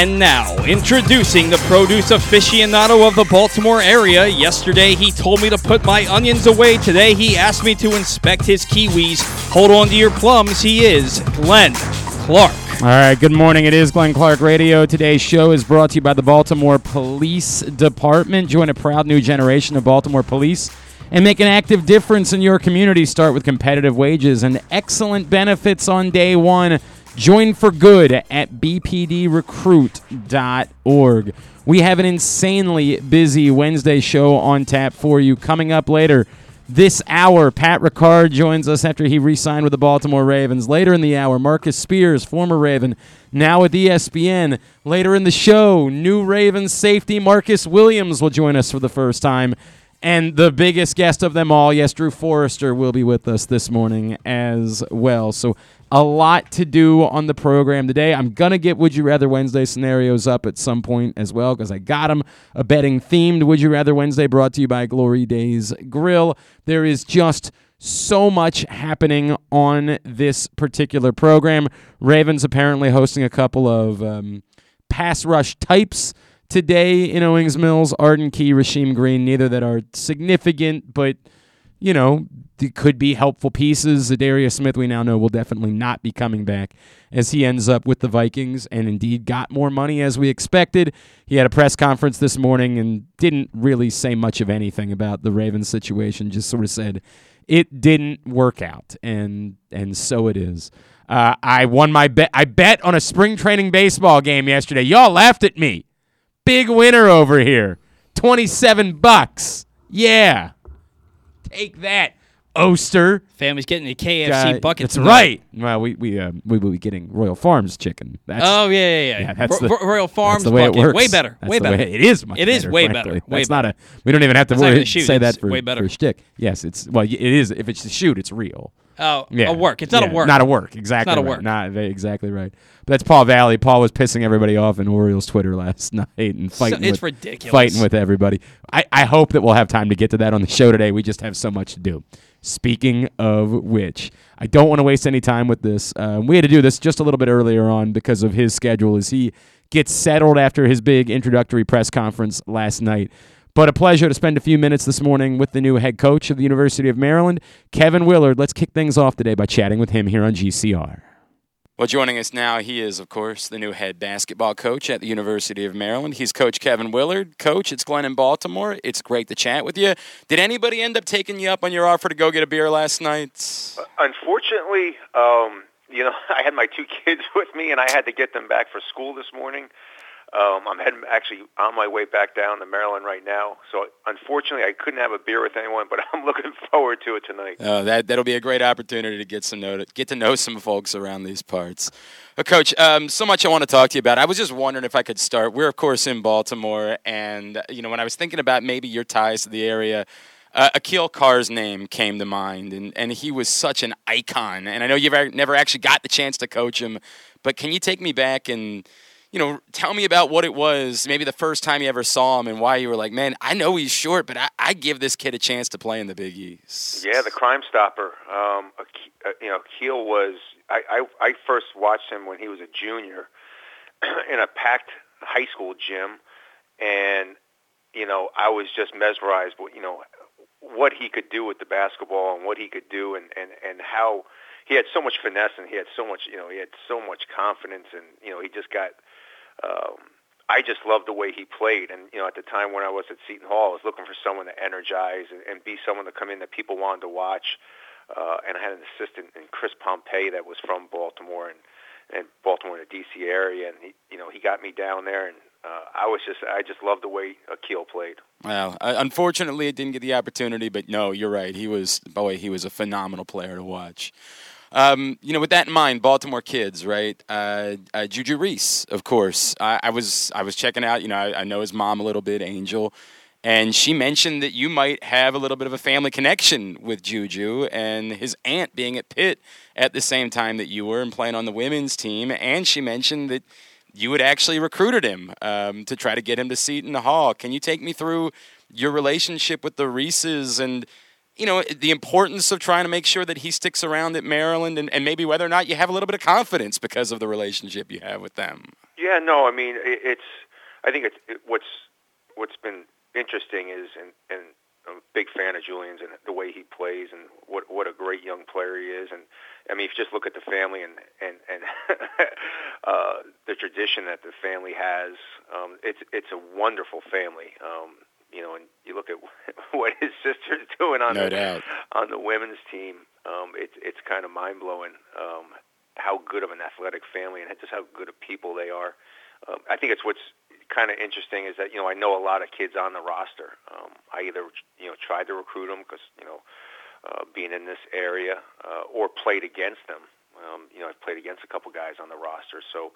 And now, introducing the produce aficionado of the Baltimore area. Yesterday, he told me to put my onions away. Today, he asked me to inspect his kiwis. Hold on to your plums. He is Glenn Clark. All right, good morning. It is Glenn Clark Radio. Today's show is brought to you by the Baltimore Police Department. Join a proud new generation of Baltimore police and make an active difference in your community. Start with competitive wages and excellent benefits on day one. Join for good at bpdrecruit.org. We have an insanely busy Wednesday show on tap for you. Coming up later this hour, Pat Ricard joins us after he re signed with the Baltimore Ravens. Later in the hour, Marcus Spears, former Raven, now with ESPN. Later in the show, new Ravens safety Marcus Williams will join us for the first time. And the biggest guest of them all, yes, Drew Forrester will be with us this morning as well. So a lot to do on the program today. I'm going to get Would You Rather Wednesday scenarios up at some point as well because I got them. A betting themed Would You Rather Wednesday brought to you by Glory Days Grill. There is just so much happening on this particular program. Ravens apparently hosting a couple of um, pass rush types today in Owings Mills, Arden Key, Rasheem Green, neither that are significant, but you know, could be helpful pieces. Darius Smith, we now know, will definitely not be coming back as he ends up with the Vikings and indeed got more money as we expected. He had a press conference this morning and didn't really say much of anything about the Ravens situation, just sort of said it didn't work out, and and so it is. Uh, I won my bet. I bet on a spring training baseball game yesterday. Y'all laughed at me. Big winner over here. 27 bucks. Yeah. Take that, Oster. Family's getting a KFC Uh, bucket. That's tonight. right. Well, we we um, we will be getting Royal Farms chicken. That's, Oh yeah, yeah, yeah. yeah, that's Ro- the, Ro- Royal Farms the way bucket. it works. Way better. That's way the better. way- it is. Much It is better, way frankly. better. Way That's better. not a. We don't even have to It's worry, shoot, say it's that for way better. for shtick. Yes, it's well. It is. If it's a shoot, it's real. Oh, Yeah, a work. It's not Yeah, a work. Not a work. Exactly. not a work. Not exactly right. But that's Paul Valley. Paul was pissing everybody off in Orioles Twitter last night and fighting. it's with, ridiculous. Fighting with everybody. I, I hope that we'll have time to get to that on the show today. We just have so much to do. Speaking of which, I don't want to waste any time with this. Um, we had to do this just a little bit earlier on because of his schedule as he gets settled after his big introductory press conference last night. But a pleasure to spend a few minutes this morning with the new head coach of the University of Maryland, Kevin Willard. Let's kick things off today by chatting with him here on GCR. Well, joining us now, he is, of course, the new head basketball coach at the University of Maryland. He's Coach Kevin Willard. Coach, it's Glenn in Baltimore. It's great to chat with you. Did anybody end up taking you up on your offer to go get a beer last night? Unfortunately, um, you know, I had my two kids with me, and I had to get them back for school this morning. Um, I'm heading actually on my way back down to Maryland right now. So unfortunately, I couldn't have a beer with anyone, but I'm looking forward to it tonight. Uh, that that'll be a great opportunity to get some know get to know some folks around these parts. Uh, Coach, um, so much I want to talk to you about. I was just wondering if I could start. We're of course in Baltimore, and you know when I was thinking about maybe your ties to the area. Uh, Aquille Carr's name came to mind, and, and he was such an icon. And I know you've never actually got the chance to coach him, but can you take me back and you know, tell me about what it was, maybe the first time you ever saw him and why you were like, man, I know he's short, but I, I give this kid a chance to play in the Big East. Yeah, the Crime Stopper. Um, uh, you know, Quille was. I, I I first watched him when he was a junior in a packed high school gym, and you know, I was just mesmerized. With, you know, what he could do with the basketball and what he could do, and and and how he had so much finesse and he had so much. You know, he had so much confidence, and you know, he just got. Um, I just loved the way he played, and you know, at the time when I was at Seton Hall, I was looking for someone to energize and, and be someone to come in that people wanted to watch. Uh, and I had an assistant in Chris Pompey that was from Baltimore and and Baltimore in the D.C. area, and he, you know, he got me down there, and uh, I was just, I just loved the way Aquille played. Well, uh, unfortunately, it didn't get the opportunity, but no, you're right. He was, boy, he was a phenomenal player to watch. Um, you know, with that in mind, Baltimore kids, right? Uh, uh, Juju Reese, of course. I, I was, I was checking out. You know, I, I know his mom a little bit, Angel, and she mentioned that you might have a little bit of a family connection with Juju and his aunt being at Pitt at the same time that you were and playing on the women's team. And she mentioned that you had actually recruited him um, to try to get him to seat in the Hall. Can you take me through your relationship with the Reeses and you know the importance of trying to make sure that he sticks around at Maryland and, and maybe whether or not you have a little bit of confidence because of the relationship you have with them? Yeah, no, I mean it, it's. I think it's it, what's what's been interesting is, and and I'm a big fan of Julian's and the way he plays, and what what a great young player he is. And I mean, if you just look at the family and and and uh, the tradition that the family has, um, it's it's a wonderful family. Um, you know, and you look at what his sister's doing on no the doubt. on the women's team. Um, it's it's kind of mind blowing um, how good of an athletic family and just how good of people they are. Um, I think it's what's kind of interesting is that you know I know a lot of kids on the roster. Um, I either you know tried to recruit them because you know uh, being in this area uh, or played against them. Um, you know I've played against a couple guys on the roster, so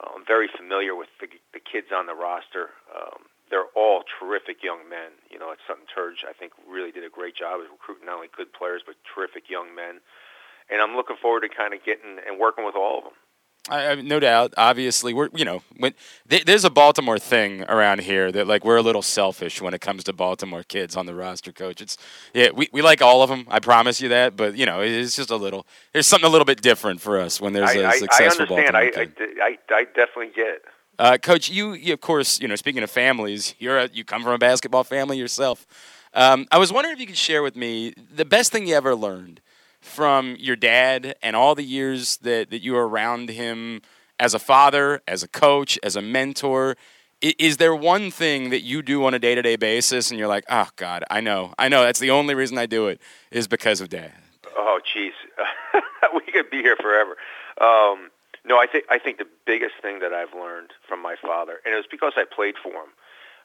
uh, I'm very familiar with the, the kids on the roster. Um, they're all terrific young men. You know, at Sutton Turge, I think really did a great job of recruiting not only good players but terrific young men. And I'm looking forward to kind of getting and working with all of them. I, I, no doubt. Obviously, we're you know when th- there's a Baltimore thing around here that like we're a little selfish when it comes to Baltimore kids on the roster. Coach, it's yeah we, we like all of them. I promise you that. But you know it's just a little there's something a little bit different for us when there's a I, successful I understand. Baltimore I, kid. I, I, I definitely get. Uh, Coach, you, you of course you know speaking of families, you're a, you come from a basketball family yourself. Um, I was wondering if you could share with me the best thing you ever learned from your dad and all the years that, that you were around him as a father, as a coach, as a mentor, is there one thing that you do on a day-to-day basis and you're like, oh God, I know, I know, that's the only reason I do it is because of dad? Oh, jeez, we could be here forever. Um, no, I think I think the biggest thing that I've learned from my father, and it was because I played for him.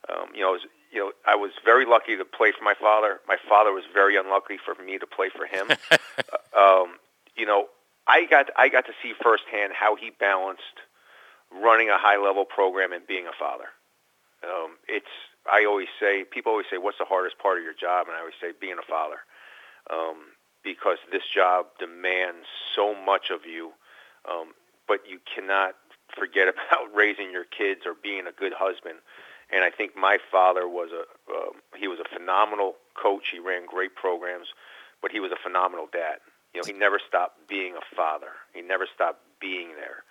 Um, you know, I was, you know, I was very lucky to play for my father. My father was very unlucky for me to play for him. um, you know, I got I got to see firsthand how he balanced running a high level program and being a father. Um, it's I always say people always say what's the hardest part of your job, and I always say being a father, um, because this job demands so much of you, um, but you cannot forget about raising your kids or being a good husband. And I think my father was a um, he was a phenomenal coach. He ran great programs, but he was a phenomenal dad. You know, he never stopped being a father. He never stopped being there.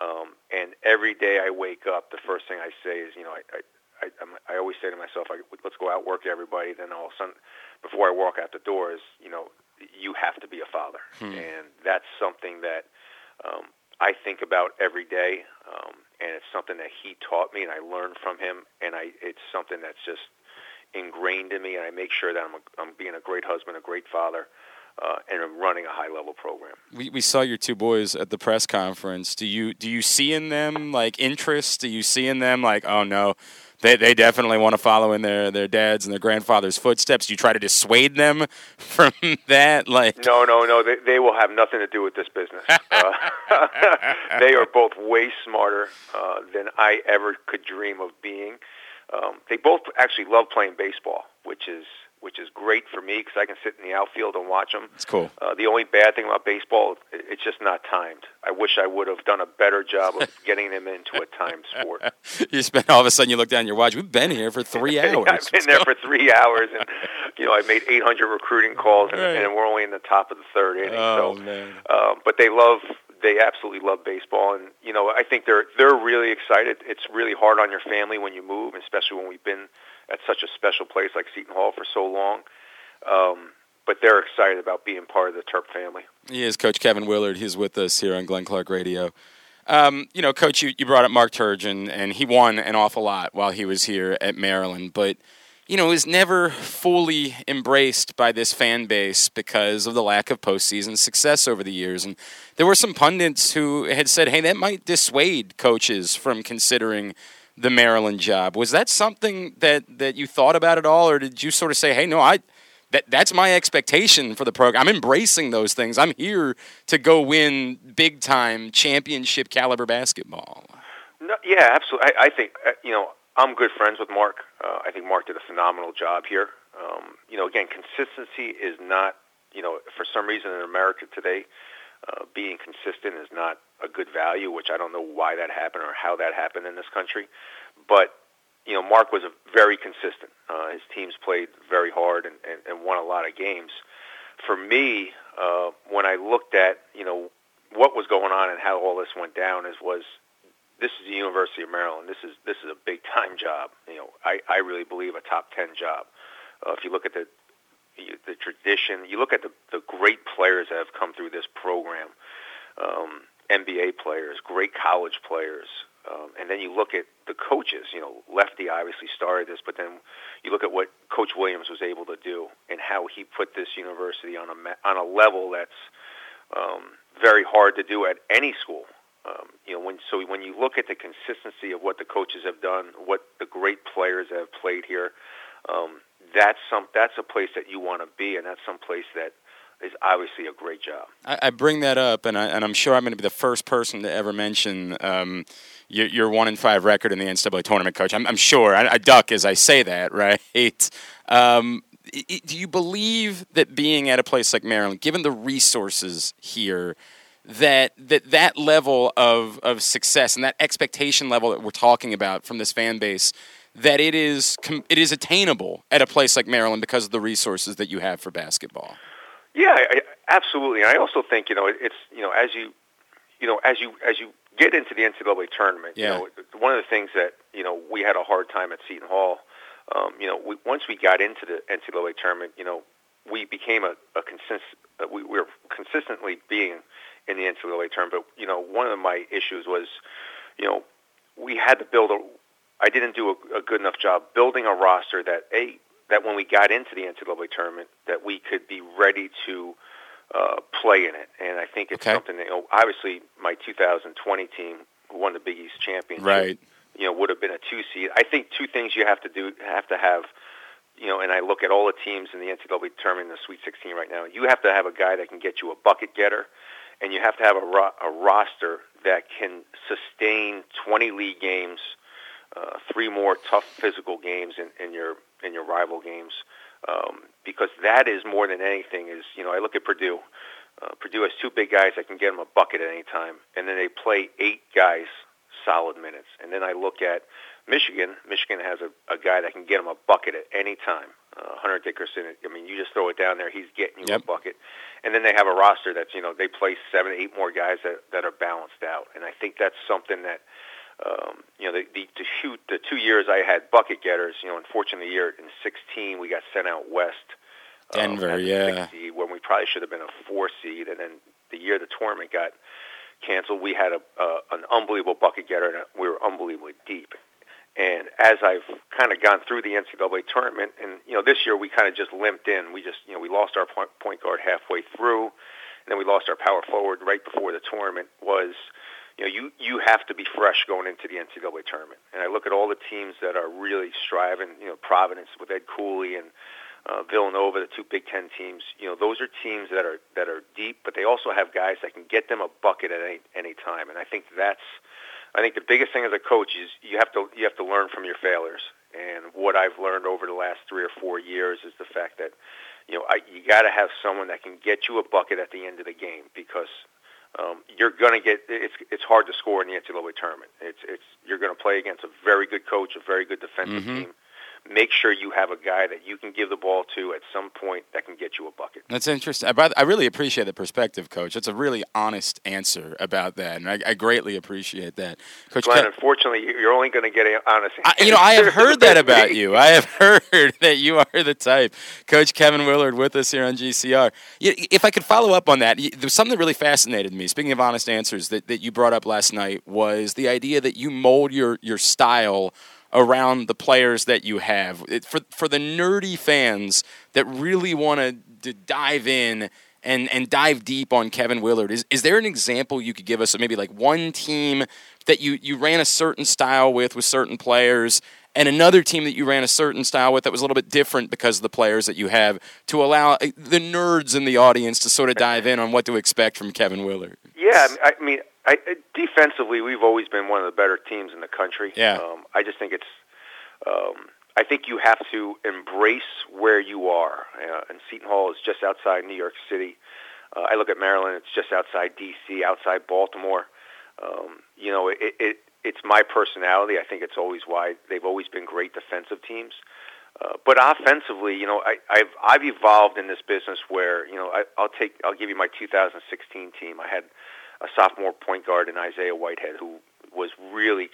Um, and every day I wake up, the first thing I say is, you know, I, I, I, I'm, I always say to myself, I, let's go out work everybody. Then all of a sudden, before I walk out the door, is, you know, you have to be a father, Hmm. and that's something that um, I think about every day. Um, and it's something that he taught me, and I learned from him. And I, it's something that's just ingrained in me, and I make sure that I'm, a, I'm being a great husband, a great father, uh, and I'm running a high level program. We, we saw your two boys at the press conference. Do you do you see in them like interest? Do you see in them like, oh no, they they definitely want to follow in their their dad's and their grandfather's footsteps? You try to dissuade them from that? Like, No, no, no. They, they will have nothing to do with this business. Uh, they are both way smarter uh, than I ever could dream of being. Um, they both actually love playing baseball, which is which is great for me because I can sit in the outfield and watch them. it's cool. Uh, the only bad thing about baseball, it's just not timed. I wish I would have done a better job of getting them into a timed sport. You spend all of a sudden you look down your watch. We've been here for three hours. I've been there for three hours, and you know I made 800 recruiting calls, and, Right. and we're only in the top of the third inning. Oh so, man. um, but they love, they absolutely love baseball, and you know I think they're they're really excited. It's really hard on your family when you move, especially when we've been at such a special place like Seton Hall for so long. Um, but they're excited about being part of the Terp family. He is Coach Kevin Willard. He's with us here on Glenn Clark Radio. Um, you know, Coach, you, you brought up Mark Turgeon, and he won an awful lot while he was here at Maryland, but you know, was never fully embraced by this fan base because of the lack of postseason success over the years. And there were some pundits who had said, "Hey, that might dissuade coaches from considering." The Maryland job was that something that, that you thought about at all, or did you sort of say, "Hey, no, I that that's my expectation for the program. I'm embracing those things. I'm here to go win big time championship caliber basketball. No, yeah, absolutely. I, I think uh, you know I'm good friends with Mark. Uh, I think Mark did a phenomenal job here. Um, you know, again, consistency is not you know for some reason in America today, uh, being consistent is not a good value. Which I don't know why that happened or how that happened in this country, but you know, Mark was a very consistent. Uh, his teams played very hard and, and, and won a lot of games. For me, uh, when I looked at you know what was going on and how all this went down, is was this is the University of Maryland. This is this is a big time job. You know, I I really believe a top ten job. Uh, if you look at the the tradition, you look at the the great players that have come through this program, um, NBA players, great college players, um, and then you look at the coaches. You know, Lefty obviously started this, but then you look at what Coach Williams was able to do and how he put this university on a on a level that's um, very hard to do at any school. Um, you know, when so when you look at the consistency of what the coaches have done, what the great players have played here, um, that's some that's a place that you want to be, and that's some place that is obviously a great job. I, I bring that up, and, I, and I'm sure I'm going to be the first person to ever mention um, your, your, one in five record in the NCAA tournament, coach. I'm, I'm sure I, I, duck as I say that, right? Um, do you believe that being at a place like Maryland, given the resources here, that that that level of of success and that expectation level that we're talking about from this fan base that it is it is attainable at a place like Maryland because of the resources that you have for basketball. Yeah, I, absolutely. And I also think you know it's you know as you you know as you as you get into the NCAA tournament, yeah. you know one of the things that you know we had a hard time at Seton Hall. Um, you know, we, once we got into the NCAA tournament, you know, we became a, a consist. We, we were consistently being in the NCAA tournament. But you know, one of my issues was, you know, we had to build a. I didn't do a, a good enough job building a roster that a that when we got into the NCAA tournament that we could be ready to uh, play in it. And I think it's okay. something that you know, obviously my 2020 team who won the Big East championship, right? You know, would have been a two seed. I think two things you have to do have to have you know, and I look at all the teams in the NCAA tournament in the Sweet 16 right now. You have to have a guy that can get you a bucket getter, and you have to have a, ro- a roster that can sustain 20 league games, uh, three more tough physical games in, in your in your rival games, um, because that is more than anything. Is you know I look at Purdue. Uh, Purdue has two big guys that can get them a bucket at any time, and then they play eight guys solid minutes. And then I look at Michigan. Michigan has a, a guy that can get them a bucket at any time uh, Hunter Dickinson. I mean, you just throw it down there, he's getting you yep. a bucket. And then they have a roster that's you know they play seven, eight more guys that that are balanced out, and I think that's something that. Um, you know, the, the, to shoot the two years I had bucket getters, you know, unfortunately, year in 16 we got sent out west. Um, Denver, um, yeah. Seed, when we probably should have been a four seed, and then the year the tournament got canceled, we had a uh, an unbelievable bucket getter, and we were unbelievably deep. And as I've kind of gone through the NCAA tournament, and you know, this year we kind of just limped in. We just, you know, we lost our point, point guard halfway through, and then we lost our power forward right before the tournament. Was, you know, you you have to be fresh going into the NCAA tournament. And I look at all the teams that are really striving. You know, Providence with Ed Cooley and uh, Villanova, the two Big Ten teams. You know, those are teams that are that are deep, but they also have guys that can get them a bucket at any any time. And I think that's I think the biggest thing as a coach is you have to you have to learn from your failures. And what I've learned over the last three or four years is the fact that you know I, you got to have someone that can get you a bucket at the end of the game because um, you're going to get it's it's hard to score in the NCAA tournament. It's it's you're going to play against a very good coach, a very good defensive mm-hmm. team make sure you have a guy that you can give the ball to at some point that can get you a bucket. That's interesting. I, I really appreciate the perspective, Coach. That's a really honest answer about that, and I, I greatly appreciate that, Coach. Glenn, Ke- unfortunately, you're only going to get an honest. I, you know, I have heard that about you. I have heard that you are the type, Coach Kevin Willard, with us here on GCR. If I could follow up on that, there was something that really fascinated me. Speaking of honest answers, that, that you brought up last night was the idea that you mold your your style around the players that you have. It, for for the nerdy fans that really want to dive in and and dive deep on Kevin Willard, is is there an example you could give us of maybe like one team that you you ran a certain style with with certain players? And another team that you ran a certain style with that was a little bit different because of the players that you have to allow uh, the nerds in the audience to sort of dive in on what to expect from Kevin Willard. Yeah, I mean, I, defensively, we've always been one of the better teams in the country. Yeah. Um, I just think it's. Um, I think you have to embrace where you are. Uh, and Seton Hall is just outside New York City. Uh, I look at Maryland; it's just outside D.C., outside Baltimore. Um, you know, it, it it's my personality. I think it's always why they've always been great defensive teams. Uh, but offensively, you know, I, I've I've evolved in this business where you know I, I'll take I'll give you my 2016 team. I had a sophomore point guard in Isaiah Whitehead who was really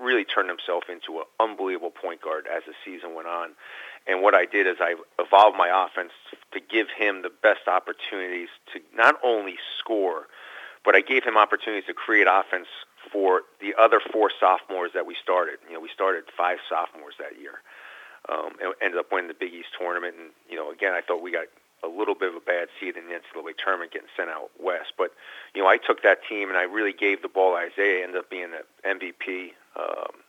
really turned himself into an unbelievable point guard as the season went on. And what I did is I evolved my offense to give him the best opportunities to not only score, but I gave him opportunities to create offense for the other four sophomores that we started. You know, we started five sophomores that year. Um, and ended up winning the Big East tournament. And, you know, again, I thought we got a little bit of a bad seed in the NCAA tournament getting sent out west. But, you know, I took that team and I really gave the ball to Isaiah, ended up being the MVP um,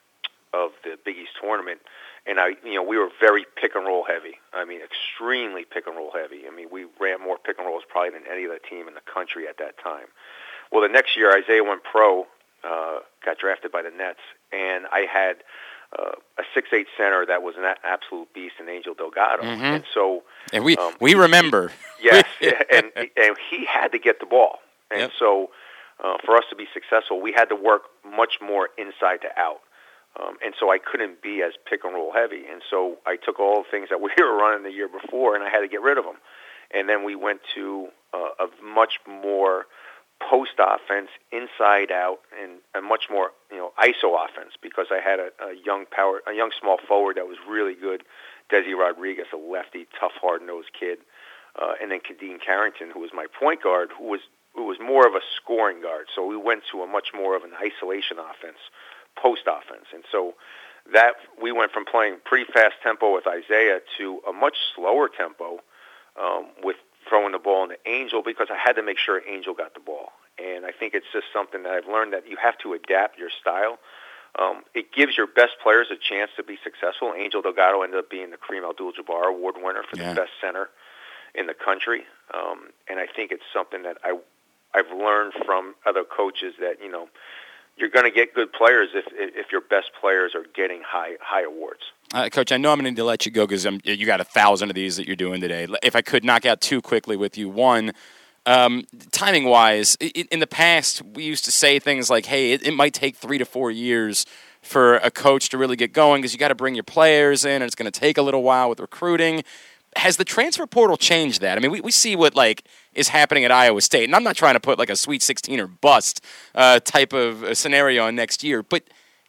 of the Big East tournament. And I, you know, we were very pick and roll heavy. I mean, extremely pick and roll heavy. I mean, we ran more pick and rolls probably than any other team in the country at that time. Well, the next year, Isaiah went pro, uh, got drafted by the Nets, and I had uh, a six eight center that was an absolute beast, an Angel Delgado, Mhm. and so And we Um, we remember. yes, and and he had to get the ball, and Yep. so uh, for us to be successful, we had to work much more inside to out. Um, and so I couldn't be as pick and roll heavy, and so I took all the things that we were running the year before, and I had to get rid of them. And then we went to uh, a much more post offense, inside out, and a much more you know ISO offense because I had a, a young power, a young small forward that was really good, Desi Rodriguez, a lefty, tough, hard nosed kid, uh, and then Khadeen Carrington, who was my point guard, who was who was more of a scoring guard. So we went to a much more of an isolation offense, post offense, and so that we went from playing pretty fast tempo with Isaiah to a much slower tempo um, with throwing the ball into Angel because I had to make sure Angel got the ball. And I think it's just something that I've learned that you have to adapt your style. Um, it gives your best players a chance to be successful. Angel Delgado ended up being the Kareem Abdul-Jabbar Award winner for Yeah. the best center in the country. Um, and I think it's something that I, I've learned from other coaches that, you know, you're going to get good players if, if your best players are getting high, high awards. Uh, Coach, I know I'm going to let you go because you got a thousand of these that you're doing today. If I could knock out two quickly with you, one. Um, timing wise, in the past, we used to say things like, hey, it, it might take three to four years for a coach to really get going because you got to bring your players in and it's going to take a little while with recruiting. Has the transfer portal changed that? I mean, we, we see what like is happening at Iowa State, and I'm not trying to put like a Sweet 16 or bust uh, type of scenario on next year, but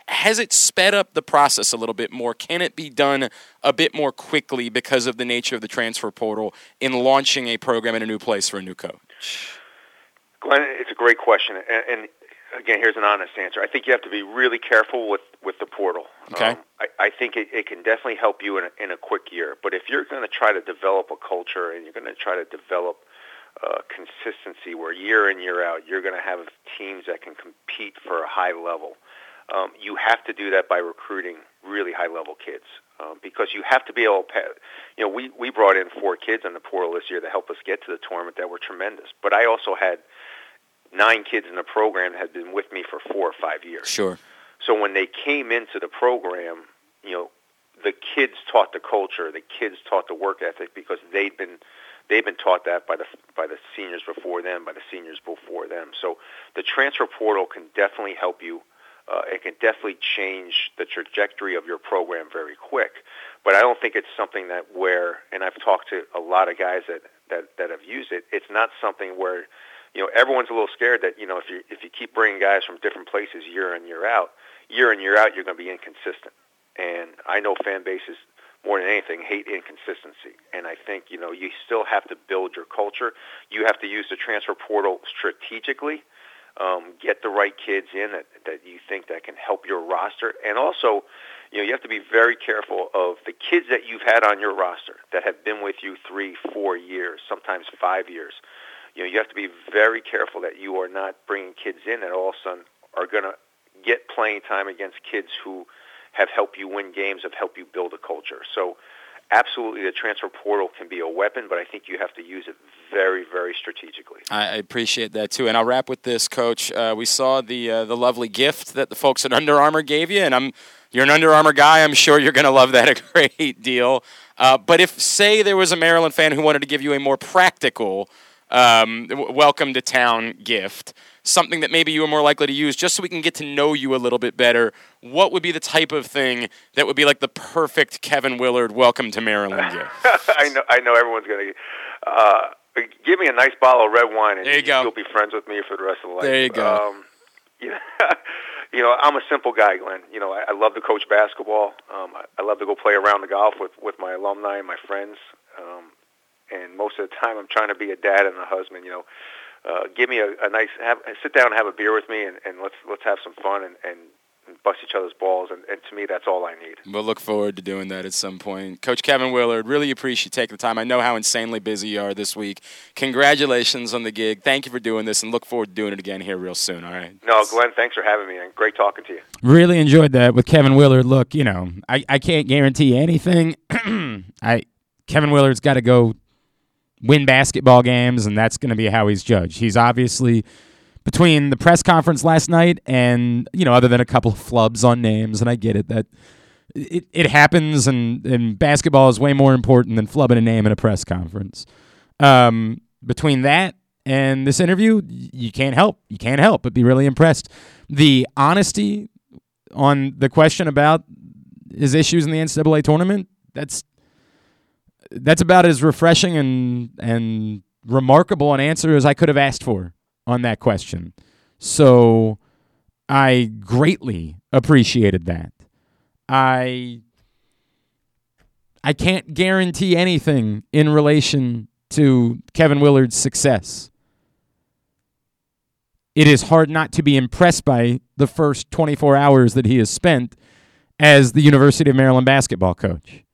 has it sped up the process a little bit more? Can it be done a bit more quickly because of the nature of the transfer portal in launching a program in a new place for a new coach? Glenn, it's a great question, and, and again, here's an honest answer. I think you have to be really careful with, with the portal. Okay. Um, I, I think it, it can definitely help you in a, in a quick year, but if you're going to try to develop a culture and you're going to try to develop uh, consistency where year in year out you're going to have teams that can compete for a high level. Um, you have to do that by recruiting really high level kids um, because you have to be able to. You know, we we brought in four kids on the portal this year to help us get to the tournament that were tremendous. But I also had nine kids in the program had been with me for four or five years. Sure. So when they came into the program, you know, the kids taught the culture, the kids taught the work ethic because they'd been they've been taught that by the by the seniors before them, by the seniors before them. So the transfer portal can definitely help you. Uh, it can definitely change the trajectory of your program very quick. But I don't think it's something that where, and I've talked to a lot of guys that that that have used it. It's not something where, you know, everyone's a little scared that you know if you if you keep bringing guys from different places year in year out, year in year out, you're going to be inconsistent. And I know fan bases more than anything hate inconsistency. And I think you know you still have to build your culture. You have to use the transfer portal strategically. Um, get the right kids in that, that you think that can help your roster, and also, you know, you have to be very careful of the kids that you've had on your roster that have been with you three, four years, sometimes five years. You know, you have to be very careful that you are not bringing kids in that all of a sudden are going to get playing time against kids who have helped you win games, have helped you build a culture. So absolutely the transfer portal can be a weapon, but I think you have to use it very, very strategically. I appreciate that too, and I'll wrap with this, Coach. Uh, we saw the uh, the lovely gift that the folks at Under Armour gave you, and I'm you're an Under Armour guy. I'm sure you're going to love that a great deal. Uh, but if, say, there was a Maryland fan who wanted to give you a more practical um, w- welcome to town gift, something that maybe you are more likely to use, just so we can get to know you a little bit better, what would be the type of thing that would be like the perfect Kevin Willard welcome to Maryland gift? I know. I know everyone's going to uh, give me a nice bottle of red wine, and There you go. will be friends with me for the rest of the life. There you go. Um, you know, you know, I'm a simple guy, Glenn. You know, I, I love to coach basketball. Um, I, I love to go play around the golf with with my alumni and my friends. Um, and most of the time, I'm trying to be a dad and a husband. You know, uh, give me a, a nice have sit down and have a beer with me, and, and let's let's have some fun and, and bust each other's balls, and, and, to me, that's all I need. We'll look forward to doing that at some point. Coach Kevin Willard, really appreciate you taking the time. I know how insanely busy you are this week. Congratulations on the gig. Thank you for doing this, and look forward to doing it again here real soon. All right. No, Glenn, thanks for having me, and great talking to you. Really enjoyed that with Kevin Willard. Look, you know, I, I can't guarantee anything. I Kevin Willard's got to go win basketball games, and that's going to be how he's judged. He's obviously between the press conference last night and you know other than a couple of flubs on names and i get it that it, it happens and, and basketball is way more important than flubbing a name in a press conference um, between that and this interview you can't help you can't help but be really impressed the honesty on the question about his issues in the ncaa tournament that's that's about as refreshing and and remarkable an answer as i could have asked for on that question. So I greatly appreciated that. I I can't guarantee anything in relation to Kevin Willard's success. It is hard not to be impressed by the first 24 hours that he has spent as the University of Maryland basketball coach.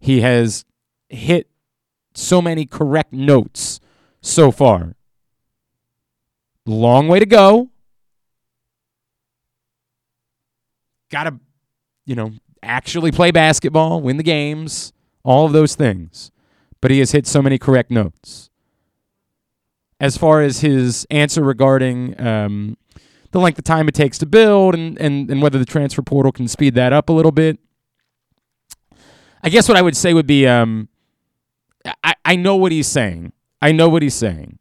He has hit so many correct notes so far. Long way to go. Got to, you know, actually play basketball, win the games, all of those things. But he has hit so many correct notes. As far as his answer regarding um, the length of time it takes to build and, and, and whether the transfer portal can speed that up a little bit, I guess what I would say would be um, I, I know what he's saying. I know what he's saying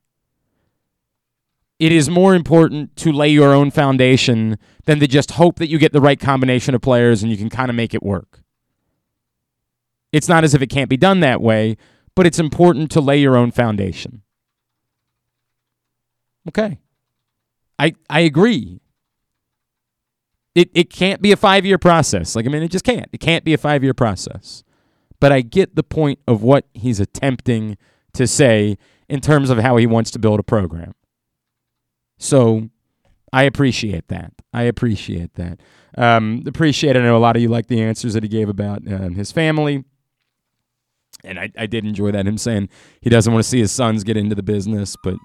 it is more important to lay your own foundation than to just hope that you get the right combination of players and you can kind of make it work. It's not as if it can't be done that way, but it's important to lay your own foundation. Okay. I I agree. It it can't be a 5-year process. Like I mean it just can't. It can't be a 5-year process. But I get the point of what he's attempting to say in terms of how he wants to build a program. So I appreciate that. I appreciate that. Um, appreciate. I know a lot of you like the answers that he gave about um, his family. And I, I did enjoy that. Him saying he doesn't want to see his sons get into the business, but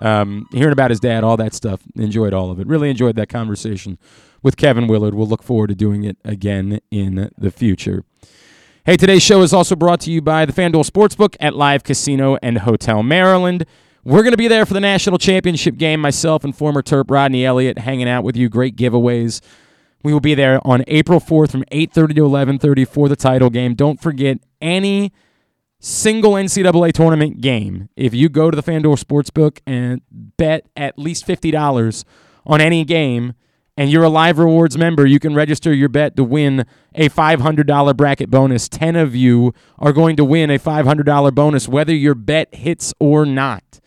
um, hearing about his dad, all that stuff, enjoyed all of it. Really enjoyed that conversation with Kevin Willard. We'll look forward to doing it again in the future. Hey, today's show is also brought to you by the FanDuel Sportsbook at Live Casino and Hotel Maryland. We're going to be there for the national championship game. Myself and former Terp Rodney Elliott hanging out with you. Great giveaways. We will be there on April 4th from 8:30 to 11:30 for the title game. Don't forget any single NCAA tournament game. If you go to the FanDuel Sportsbook and bet at least $50 on any game and you're a Live Rewards member, you can register your bet to win a $500 bracket bonus. 10 of you are going to win a $500 bonus whether your bet hits or not.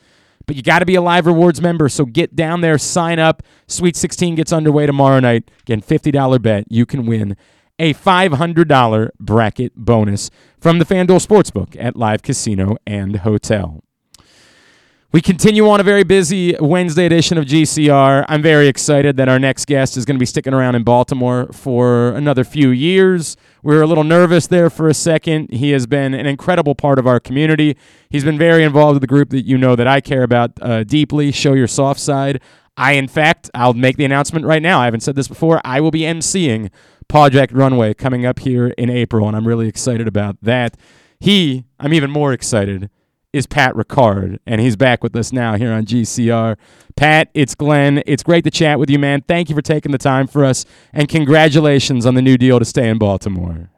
But you got to be a Live Rewards member, so get down there, sign up. Sweet 16 gets underway tomorrow night. Again, $50 bet. You can win a $500 bracket bonus from the FanDuel Sportsbook at Live Casino and Hotel. We continue on a very busy Wednesday edition of GCR. I'm very excited that our next guest is going to be sticking around in Baltimore for another few years. We were a little nervous there for a second. He has been an incredible part of our community. He's been very involved with the group that you know that I care about uh, deeply. Show your soft side. I, in fact, I'll make the announcement right now. I haven't said this before. I will be emceeing Project Runway coming up here in April, and I'm really excited about that. He, I'm even more excited is Pat Ricard, and he's back with us now here on GCR. Pat, it's Glenn. It's great to chat with you, man. Thank you for taking the time for us, and congratulations on the new deal to stay in Baltimore.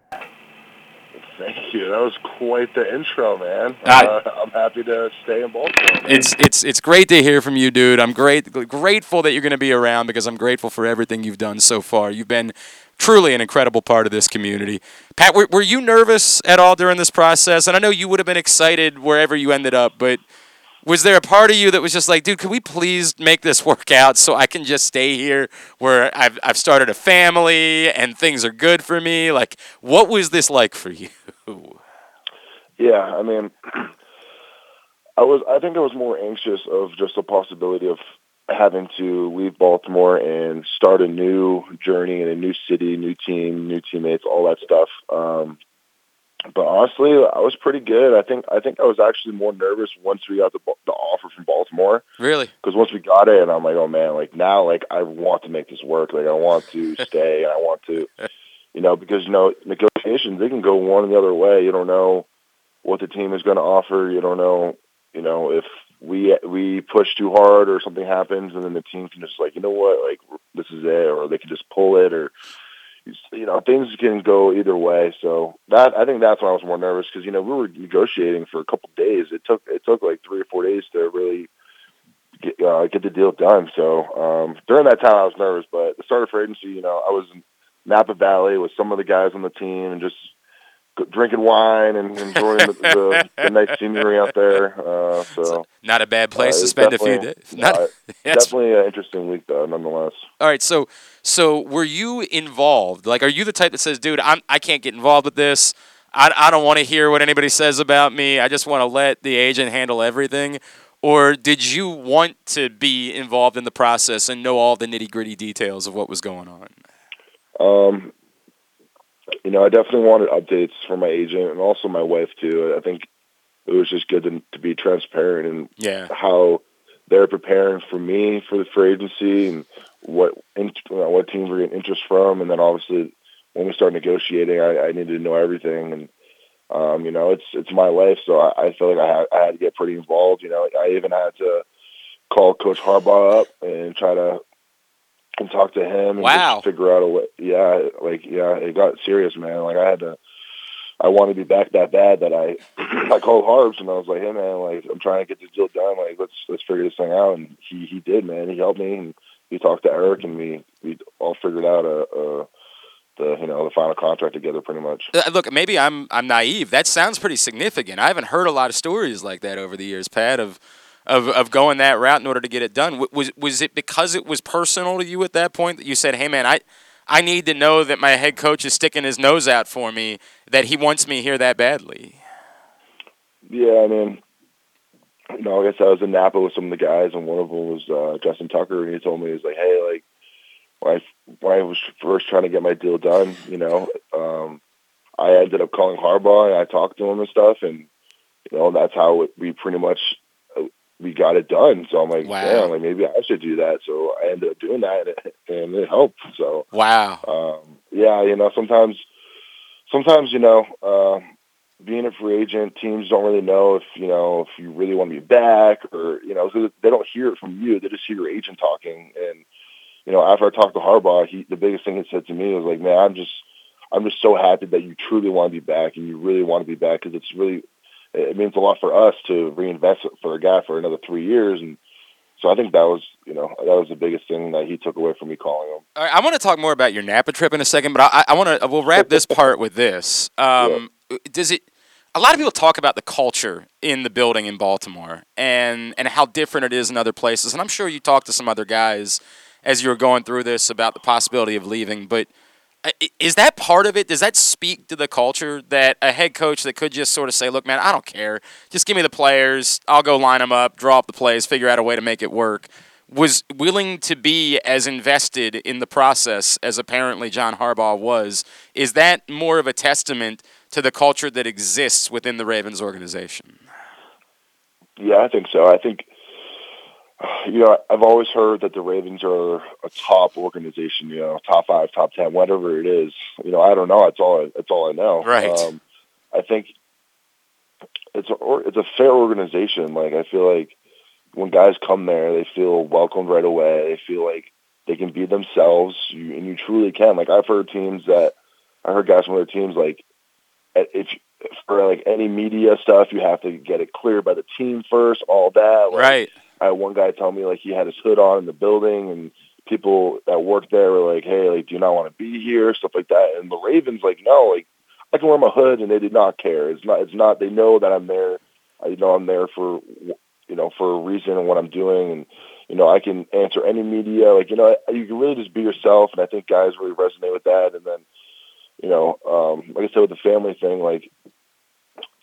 Thank you. That was quite the intro, man. Uh, I'm happy to stay in Baltimore. Man. It's it's it's great to hear from you, dude. I'm great grateful that you're going to be around because I'm grateful for everything you've done so far. You've been truly an incredible part of this community. Pat, were, were you nervous at all during this process? And I know you would have been excited wherever you ended up, but was there a part of you that was just like, dude, can we please make this work out so I can just stay here where I've, I've started a family and things are good for me? Like, what was this like for you? Yeah, I mean, I was. I think I was more anxious of just the possibility of having to leave Baltimore and start a new journey in a new city, new team, new teammates, all that stuff. Um, but honestly, I was pretty good. I think I think I was actually more nervous once we got the the offer from Baltimore. Really? Because once we got it, and I'm like, oh man, like now, like I want to make this work. Like I want to stay, and I want to, you know, because you know negotiations they can go one and the other way. You don't know what the team is going to offer. You don't know, you know, if we we push too hard or something happens, and then the team can just like, you know what, like this is it, or they can just pull it, or you know, things can go either way. So that I think that's when I was more nervous because you know we were negotiating for a couple of days. It took it took like three or four days to really get uh, get the deal done. So um, during that time I was nervous, but the start of free agency, you know, I was in Napa Valley with some of the guys on the team and just drinking wine and enjoying the, the, the nice scenery out there. Uh, so not a bad place uh, to spend a few days. Not, uh, definitely an interesting week though, nonetheless. All right, so so were you involved? Like, are you the type that says, "Dude, I'm I can't get involved with this. I I don't want to hear what anybody says about me. I just want to let the agent handle everything." Or did you want to be involved in the process and know all the nitty gritty details of what was going on? Um, you know, I definitely wanted updates from my agent and also my wife too. I think it was just good to, to be transparent and yeah. how they're preparing for me for the free agency and what in, what teams we're getting interest from, and then obviously when we start negotiating, I, I needed to know everything. And um, you know, it's it's my life, so I, I feel like I had, I had to get pretty involved. You know, I even had to call Coach Harbaugh up and try to and talk to him and wow. figure out a way. Yeah, like yeah, it got serious, man. Like I had to. I wanted to be back that bad that I I called Harbs and I was like, hey man, like I'm trying to get this deal done. Like let's let's figure this thing out. And he he did, man. He helped me and he talked to Eric and we we all figured out a. a the you know the final contract together pretty much. Uh, look, maybe I'm I'm naive. That sounds pretty significant. I haven't heard a lot of stories like that over the years, Pat, of of, of going that route in order to get it done. Was was it because it was personal to you at that point that you said, "Hey, man, I I need to know that my head coach is sticking his nose out for me, that he wants me here that badly." Yeah, I mean, you know, I guess I was in Napa with some of the guys, and one of them was uh, Justin Tucker, and he told me he's like, "Hey, like when I when I was first trying to get my deal done, you know, um, I ended up calling Harbaugh and I talked to him and stuff, and you know, that's how we pretty much we got it done. So I'm like, wow. damn, like maybe I should do that. So I ended up doing that, and it, and it helped. So wow, um, yeah, you know, sometimes, sometimes you know, uh, being a free agent, teams don't really know if you know if you really want to be back or you know so they don't hear it from you. They just hear your agent talking. And you know, after I talked to Harbaugh, he the biggest thing he said to me was like, man, I'm just. I'm just so happy that you truly want to be back and you really want to be back because it's really it means a lot for us to reinvest for a guy for another three years. And so I think that was, you know, that was the biggest thing that he took away from me calling him. All right, I want to talk more about your Napa trip in a second, but I, I want to, we'll wrap this part with this. Um, yeah. Does it, a lot of people talk about the culture in the building in Baltimore and, and how different it is in other places. And I'm sure you talked to some other guys as you were going through this about the possibility of leaving, but – is that part of it? Does that speak to the culture that a head coach that could just sort of say, "Look, man, I don't care. Just give me the players. I'll go line them up, draw up the plays, figure out a way to make it work." Was willing to be as invested in the process as apparently John Harbaugh was. Is that more of a testament to the culture that exists within the Ravens organization? Yeah, I think so. I think you know, I've always heard that the Ravens are a top organization, you know, top five, top ten, whatever it is. You know, I don't know. That's all. I, that's all I know. Right. Um, I think it's a it's a fair organization. Like I feel like when guys come there, they feel welcomed right away. They feel like they can be themselves, you, and you truly can. Like I've heard teams that I heard guys from other teams like if for like any media stuff, you have to get it cleared by the team first. All that, like, right? I had one guy tell me like he had his hood on in the building, and people that worked there were like, "Hey, like, do you not want to be here?" Stuff like that. And the Ravens like, no, like I can wear my hood, and they did not care. It's not. It's not. They know that I'm there. I know I'm there for you know, for a reason and what I'm doing, and you know, I can answer any media. Like, you know, you can really just be yourself, and I think guys really resonate with that. And then, you know, um, like I said with the family thing, like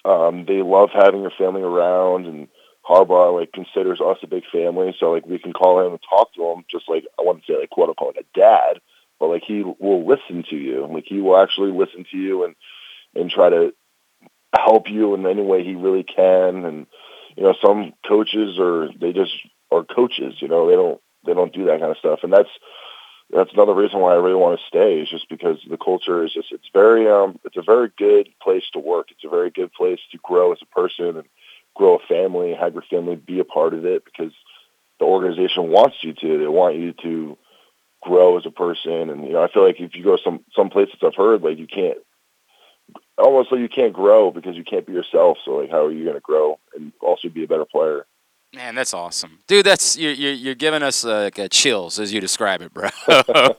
um, they love having your family around, and Harbaugh like considers us a big family, so like we can call him and talk to him, just like I want to say like quote unquote a dad, but like he will listen to you, like he will actually listen to you and and try to help you in any way he really can. And you know, some coaches are they just are coaches, you know, they don't they don't do that kind of stuff, and that's that's another reason why I really want to stay is just because the culture is just it's very um it's a very good place to work. It's a very good place to grow as a person and grow a family, have your family be a part of it because the organization wants you to. They want you to grow as a person and you know, I feel like if you go some some places I've heard like you can't almost like you can't grow because you can't be yourself. So like how are you gonna grow and also be a better player? Man, that's awesome, dude. That's you're you're, you're giving us uh, like a chills as you describe it, bro.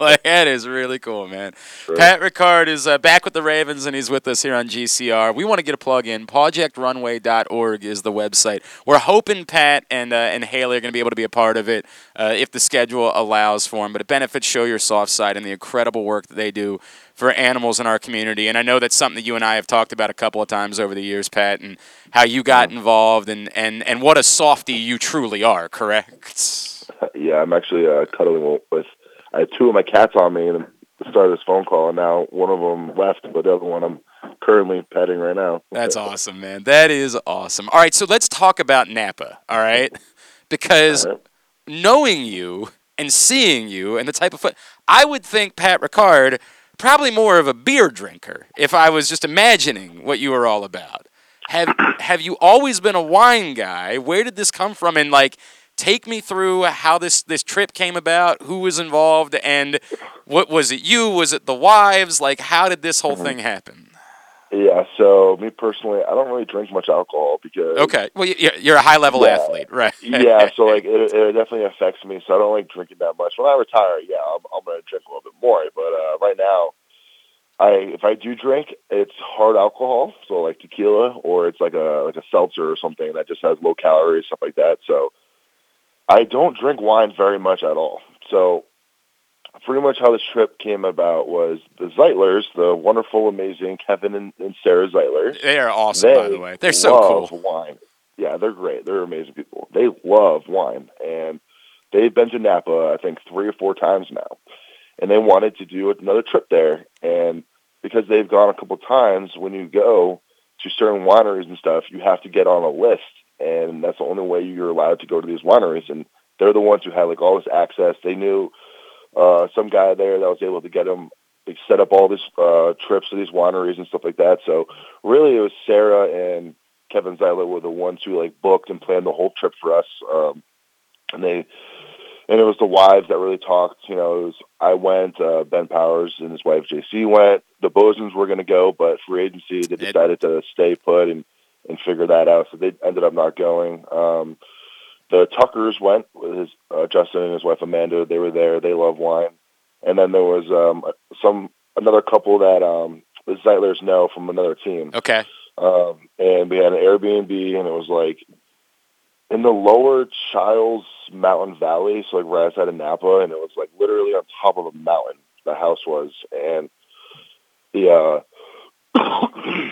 like that is really cool, man. Sure. Pat Ricard is uh, back with the Ravens, and he's with us here on GCR. We want to get a plug in. ProjectRunway.org is the website. We're hoping Pat and uh, and Haley are going to be able to be a part of it uh, if the schedule allows for them. But it benefits Show Your Soft Side and the incredible work that they do for animals in our community. And I know that's something that you and I have talked about a couple of times over the years, Pat, and how you got involved and, and, and what a softy you truly are, correct? Yeah, I'm actually uh, cuddling with, I had two of my cats on me and the start of this phone call, and now one of them left, but the other one I'm currently petting right now. That's awesome, man. That is awesome. All right, so let's talk about Napa, all right? Because all right. knowing you and seeing you and the type of foot, I would think Pat Ricard – probably more of a beer drinker if I was just imagining what you were all about. Have have you always been a wine guy? Where did this come from? And like, take me through how this this trip came about, who was involved, and what was it? You? Was it the wives? Like, how did this whole mm-hmm. thing happen? Yeah, so me personally, I don't really drink much alcohol because. Okay, well, you're a high level yeah, athlete, right? yeah, so like it, it, definitely affects me. So I don't like drinking that much. When I retire, yeah, I'm, I'm to drink a little bit more. But uh, right now, I if I do drink, it's hard alcohol, so like tequila, or it's like a like a seltzer or something that just has low calories, stuff like that. So I don't drink wine very much at all. So pretty much how this trip came about was the Zeitlers, the wonderful, amazing Kevin and, and Sarah Zeitler. They are awesome, by the way. They're so cool. Wine. Yeah, they're great. They're amazing people. They love wine, and they've been to Napa, I think, three or four times now, and they wanted to do another trip there. And because they've gone a couple times, when you go to certain wineries and stuff, you have to get on a list, and that's the only way you're allowed to go to these wineries. And they're the ones who had like all this access. They knew uh, some guy there that was able to get him like, set up all these uh, trips to these wineries and stuff like that. So really, it was Sarah and Kevin Zeitler were the ones who like booked and planned the whole trip for us. Um, and they and it was the wives that really talked. You know, it was I went, uh, Ben Powers and his wife JC went. The Bozemans were going to go, but free agency they decided to stay put and and figure that out. So they ended up not going. Um, the Tuckers went with his uh, Justin and his wife Amanda. They were there. They love wine. And then there was um, some another couple that um, the Zeitlers know from another team. Okay. Um, and we had an Airbnb, and it was like in the lower Chiles Mountain Valley, so like right outside of Napa, and it was like literally on top of a mountain. The house was, and the uh,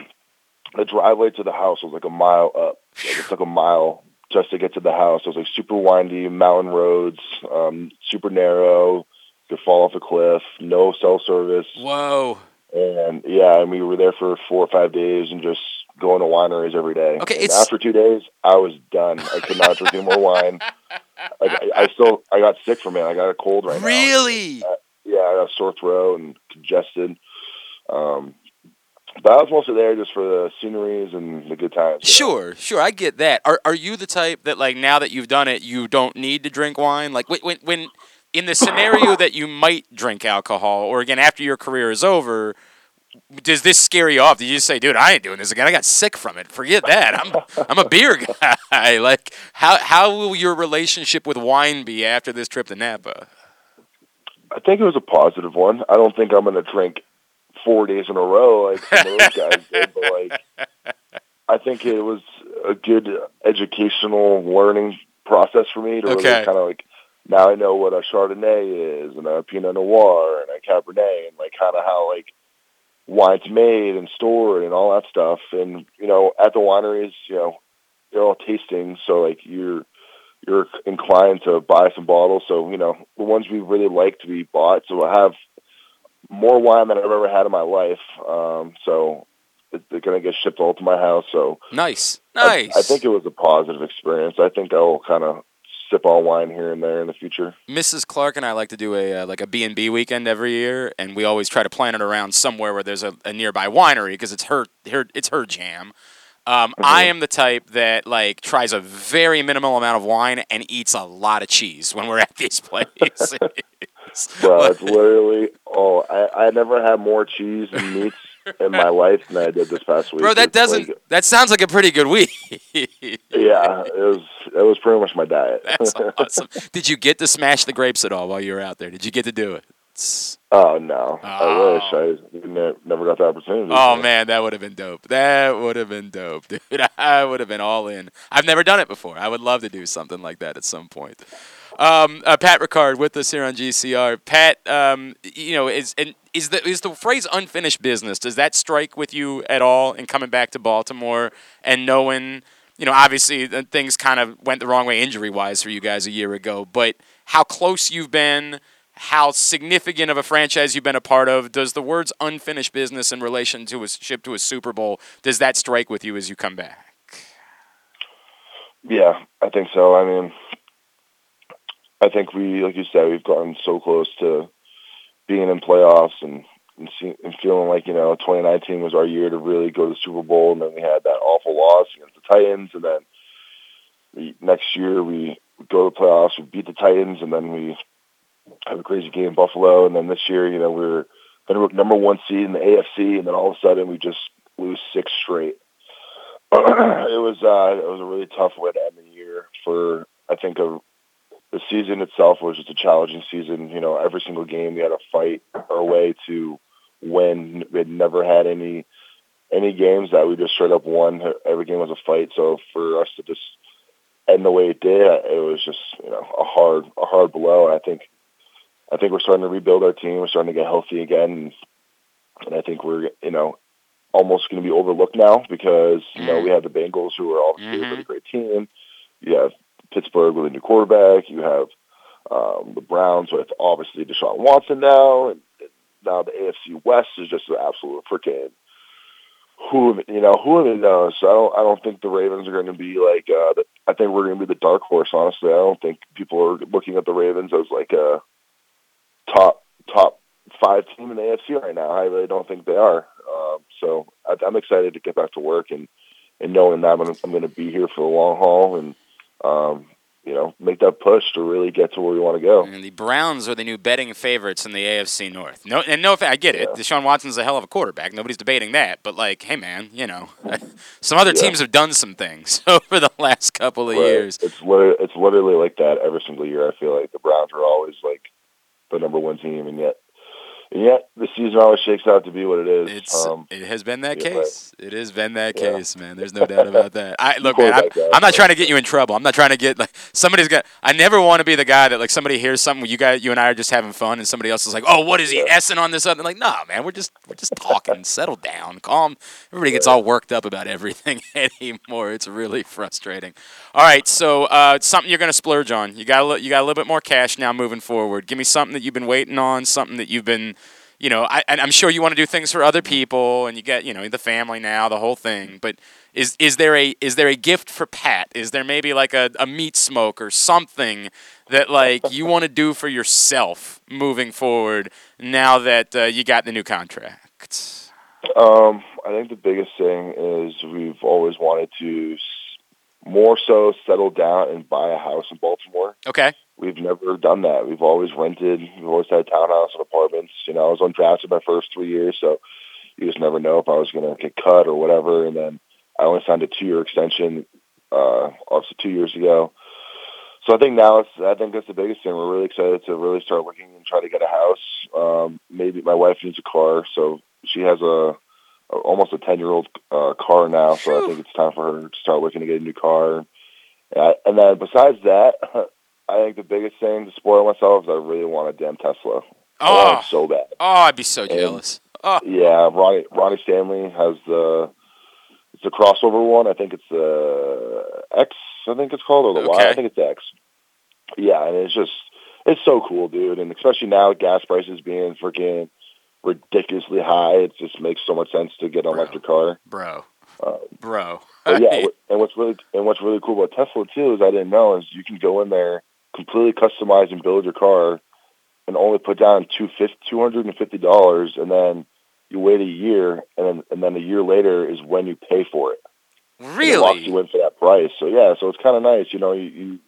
the driveway to the house was like a mile up. Like it took a mile just to get to the house. It was like super windy, mountain roads, um, super narrow. Could fall off a cliff. No cell service. Whoa. And yeah, and we were there for four or five days and just going to wineries every day. Okay, after two days, I was done. I could not drink any more wine. I, I, still I got sick from it. I got a cold right really? now. Really? Uh, yeah, I got a sore throat and congested. Um, but I was mostly there just for the sceneries and the good times. Sure, know? sure, I get that. Are are you the type that like now that you've done it, you don't need to drink wine? Like when when in the scenario that you might drink alcohol, or again after your career is over, does this scare you off? Did you just say, "Dude, I ain't doing this again. I got sick from it. Forget that. I'm I'm a beer guy." like how how will your relationship with wine be after this trip to Napa? I think it was a positive one. I don't think I'm going to drink four days in a row like some of those guys did, but like I think it was a good educational learning process for me to Okay. really kind of like now I know what a Chardonnay is and a Pinot Noir and a Cabernet and like kind of how like wine's made and stored and all that stuff. And you know, at the wineries, you know, they're all tasting, so like you're you're inclined to buy some bottles. So you know, the ones we really like to be bought. So I have more wine than I've ever had in my life. Um, so it- they're going to get shipped all to my house. So Nice, I- nice. I, think it was a positive experience. I think I'll kind of sip on wine here and there in the future. Mrs. Clark and I like to do a uh, like a B&B weekend every year, and we always try to plan it around somewhere where there's a, a nearby winery because it's her, her it's her jam. Um, I am the type that like tries a very minimal amount of wine and eats a lot of cheese when we're at these places. Bro, it's literally oh, I I never had more cheese and meats in my life than I did this past week. Bro, that It's doesn't. like- that sounds like a pretty good week. yeah, it was it was pretty much my diet. That's awesome. Did you get to smash the grapes at all while you were out there? Did you get to do it? Oh no, I Oh. wish I ne- never got the opportunity. Oh man, that would have been dope. That would have been dope, dude. I would have been all in. I've never done it before. I would love to do something like that at some point. Um, uh, Pat Ricard with us here on GCR. Pat, um, you know, is and is the is the phrase unfinished business? Does that strike with you at all in coming back to Baltimore and knowing, you know, obviously things kind of went the wrong way injury wise for you guys a year ago, but how close you've been, how significant of a franchise you've been a part of. Does the words unfinished business in relation to a ship to a Super Bowl does that strike with you as you come back? Yeah, I think so. I mean, I think we, like you said, we've gotten so close to being in playoffs and and, see, and feeling like you know 2019 was our year to really go to the Super Bowl, and then we had that awful loss against the Titans, and then we, next year we go to the playoffs, we beat the Titans, and then we have a crazy game in Buffalo, and then this year, you know, we're number one seed in the AFC, and then all of a sudden we just lose six straight. it was uh, it was a really tough way to end the year for I think a the season itself was just a challenging season. You know, every single game we had to fight our way to win. We had never had any any games that we just straight up won. Every game was a fight. So for us to just end the way it did, it was just you know a hard a hard blow. And I think I think we're starting to rebuild our team. We're starting to get healthy again, and, I think we're you know almost going to be overlooked now because you know we mm-hmm. have the Bengals who are obviously a really mm-hmm. great team. You have Pittsburgh with a new quarterback. You have um, the Browns with obviously Deshaun Watson now, and now the AFC West is just an absolute freaking who you know who even knows. So I don't I don't think the Ravens are going to be like uh, the, I think we're going to be the dark horse. Honestly, I don't think people are looking at the Ravens as like a top top five team in the AFC right now. I really don't think they are. Um, so I, I'm excited to get back to work and and knowing that I'm I'm going to be here for the long haul and um, you know make that push to really get to where we want to go. And the Browns are the new betting favorites in the AFC North. No, and no, I get it. Yeah. Deshaun Watson's a hell of a quarterback. Nobody's debating that. But like, hey man, you know, some other Yeah. teams have done some things over the last couple of Right. years. It's literally, it's literally like that every single year. I feel like the Browns are always like the number one team, and yet, and yet the season always shakes out to be what it is. It's um, it has been that yeah, case. It has been that Yeah. case, man. There's no doubt about that. I look, man. I'm. I'm not trying to get you in trouble. I'm not trying to get like somebody's got. I never want to be the guy that like somebody hears something. You guys, you and I are just having fun, and somebody else is like, "Oh, what is he Yeah. essing on this other?" Like, nah, man. We're just we're just talking. Settle down, calm. Everybody gets all worked up about everything anymore. It's really frustrating. All right, so uh, something you're gonna splurge on. You got a you got a little bit more cash now moving forward. Give me something that you've been waiting on. Something that you've been you know, I, and I'm sure you want to do things for other people, and you get, you know, the family now, the whole thing. But is is there a is there a gift for Pat? Is there maybe like a, a meat smoke or something that like you want to do for yourself moving forward now that uh, you got the new contract? Um, I think the biggest thing is we've always wanted to s- more so settle down and buy a house in Baltimore. Okay. We've never done that. We've always rented. We've always had townhouse and apartments. You know, I was undrafted my first three years, so you just never know if I was going to get cut or whatever. And then I only signed a two-year extension, uh, obviously two years ago. So I think now it's. I think that's the biggest thing. We're really excited to really start looking and try to get a house. Um, maybe my wife needs a car, so she has a almost a ten year old uh, car now, so I think it's time for her to start looking to get a new car. Uh, and then besides that, I think the biggest thing to spoil myself is I really want a damn Tesla. Oh. so bad. Oh, I'd be so jealous. Oh, Yeah, Ronnie Ronnie Stanley has the it's a crossover one. I think it's the X. I think it's called or the Y. Okay. I think it's X. Yeah, and it's just it's so cool, dude. And especially now, gas prices being freaking ridiculously high, it just makes so much sense to get an Bro. electric car. bro, Uh, bro. yeah, and what's really and what's really cool about Tesla too is I didn't know is you can go in there completely customize and build your car, and only put down two two hundred and fifty dollars, and then you wait a year, and then and then a year later is when you pay for it. And it locks you in for that price. So yeah, so it's kind of nice. You know, you you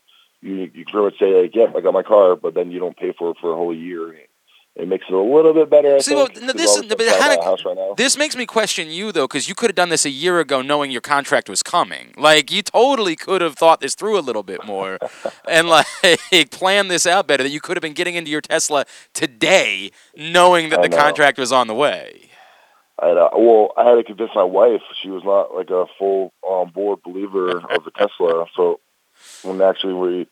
you, you pretty much say like, "Yep, I got my car," but then you don't pay for it for a whole year. It makes it a little bit better. I See, think, well, no, this is- but stuff how did- right. This makes me question you though, because you could have done this a year ago, knowing your contract was coming. Like you totally could have thought this through a little bit more, and like planned this out better. That you could have been getting into your Tesla today, knowing that I the know. contract was on the way. I uh, well, I had to convince my wife. She was not like a full on board believer of the Tesla. So when actually we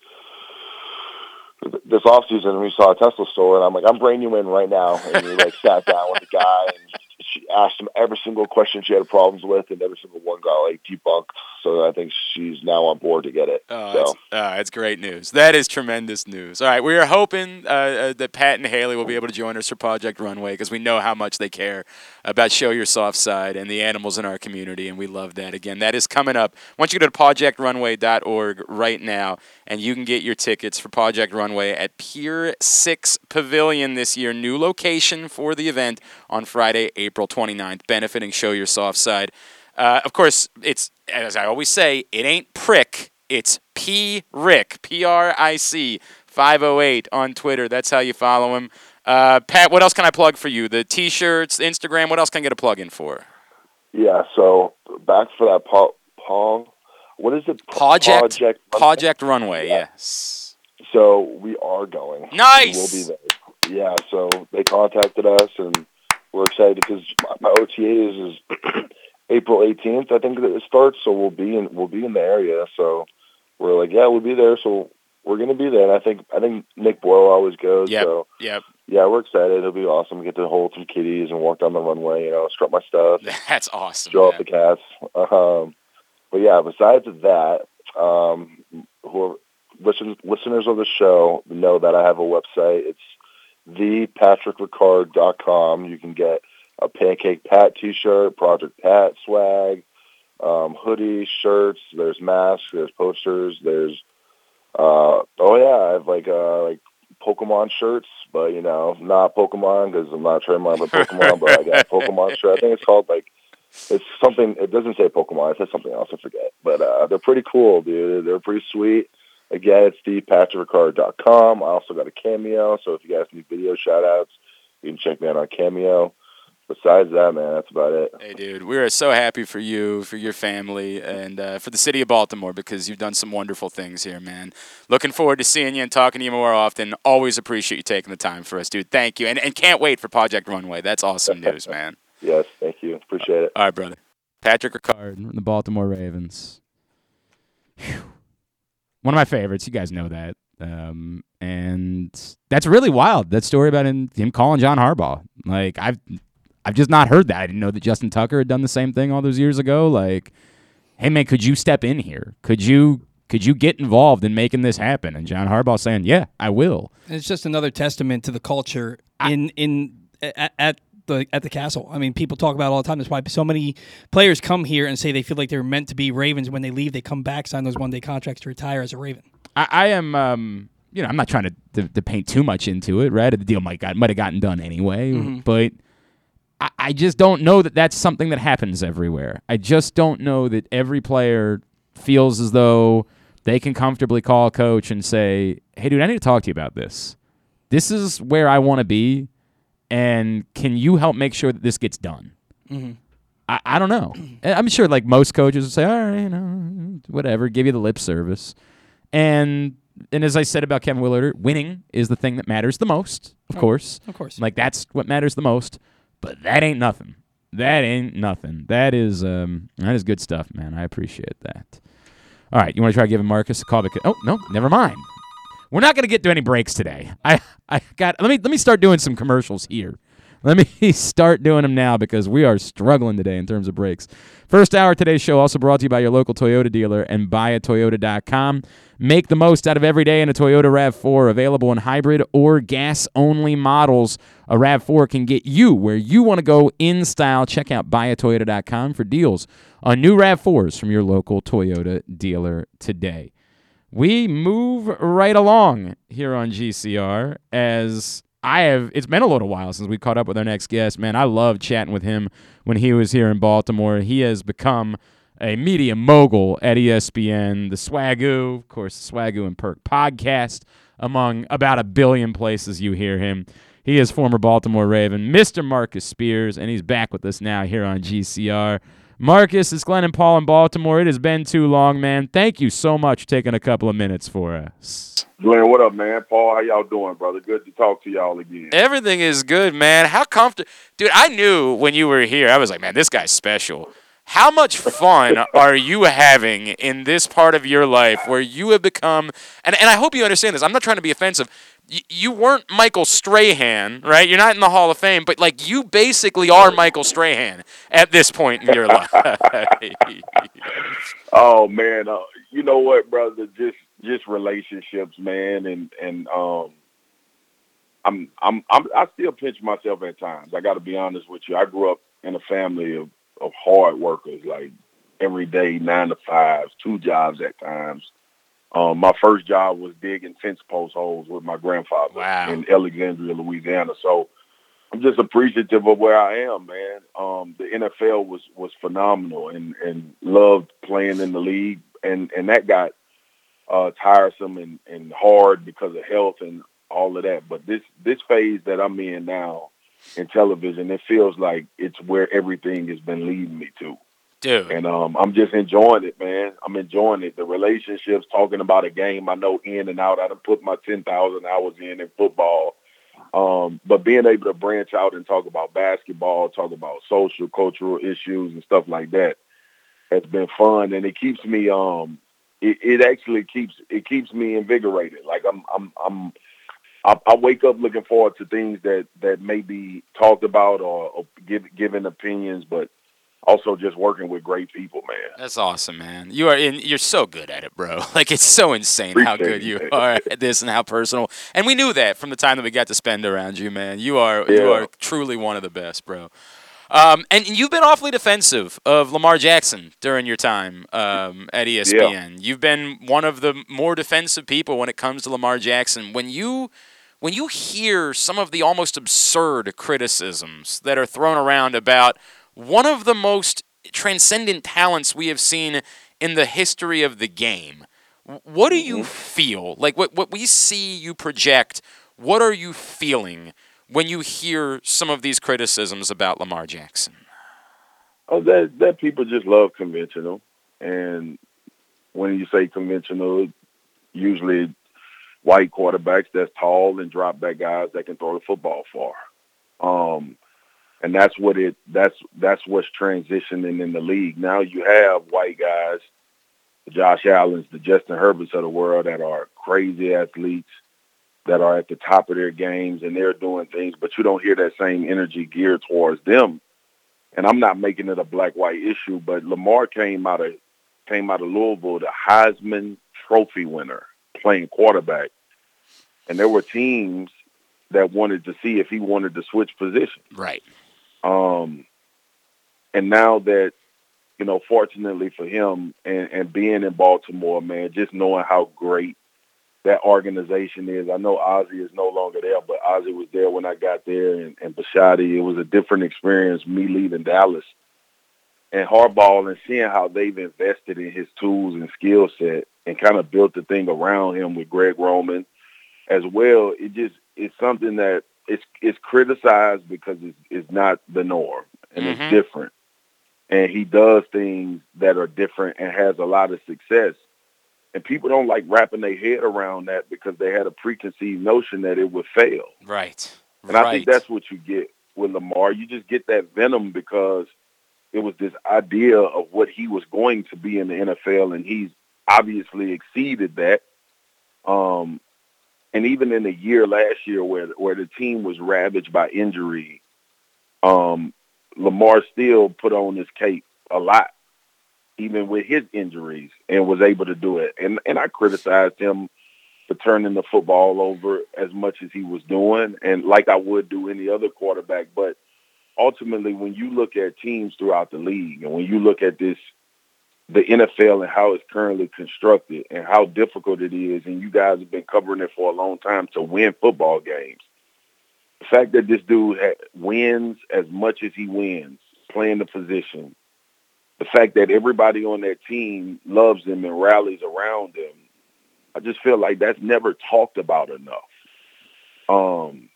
this off season we saw a Tesla store, and I'm like, I'm bringing you in right now. And we like sat down with the guy, and she asked him every single question she had problems with, and every single one got like debunked. So I think she's now on board to get it. Oh, so that's, uh, that's great news. That is tremendous news. All right, we are hoping uh, uh, that Pat and Haley will be able to join us for Project Runway because we know how much they care about Show Your Soft Side and the animals in our community, and we love that. Again, that is coming up. Once you go to projectrunway.org right now, and you can get your tickets for Project Runway at Pier 6 Pavilion this year. New location for the event on Friday, April 29th, benefiting Show Your Soft Side. Uh, of course, it's as I always say, it ain't prick. It's P Rick, P R I C, 508 on Twitter. That's how you follow him. Uh, Pat, what else can I plug for you? The T-shirts, Instagram. What else can I get a plug in for? yeah, so back for that Paul. Paul, what is it? Project Project. Project Runway. Yeah. Yes. So we are going. Nice. We'll be there. Yeah. So they contacted us, and we're excited because my, OTA is, is April 18th. I think that it starts. So we'll be in we'll be in the area. So we're like, yeah, we'll be there. So we're gonna be there. And I think I think Nick Boyle always goes. Yep. So Yep. yeah, we're excited. It'll be awesome. We get to hold some kitties and walk down the runway. You know, strut my stuff. That's awesome. show off the cats. Um, but yeah, besides that, um, who listen, listeners of the show know that I have a website. It's thepatrickricard.com. You can get a Pancake Pat T-shirt, Project Pat swag, um, hoodies, shirts. There's masks. There's posters. There's uh, oh yeah, I have like uh, like Pokemon shirts, but you know, not Pokemon because I'm not trademarked by Pokemon. but I got Pokemon shirt. I think it's called like it's something. It doesn't say Pokemon. It says something else. I forget. But uh, they're pretty cool, dude. They're pretty sweet. Again, it's thepatrickricard.com. I also got a Cameo, so if you guys need video shout outs, you can check me out on Cameo. Besides that, man, that's about it. Hey, dude, we are so happy for you, for your family, and uh, for the city of Baltimore because you've done some wonderful things here, man. Looking forward to seeing you and talking to you more often. Always appreciate you taking the time for us, dude. Thank you. And, and can't wait for Project Runway. That's awesome news, man. Yes, thank you. Appreciate it. All right, brother. Patrick Ricard. Card, the Baltimore Ravens. Phew. One of my favorites. You guys know that. Um, and that's really wild. That story about him, him calling John Harbaugh. Like I've I've just not heard that. I didn't know that Justin Tucker had done the same thing all those years ago. Like, hey man, could you step in here? Could you could you get involved in making this happen? And John Harbaugh saying, yeah, I will. And it's just another testament to the culture in in at, at the at the castle. I mean, people talk about it all the time. That's why so many players come here and say they feel like they're meant to be Ravens. When they leave, they come back, sign those one day contracts to retire as a Raven. I, I am, um, you know, I'm not trying to, to, to paint too much into it, right? The deal might got might have gotten done anyway, but I, I just don't know that that's something that happens everywhere. I just don't know that every player feels as though they can comfortably call a coach and say, "Hey, dude, I need to talk to you about this. This is where I want to be, and can you help make sure that this gets done?" I, I don't know. I'm sure like most coaches would say, all right, you know, whatever, give you the lip service. And and as I said about Kevin Willard, winning is the thing that matters the most, of course. Of course. Like that's what matters the most. But that ain't nothing. That ain't nothing. That is um that is good stuff, man. I appreciate that. All right, you want to try giving Marcus a call? Because, oh no, never mind. We're not going to get to any breaks today. I I got let me let me start doing some commercials here. Let me start doing them now because we are struggling today in terms of breaks. First hour of today's show also brought to you by your local Toyota dealer and buyatoyota.com. Make the most out of every day in a Toyota RAV4 available in hybrid or gas only models. A RAV4 can get you where you want to go in style. Check out buyatoyota.com for deals on new RAV4s from your local Toyota dealer today. We move right along here on GCR as I have it's been a little while since we caught up with our next guest. Man, I love chatting with him when he was here in Baltimore. He has become a media mogul at ESPN, the Swagu, of course, the Swagu and Perk podcast, among about a billion places you hear him. He is former Baltimore Raven, Mr. Marcus Spears, and he's back with us now here on GCR. Marcus, it's Glenn and Paul in Baltimore. It has been too long, man. Thank you so much for taking a couple of minutes for us. Glenn, what up, man? Paul, how y'all doing, brother? Good to talk to y'all again. Everything is good, man. How comfortable, dude? I knew when you were here, I was like, man, this guy's special. How much fun are you having in this part of your life where you have become, and, and I hope you understand this, I'm not trying to be offensive. You weren't Michael Strahan, right? You're not in the Hall of Fame, but like you basically are Michael Strahan at this point in your life. oh man, uh, you know what, brother? Just just relationships, man, and and um, I'm I'm I'm I still pinch myself at times. I got to be honest with you. I grew up in a family of of hard workers, like every day, nine to five, two jobs at times. Um, my first job was digging fence post holes with my grandfather Wow. in Alexandria, Louisiana. So I'm just appreciative of where I am, man. Um, the NFL was was phenomenal and and loved playing in the league, and and that got uh, tiresome and and hard because of health and all of that. But this this phase that I'm in now in television, it feels like it's where everything has been leading me to. Dude. And um, I'm just enjoying it, man. I'm enjoying it. The relationships, talking about a game I know in and out. I done put my 10,000 hours in in football. Um, but being able to branch out and talk about basketball, talk about social, cultural issues and stuff like that has been fun. And it keeps me, um, it, it actually keeps, it keeps me invigorated. Like I'm, I'm, I'm, I, wake up looking forward to things that, that may be talked about or, or give, given opinions, but also just working with great people, man. That's awesome, man. You are in. You're so good at it, bro. Like it's so insane how good you it. are at this and how personal. And we knew that from the time that we got to spend around you, man. You are you are truly one of the best, bro. Um, and you've been awfully defensive of Lamar Jackson during your time um, at ESPN. You've been one of the more defensive people when it comes to Lamar Jackson. When you when you hear some of the almost absurd criticisms that are thrown around about one of the most transcendent talents we have seen in the history of the game. What do you feel? Like what what we see you project, what are you feeling when you hear some of these criticisms about Lamar Jackson? Oh, that that people just love conventional, and when you say conventional, usually white quarterbacks that's tall and drop back guys that can throw the football far. Um, and that's what it that's that's what's transitioning in the league. Now you have white guys, the Josh Allen's, the Justin Herberts of the world that are crazy athletes that are at the top of their games and they're doing things, but you don't hear that same energy geared towards them. And I'm not making it a black white issue, but Lamar came out of came out of Louisville, the Heisman Trophy winner, playing quarterback. And there were teams that wanted to see if he wanted to switch positions. Right. Um, and now that, you know, fortunately for him and, and being in Baltimore, man, just knowing how great that organization is. I know Ozzie is no longer there, but Ozzie was there when I got there and, and Bisciotti. It was a different experience, me leaving Dallas. And Harbaugh and seeing how they've invested in his tools and skill set and kind of built the thing around him with Greg Roman as well. It just it's something that it's it's criticized because it's it's not the norm and Mhm. it's different. And he does things that are different and has a lot of success. And people don't like wrapping their head around that because they had a preconceived notion that it would fail. Right. And right. I think that's what you get with Lamar. You just get that venom because it was this idea of what he was going to be in the NFL, and he's obviously exceeded that. Um, and even in the year last year where where the team was ravaged by injury, um, Lamar still put on his cape a lot, even with his injuries, and was able to do it. And and I criticized him for turning the football over as much as he was doing, and like I would do any other quarterback. But ultimately, when you look at teams throughout the league, and when you look at this the NFL and how it's currently constructed and how difficult it is, and you guys have been covering it for a long time to win football games. The fact that this dude wins as much as he wins, playing the position, the fact that everybody on that team loves him and rallies around him, I just feel like that's never talked about enough. Um,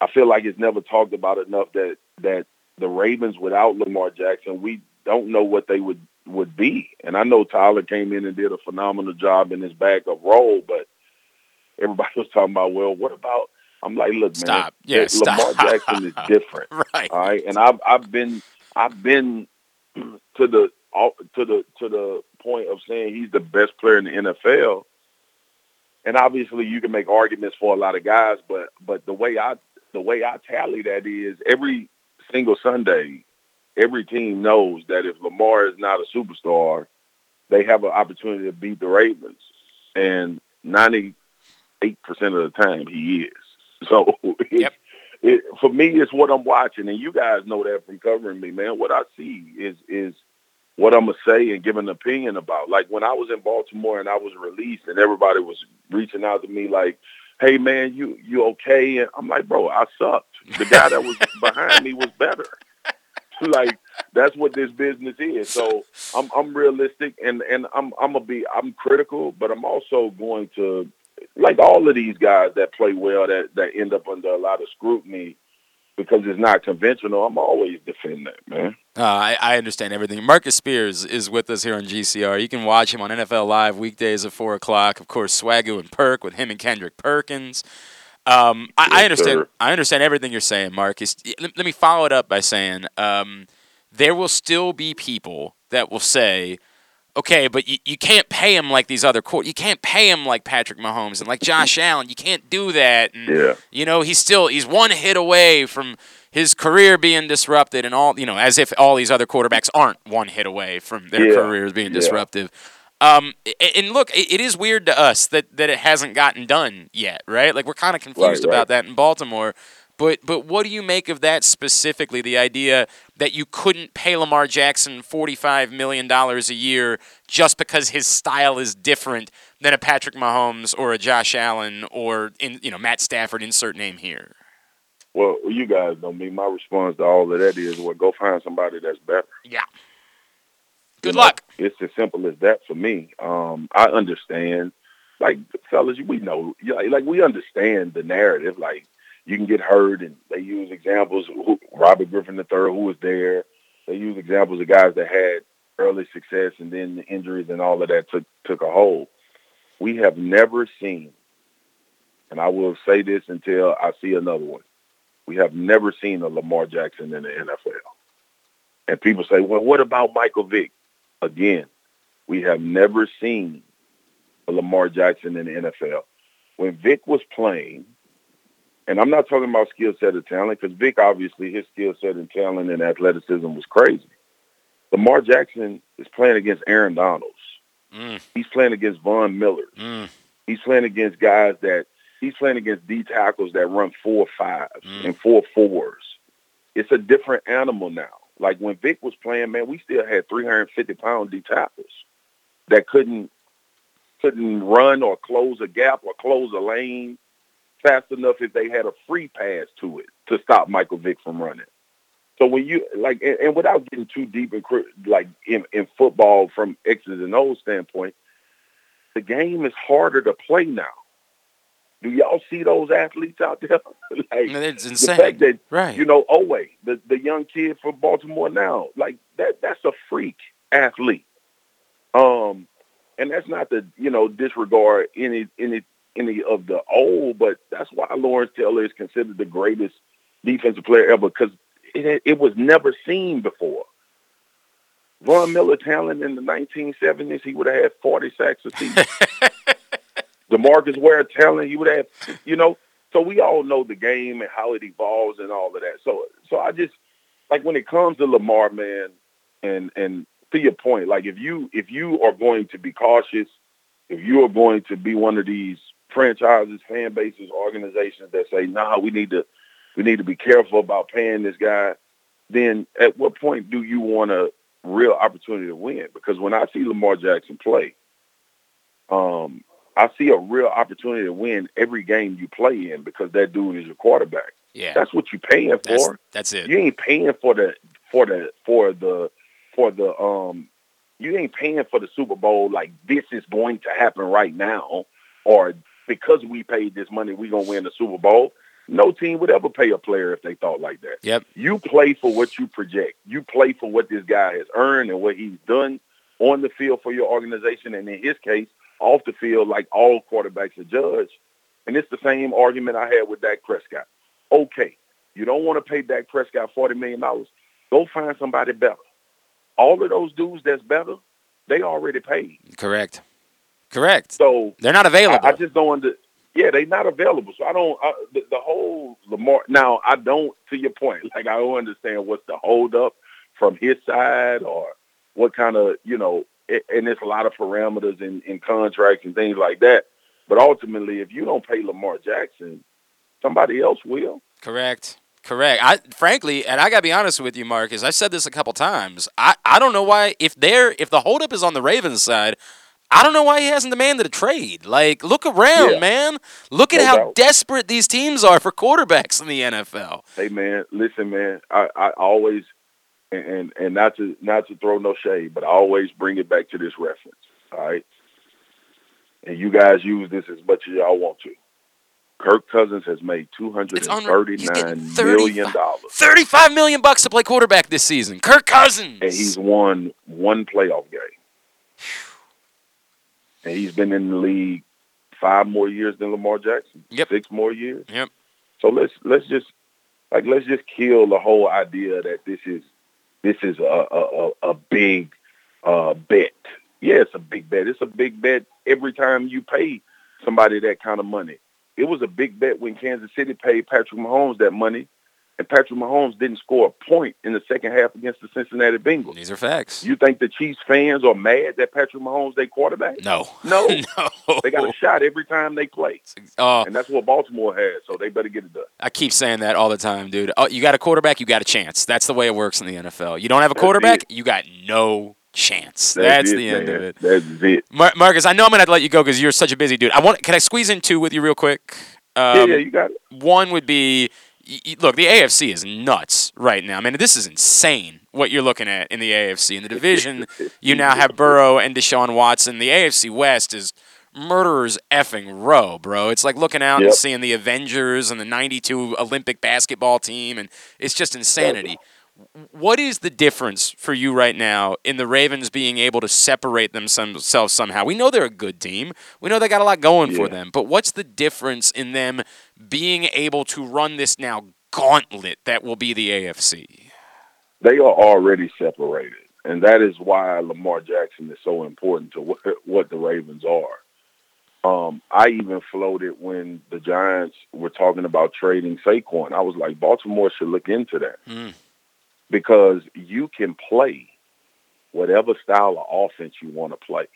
I feel like it's never talked about enough that that the Ravens without Lamar Jackson, we don't know what they would would be. And I know Tyler came in and did a phenomenal job in his backup role, but everybody was talking about, well, what about? I'm like, look, stop. man, yeah, Lamar stop. Jackson is different, right? All right, and I've I've been I've been to the to the to the point of saying he's the best player in the NFL. And obviously, you can make arguments for a lot of guys, but but the way I the way I tally that is every single Sunday, every team knows that if Lamar is not a superstar, they have an opportunity to beat the Ravens. And 98% of the time, he is. So Yep. it, for me, it's what I'm watching. And you guys know that from covering me, man. What I see is is what I'm going to say and give an opinion about. Like when I was in Baltimore and I was released and everybody was reaching out to me like, hey, man, you, you okay? And I'm like, bro, I sucked. The guy that was behind me was better like that's what this business is. So I'm I'm realistic and and I'm I'm gonna be I'm critical, but I'm also going to like all of these guys that play well that that end up under a lot of scrutiny because it's not conventional. I'm always defending that, man. Uh, I, I understand everything. Marcus Spears is with us here on GCR. You can watch him on NFL Live weekdays at 4 o'clock. Of course, Swagu and Perk with him and Kendrick Perkins. Um, I, I understand. sir. I understand everything you're saying, Marcus. Let, let me follow it up by saying um, there will still be people that will say, "Okay, but you, you can't pay him like these other court. You can't pay him like Patrick Mahomes and like Josh Allen. You can't do that." And Yeah. you know, he's still he's one hit away from his career being disrupted, and all you know, as if all these other quarterbacks aren't one hit away from their Yeah. careers being Yeah. Um, and look, it, it is weird to us that, that it hasn't gotten done yet, right? Like we're kind of confused Right, right. about that in Baltimore. But but what do you make of that specifically? The idea that you couldn't pay Lamar Jackson forty five million dollars a year just because his style is different than a Patrick Mahomes or a Josh Allen or in you know Matt Stafford. Insert name here. Well, you guys know me. My response to all of that is, well, go find somebody that's better. Yeah. You Good know, luck. It's as simple as that for me. Um, I understand, like fellas, we know, like we understand the narrative. Like you can get hurt, and they use examples. Who, Robert Griffin III, who was there. They use examples of guys that had early success, and then the injuries and all of that took took a hold. We have never seen, and I will say this until I see another one. We have never seen a Lamar Jackson in the NFL. And people say, well, what about Michael Vick? Again, we have never seen a Lamar Jackson in the NFL. When Vick was playing, and I'm not talking about skill set or talent, because Vick obviously his skill set and talent and athleticism was crazy. Lamar Jackson is playing against Aaron Donalds. Mm, He's playing against Von Miller. mm, He's playing against guys that he's playing against D tackles that run four fives Mm. and four fours. It's a different animal now. Like when Vick was playing, man, we still had 350 pound D tackles that couldn't couldn't run or close a gap or close a lane fast enough if they had a free pass to it to stop Michael Vick from running. So when you like, and, and without getting too deep in like in, in football from X's and O's standpoint, the game is harder to play now. Do y'all see those athletes out there? like No, it's the fact that Right. you know Owe, the the young kid from Baltimore now, like that that's a freak athlete. Um, and that's not to you know disregard any any any of the old, but that's why Lawrence Taylor is considered the greatest defensive player ever because it, it was never seen before. Von Miller talent in the 1970s, he would have had 40 sacks a season. DeMarcus Ware talent, he would have, you know. So we all know the game and how it evolves and all of that. So, so I just like when it comes to Lamar, man, and and to your point, like if you if you are going to be cautious, if you are going to be one of these franchises, fan bases, organizations that say, "Nah, we need to we need to be careful about paying this guy," then at what point do you want a real opportunity to win? Because when I see Lamar Jackson play, um, I see a real opportunity to win every game you play in because that dude is your quarterback. Yeah, That's what you're paying that's, for. that's it. You ain't paying for the for the for the for the um you ain't paying for the Super Bowl like this is going to happen right now or because we paid this money we gonna win the Super Bowl. No team would ever pay a player if they thought like that. Yep. You play for what you project. You play for what this guy has earned and what he's done on the field for your organization and in his case, off the field like all quarterbacks are judged. And it's the same argument I had with Dak Prescott. Okay, you don't want to pay Dak Prescott forty million dollars. Go find somebody better. All of those dudes that's better, they already paid. Correct. Correct. So They're not available. I, I just don't under. Yeah, they're not available. So I don't. I, the, the whole Lamar. Now I don't. To your point, like I don't understand what's the hold up from his side or what kind of you know. It, and there's a lot of parameters in, in contracts and things like that. But ultimately, if you don't pay Lamar Jackson, somebody else will. Correct. Correct. I frankly, and I gotta be honest with you, Marcus. I said this a couple times. I, I don't know why if they're if the holdup is on the Ravens side, I don't know why he hasn't demanded a trade. Like, look around, Yeah. man. Look at No how doubt. desperate these teams are for quarterbacks in the NFL. Hey man, listen man, I, I always and, and not to not to throw no shade, but I always bring it back to this reference. All right. And you guys use this as much as y'all want to. Kirk Cousins has made two hundred and thirty nine 30 million dollars. Thirty-five million bucks to play quarterback this season. Kirk Cousins. And he's won one playoff game. And he's been in the league five more years than Lamar Jackson. Yep. Six more years. Yep. So let's let's just like let's just kill the whole idea that this is this is a a, a, big uh, bet. Yeah, it's a big bet. It's a big bet every time you pay somebody that kind of money. It was a big bet when Kansas City paid Patrick Mahomes that money, and Patrick Mahomes didn't score a point in the second half against the Cincinnati Bengals. These are facts. You think the Chiefs fans are mad that Patrick Mahomes their quarterback? no. No. no. They got a shot every time they play, Oh, and that's what Baltimore has. So they better get it done. I keep saying that all the time, dude. Oh, you got a quarterback, you got a chance. That's the way it works in the NFL. You don't have a quarterback, you got no chance. That's, it, the end man. of it. That's it. Mar- Marcus, I know I'm gonna have to let you go because you're such a busy dude. I want. Can I squeeze in two with you real quick? Um, yeah, yeah, you got it. One would be, look, the AFC is nuts right now. I mean, this is insane what you're looking at in the AFC. In the division, you now have Burrow and Deshaun Watson. The AFC West is murderers effing row, bro. It's like looking out and seeing the Avengers and the 92 Olympic basketball team, and it's just insanity. What is the difference for you right now in the Ravens being able to separate themselves somehow? We know they're a good team. We know they got a lot going for them. But what's the difference in them being able to run this now gauntlet that will be the AFC? They are already separated, and that is why Lamar Jackson is so important to what, what the Ravens are. Um, I even floated when the Giants were talking about trading Saquon. I was like, Baltimore should look into that Mm. Because you can play whatever style of offense you want to play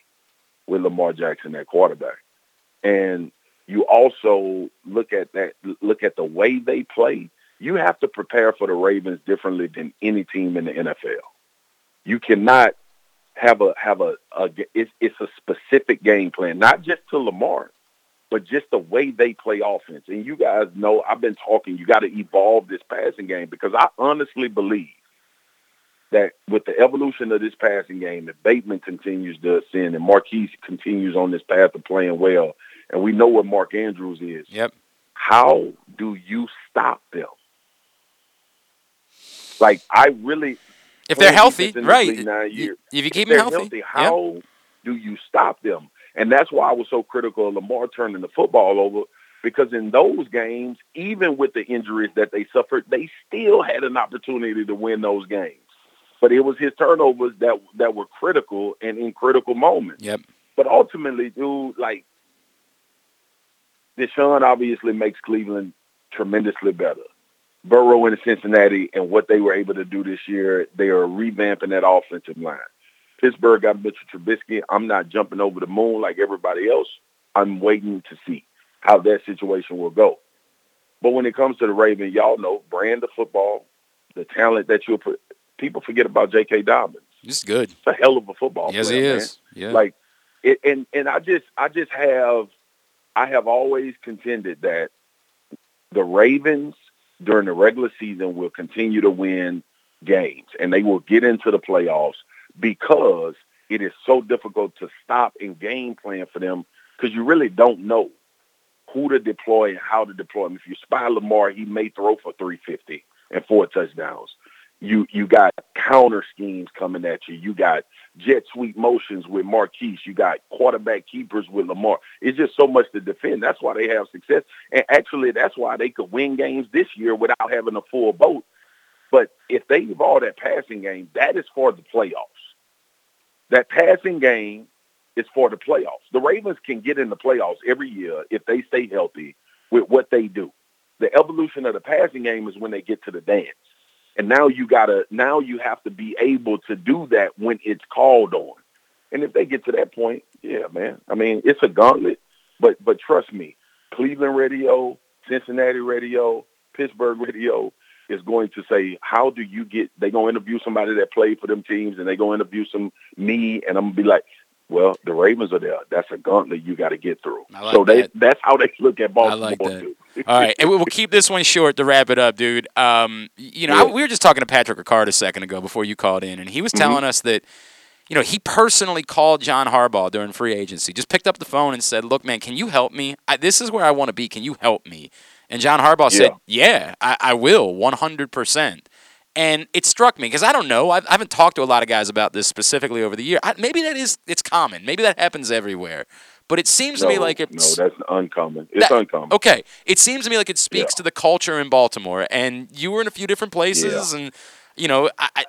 with Lamar Jackson at quarterback, and you also look at that. Look at the way they play. You have to prepare for the Ravens differently than any team in the NFL. You cannot have a have a, a it's it's a specific game plan, not just to Lamar, but just the way they play offense. And you guys know I've been talking. You got to evolve this passing game because I honestly believe that with the evolution of this passing game, if Bateman continues to ascend and Marquise continues on this path of playing well, and we know what Mark Andrews is, Yep. how do you stop them? Like I really, If they're healthy, defense in this right? nine years, If you keep if them healthy, healthy, how do you stop them? And that's why I was so critical of Lamar turning the football over because in those games, even with the injuries that they suffered, they still had an opportunity to win those games. But it was his turnovers that that were critical and in critical moments. Yep. But ultimately, dude, like Deshaun obviously makes Cleveland tremendously better. Burrow in Cincinnati and what they were able to do this year, they are revamping that offensive line. Pittsburgh got Mitchell Trubisky. I'm not jumping over the moon like everybody else. I'm waiting to see how that situation will go. But when it comes to the Ravens, y'all know brand of football, the talent that you'll put. People forget about J.K. Dobbins. He's good. It's a hell of a football. Yes, player, he man. is. Yeah. Like, it, and and I just I just have I have always contended that the Ravens during the regular season will continue to win games and they will get into the playoffs because it is so difficult to stop and game plan for them because you really don't know who to deploy and how to deploy him. If you spy Lamar, he may throw for 350 and four touchdowns. You you got counter schemes coming at you. You got jet sweep motions with Marquise. You got quarterback keepers with Lamar. It's just so much to defend. That's why they have success. And actually, that's why they could win games this year without having a full boat. But if they evolve that passing game, that is for the playoffs. That passing game is for the playoffs. The Ravens can get in the playoffs every year if they stay healthy with what they do. The evolution of the passing game is when they get to the dance. And now you gotta now you have to be able to do that when it's called on. And if they get to that point, yeah, man. I mean, it's a gauntlet. But but trust me, Cleveland radio, Cincinnati radio, Pittsburgh radio is going to say, how do you get they gonna interview somebody that played for them teams and they gonna interview some me and I'm gonna be like, well, the Ravens are there. That's a gauntlet you got to get through. Like so they that. that's how they look at I Baltimore. like that. too. All right, and we- we'll keep this one short to wrap it up, dude. Um, you know, I, we were just talking to Patrick Ricard a second ago before you called in, and he was telling us that, you know, he personally called John Harbaugh during free agency, just picked up the phone and said, "Look, man, can you help me? I, this is where I want to be. Can you help me?" And John Harbaugh said, "Yeah, I, I will, one hundred percent." And it struck me because I don't know. I've, I haven't talked to a lot of guys about this specifically over the year. I, maybe that is it's common. Maybe that happens everywhere. But it seems to me like it's no, that's uncommon. It's that- uncommon. Okay, it seems to me like it speaks Yeah. to the culture in Baltimore, and you were in a few different places, and you know, I, I,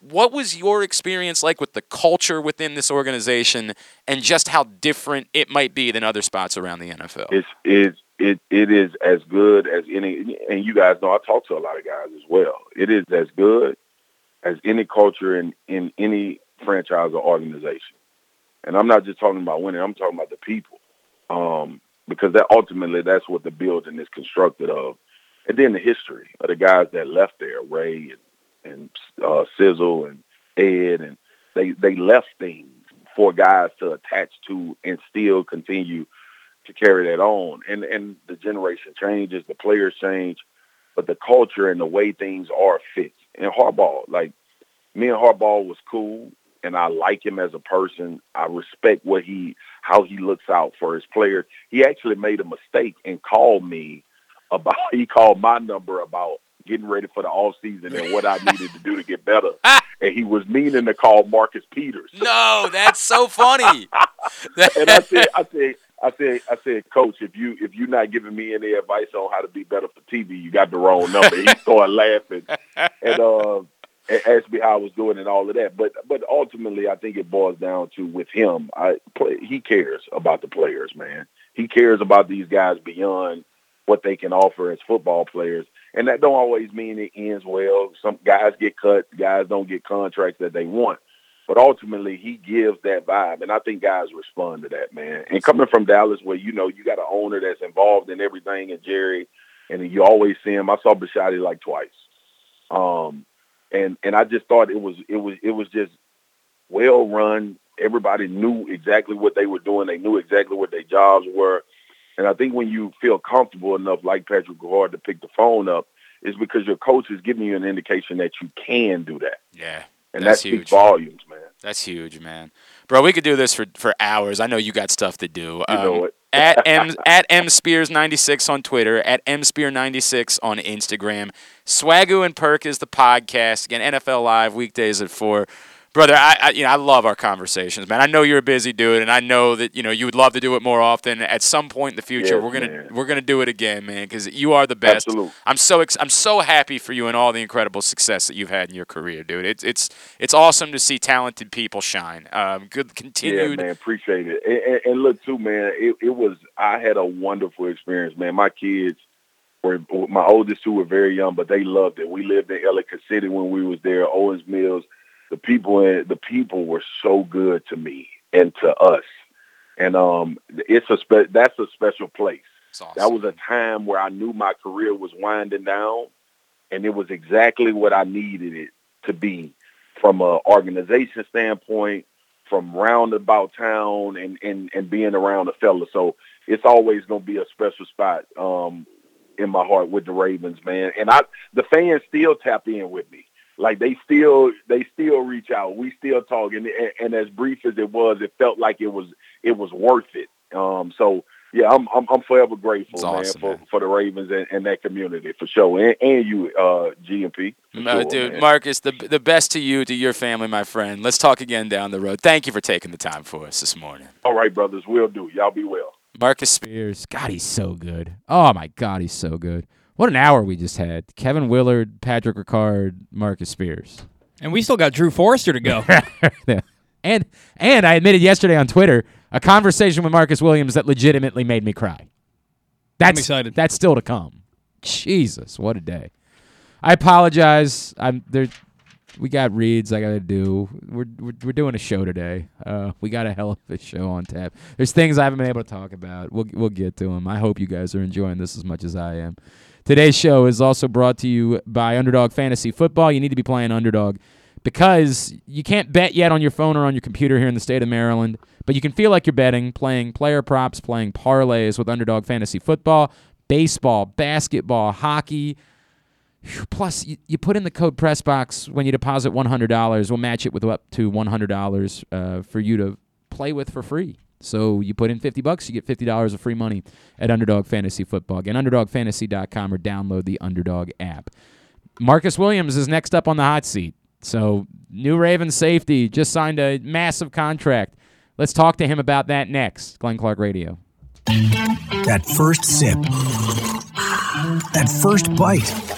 what was your experience like with the culture within this organization, and just how different it might be than other spots around the NFL? It's it's it it is as good as any and you guys know I talk to a lot of guys as well. It is as good as any culture in, in any franchise or organization. And I'm not just talking about winning, I'm talking about the people. Um, because that ultimately that's what the building is constructed of. And then the history of the guys that left there, Ray and, and uh, Sizzle and Ed, and they they left things for guys to attach to and still continue to carry that on. And and the generation changes, the players change, but the culture and the way things are fits. And Harbaugh, like me and Harbaugh was cool, and I like him as a person. I respect what he how he looks out for his players. He actually made a mistake and called me about he called my number about getting ready for the off season and what I needed to do to get better. and he was meaning to call Marcus Peters. no, that's so funny. and I said, I said, I said, I said, Coach, if you if you're not giving me any advice on how to be better for TV, you got the wrong number. he started laughing and uh, asked me how I was doing and all of that. But but ultimately, I think it boils down to with him, I play, he cares about the players, man. He cares about these guys beyond what they can offer as football players. And that don't always mean it ends well. Some guys get cut, guys don't get contracts that they want. But ultimately, he gives that vibe, and I think guys respond to that, man. And coming from Dallas, where you know you got an owner that's involved in everything, and Jerry, and you always see him. I saw Bisciotti like twice, um, and and I just thought it was it was it was just well run. Everybody knew exactly what they were doing. They knew exactly what their jobs were. And I think when you feel comfortable enough, like Patrick Gard, to pick the phone up, is because your coach is giving you an indication that you can do that. yeah, And That's that huge. volumes, man. that's huge, man. Bro, we could do this for, for hours. I know you got stuff to do. You know Um, it. at m at m spears 96 on Twitter, at m spear 96 on Instagram. Swagu and Perk is the podcast. Again, NFL Live weekdays at four. Brother. I, I, you know I love our conversations, man. I know you're a busy dude, and I know that you know you would love to do it more often. At some point in the future, Yes, we're gonna man. we're gonna do it again, man, because you are the best. Absolute. I'm so ex- I'm so happy for you and all the incredible success that you've had in your career, dude. It's it's it's awesome to see talented people shine. Um, good continued. Yeah, man, appreciate it. And, and, and look, too, man, it, it was. I had a wonderful experience, man. My kids were my oldest two were very young, but they loved it. We lived in Ellicott City when we was there. Owings Mills, the people, the people were so good to me and to us, and um, it's a spe- that's a special place. Awesome. That was a time where I knew my career was winding down, and it was exactly what I needed it to be from an organization standpoint, from roundabout town, and and and being around the fella. So it's always going to be a special spot um, in my heart with the Ravens, man. And I, the fans still tap in with me. Like they still, they still reach out. We still talk, and, and, as brief as it was, it felt like it was, it was worth it. Um, so yeah, I'm, I'm, I'm forever grateful, man, awesome, for, man. for the Ravens and, and that community for sure, and, and you, uh, GMP. Uh, sure, dude, man. Marcus, the the best to you, to your family, my friend. Let's talk again down the road. Thank you for taking the time for us this morning, All right, brothers, we'll do. Y'all be well. Marcus. Spears. God, he's so good. Oh my God, he's so good. What an hour we just had. Kevin Willard, Patrick Ricard, Marcus Spears. And we still got Drew Forrester to go. Yeah. and and I admitted yesterday on Twitter a conversation with Marcus Williams that legitimately made me cry. That's excited. That's still to come. Jesus, what a day! I apologize. I'm there. We got reads I got to do. We're, we're we're doing a show today. Uh, we got a hell of a show on tap. There's things I haven't been able to talk about. We'll we'll get to them. I hope you guys are enjoying this as much as I am. Today's show is also brought to you by Underdog Fantasy Football. You need to be playing Underdog because you can't bet yet on your phone or on your computer here in the state of Maryland, but you can feel like you're betting, playing player props, playing parlays with Underdog Fantasy Football, baseball, basketball, hockey. Plus, you, put in the code PressBox when you deposit $100. We'll match it with up to $100 uh, for you to play with for free. So you put in 50 bucks, you get $50 of free money at Underdog Fantasy Football. Again, underdogfantasy.com or download the Underdog app. Marcus Williams is next up on the hot seat. So, new Ravens safety just signed a massive contract. Let's talk to him about that next. Glenn Clark Radio. That first sip. That first bite.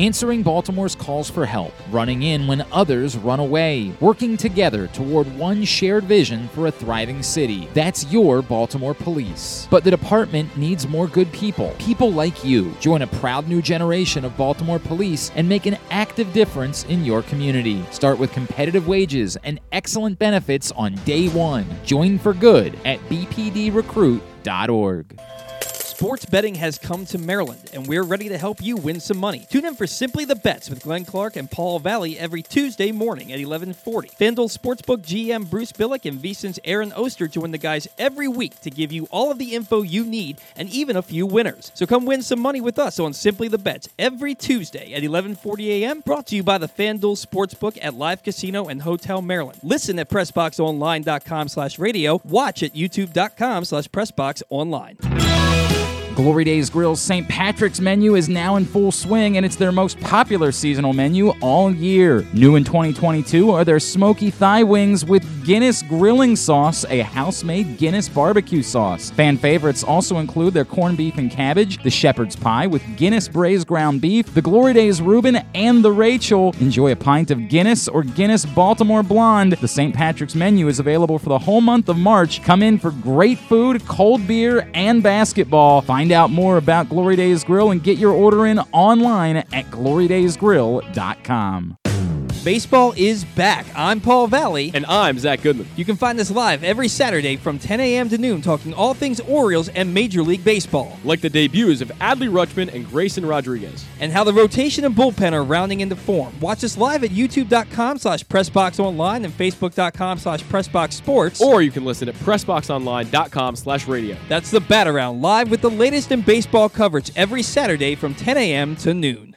Answering Baltimore's calls for help, running in when others run away, working together toward one shared vision for a thriving city. That's your Baltimore Police. But the department needs more good people, people like you. Join a proud new generation of Baltimore Police and make an active difference in your community. Start with competitive wages and excellent benefits on day one. Join for good at bpdrecruit.org. Sports betting has come to Maryland, and we're ready to help you win some money. Tune in for Simply the Bets with Glenn Clark and Paul Valle every Tuesday morning at 1140. FanDuel Sportsbook GM Bruce Billick and VSiN's Aaron Oster join the guys every week to give you all of the info you need and even a few winners. So come win some money with us on Simply the Bets every Tuesday at 1140 a.m. Brought to you by the FanDuel Sportsbook at Live Casino and Hotel Maryland. Listen at PressBoxOnline.com slash radio. Watch at YouTube.com slash PressBoxOnline. Glory Days Grill's St. Patrick's menu is now in full swing, and it's their most popular seasonal menu all year. New in 2022 are their smoky thigh wings with Guinness grilling sauce, a house made Guinness barbecue sauce. Fan favorites also include their corned beef and cabbage, the shepherd's pie with Guinness braised ground beef, the Glory Days Reuben, and the Rachel. Enjoy a pint of Guinness or Guinness Baltimore Blonde. The St. Patrick's menu is available for the whole month of March. Come in for great food, cold beer, and basketball. Find out more about Glory Days Grill and get your order in online at glorydaysgrill.com. Baseball is back. I'm Paul Valle. And I'm Zach Goodman. You can find us live every Saturday from 10 a.m. to noon talking all things Orioles and Major League Baseball. Like the debuts of Adley Rutschman and Grayson Rodriguez. And how the rotation and bullpen are rounding into form. Watch us live at youtube.com slash pressboxonline and facebook.com slash pressboxsports. Or you can listen at pressboxonline.com slash radio. That's the Bat Around live with the latest in baseball coverage every Saturday from 10 a.m. to noon.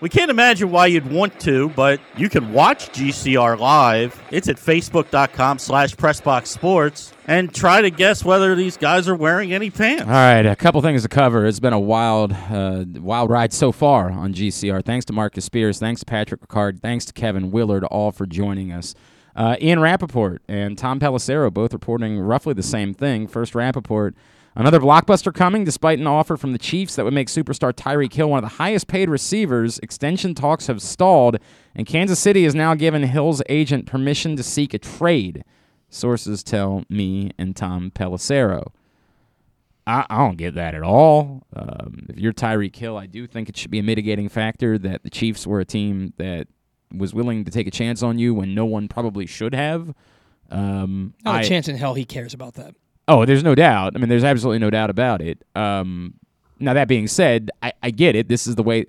We can't imagine why you'd want to, but you can watch GCR live. It's at facebook.com slash pressboxsports and try to guess whether these guys are wearing any pants. All right, a couple things to cover. It's been a wild, uh, wild ride so far on GCR. Thanks to Marcus Spears, thanks to Patrick Ricard, thanks to Kevin Willard, all for joining us. Uh, Ian Rapoport and Tom Pelissero both reporting roughly the same thing. First, Rapoport. Another blockbuster coming despite an offer from the Chiefs that would make superstar Tyreek Hill one of the highest paid receivers. Extension talks have stalled, and Kansas City has now given Hill's agent permission to seek a trade. Sources tell me and Tom Pelissero. I, I don't get that at all. Um, if you're Tyreek Hill, I do think it should be a mitigating factor that the Chiefs were a team that was willing to take a chance on you when no one probably should have. Um, Not I- a chance in hell he cares about that. Oh, there's no doubt. I mean, there's absolutely no doubt about it. Um, now that being said, I, I get it. This is the way.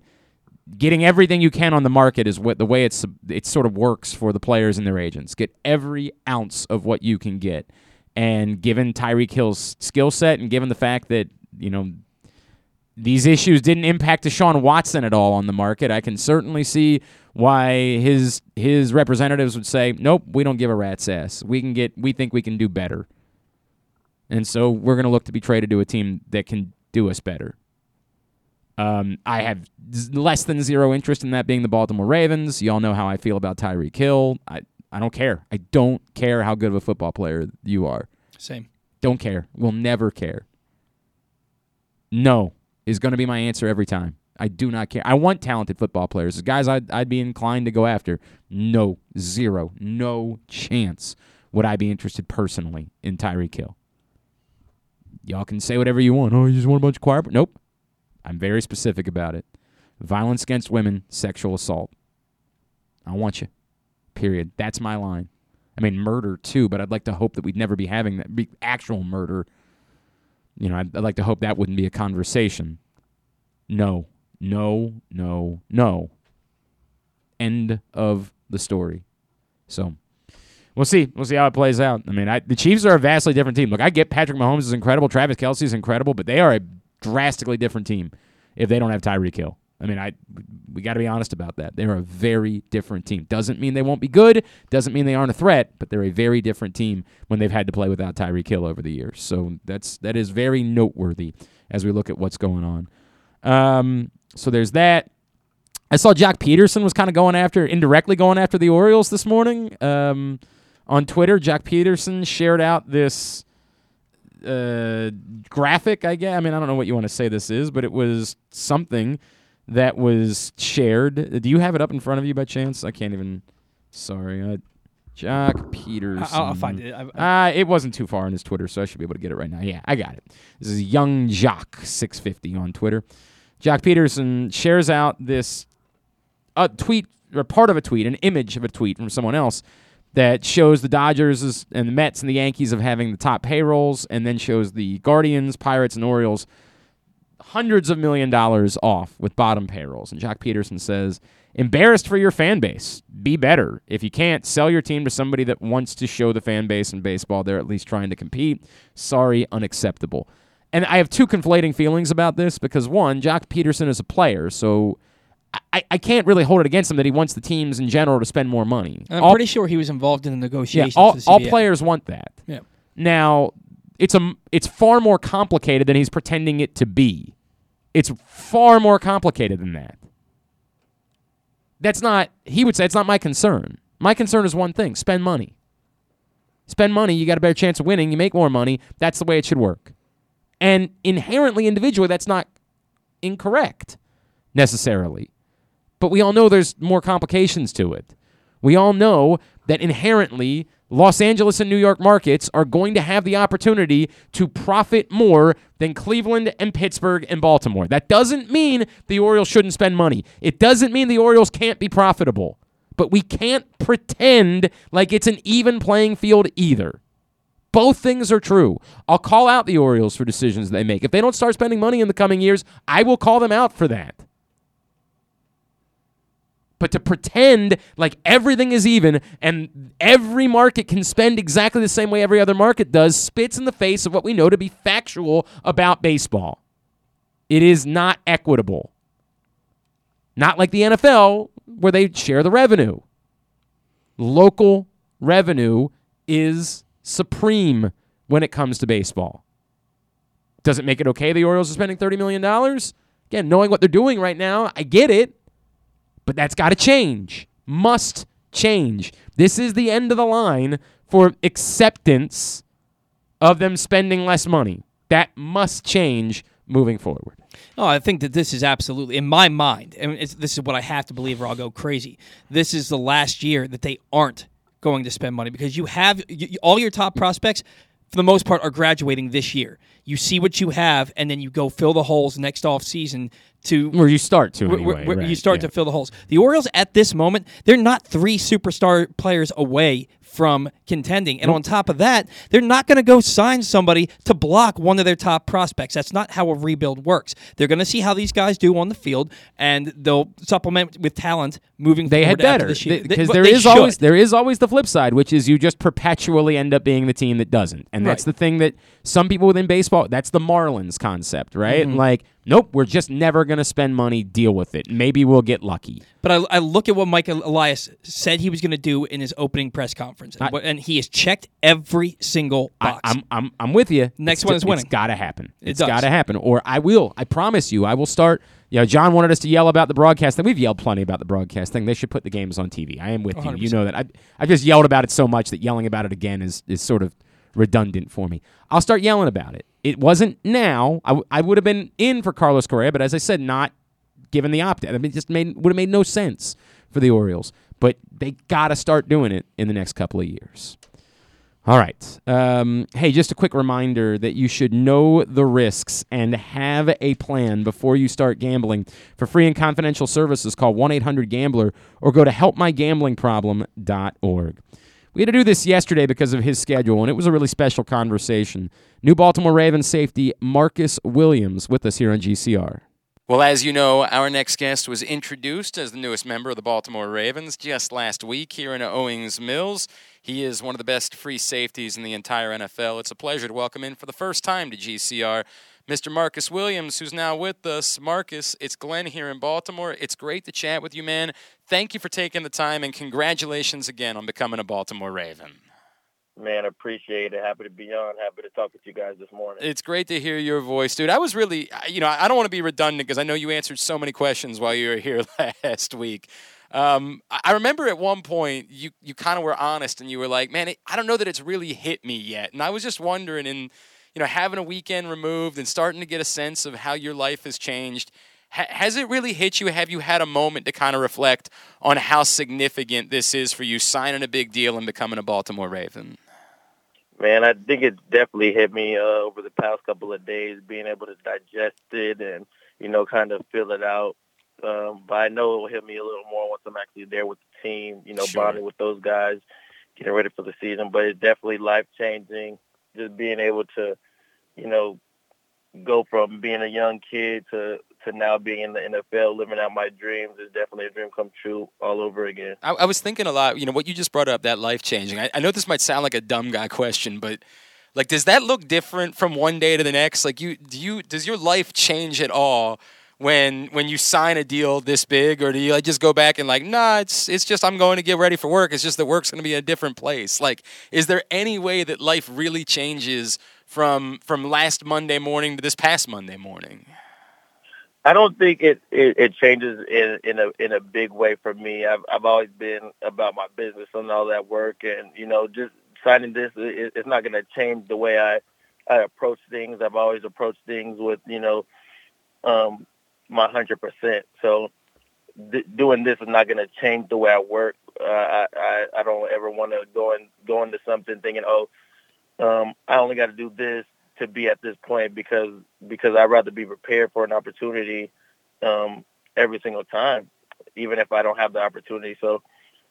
Getting everything you can on the market is what the way it's it sort of works for the players and their agents. Get every ounce of what you can get, and given Tyreek Hill's skill set, and given the fact that you know these issues didn't impact Deshaun Watson at all on the market, I can certainly see why his his representatives would say, "Nope, we don't give a rat's ass. We can get. We think we can do better." And so we're going to look to be traded to a team that can do us better. Um, I have less than zero interest in that being the Baltimore Ravens. Y'all know how I feel about Tyreek Hill. I, I don't care. I don't care how good of a football player you are. Same. Don't care. Will never care. No is going to be my answer every time. I do not care. I want talented football players. The guys I'd, I'd be inclined to go after. No, zero, no chance would I be interested personally in Tyreek Hill. Y'all can say whatever you want. Oh, you just want a bunch of choir. Nope. I'm very specific about it. Violence against women, sexual assault. I want you. Period. That's my line. I mean, murder too, but I'd like to hope that we'd never be having that be actual murder. You know, I'd, I'd like to hope that wouldn't be a conversation. No, no, no, no. End of the story. So we'll see. We'll see how it plays out. I mean, I, the Chiefs are a vastly different team. Look, I get Patrick Mahomes is incredible, Travis Kelce is incredible, but they are a drastically different team if they don't have Tyreek Hill. I mean, I we got to be honest about that. They're a very different team. Doesn't mean they won't be good. Doesn't mean they aren't a threat. But they're a very different team when they've had to play without Tyreek Hill over the years. So that's that is very noteworthy as we look at what's going on. Um, so there's that. I saw Joc Pederson was kind of going after, indirectly going after the Orioles this morning um, on Twitter. Joc Pederson shared out this uh, graphic, I guess. I mean, I don't know what you want to say this is, but it was something that was shared. Do you have it up in front of you by chance? I can't even. Sorry. Uh, Joc Pederson. I'll- I'll find it. I- uh, it wasn't too far on his Twitter, so I should be able to get it right now. Yeah, I got it. This is Young Jock 650 on Twitter. Joc Pederson shares out this a tweet or part of a tweet, an image of a tweet from someone else that shows the Dodgers and the Mets and the Yankees of having the top payrolls, and then shows the Guardians, Pirates, and Orioles hundreds of million dollars off with bottom payrolls. And Joc Pederson says, embarrassed for your fan base. Be better. If you can't, sell your team to somebody that wants to show the fan base in baseball they're at least trying to compete. Sorry, unacceptable. And I have two conflating feelings about this because one, Joc Pederson is a player, so I, I can't really hold it against him that he wants the teams in general to spend more money. I'm All- pretty sure he was involved in the negotiations. yeah, all, with all players want that. Yeah. Now, it's a it's far more complicated than he's pretending it to be. It's far more complicated than that. That's not. He would say it's not my concern. My concern is one thing: spend money. Spend money, you got a better chance of winning. You make more money. That's the way it should work. And inherently, individually, that's not incorrect necessarily. But we all know there's more complications to it. We all know that inherently, Los Angeles and New York markets are going to have the opportunity to profit more than Cleveland and Pittsburgh and Baltimore. That doesn't mean the Orioles shouldn't spend money. It doesn't mean the Orioles can't be profitable. But we can't pretend like it's an even playing field either. Both things are true. I'll call out the Orioles for decisions they make. If they don't start spending money in the coming years, I will call them out for that. But to pretend like everything is even and every market can spend exactly the same way every other market does spits in the face of what we know to be factual about baseball. It is not equitable. Not like the NFL, where they share the revenue. Local revenue is supreme when it comes to baseball. Does it make it okay the Orioles are spending $30 million? Again, knowing what they're doing right now, I get it. But that's got to change. Must change. This is the end of the line for acceptance of them spending less money. That must change moving forward. Oh, I think that this is absolutely, in my mind, and this is what I have to believe, or I'll go crazy. This is the last year that they aren't going to spend money because you have you, all your top prospects, for the most part, are graduating this year. You see what you have, and then you go fill the holes next off season to where you start to where, anyway, where right, you start yeah. to fill the holes. The Orioles at this moment, they're not three superstar players away from contending. And on top of that, they're not going to go sign somebody to block one of their top prospects. That's not how a rebuild works. They're going to see how these guys do on the field, and they'll supplement with talent moving. They had better this year. because They- there is always there is always the flip side, which is you just perpetually end up being the team that doesn't, and that's Right. the thing that some people within baseball. That's the Marlins concept, right? Mhm. Like, nope, we're just never going to spend money. Deal with it. Maybe we'll get lucky. But I, I look at what Mike Elias said he was going to do in his opening press conference, and, what- and he has checked every single box. I, am I'm I'm with you. Next It's one is winning. It's got to happen. It It's does. got to happen, or I will. I promise you, I will start. You know, John wanted us to yell about the broadcast thing. We've yelled plenty about the broadcast thing. They should put the games on TV. I am with you. You know that. I I just yelled about it so much that yelling about it again is is sort of redundant for me. I'll start yelling about it. It wasn't now. I, w- I would have been in for Carlos Correa, but as I said, not given the opt out. I mean, it just made would have made no sense for the Orioles. But they got to start doing it in the next couple of years. All right. Um, hey, just a quick reminder that you should know the risks and have a plan before you start gambling. For free and confidential services, call 1 800 Gambler or go to helpmygamblingproblem.org. We had to do this yesterday because of his schedule, and it was a really special conversation. New Baltimore Ravens safety Marcus Williams with us here on GCR. Well, as you know, our next guest was introduced as the newest member of the Baltimore Ravens just last week here in Owings Mills. He is one of the best free safeties in the entire NFL. It's a pleasure to welcome in for the first time to GCR Mr. Marcus Williams, who's now with us. Marcus, it's Glenn here in Baltimore. It's great to chat with you, man. Thank you for taking the time, and congratulations again on becoming a Baltimore Raven. Man, appreciate it. Happy to be on. Happy to talk with you guys this morning. It's great to hear your voice, dude. I was really, you know, I don't want to be redundant because I know you answered so many questions while you were here last week. Um, I remember at one point you, you kind of were honest and you were like, man, it, I don't know that it's really hit me yet. And I was just wondering, in you know, having a weekend removed and starting to get a sense of how your life has changed, ha- has it really hit you? Have you had a moment to kind of reflect on how significant this is for you signing a big deal and becoming a Baltimore Raven? Man, I think it definitely hit me uh, over the past couple of days, being able to digest it and you know, kind of fill it out. Um, but I know it will hit me a little more once I'm actually there with the team. You know, Sure. bonding with those guys, getting ready for the season. But it's definitely life changing. Just being able to, you know, go from being a young kid to to now being in the NFL, living out my dreams is definitely a dream come true all over again. I, I was thinking a lot. You know what you just brought up that life changing. I, I know this might sound like a dumb guy question, but like, does that look different from one day to the next? Like, you do you does your life change at all when when you sign a deal this big, or do you like just go back and like, nah, it's it's just I'm going to get ready for work. It's just that work's going to be a different place. Like, is there any way that life really changes from from last Monday morning to this past Monday morning? I don't think it, it, it changes in, in a in a big way for me. I've I've always been about my business and all that work, and you know, just signing this, it, it's not going to change the way I I approach things. I've always approached things with you know, um, my hundred percent. So th- doing this is not going to change the way I work. Uh, I, I I don't ever want to go and go into something thinking, oh, um, I only got to do this to be at this point because because I'd rather be prepared for an opportunity um, every single time, even if I don't have the opportunity. So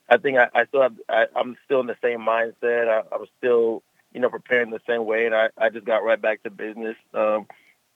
I think I, I still have I, I'm still in the same mindset. I, I'm still you know preparing the same way, and I, I just got right back to business. Um,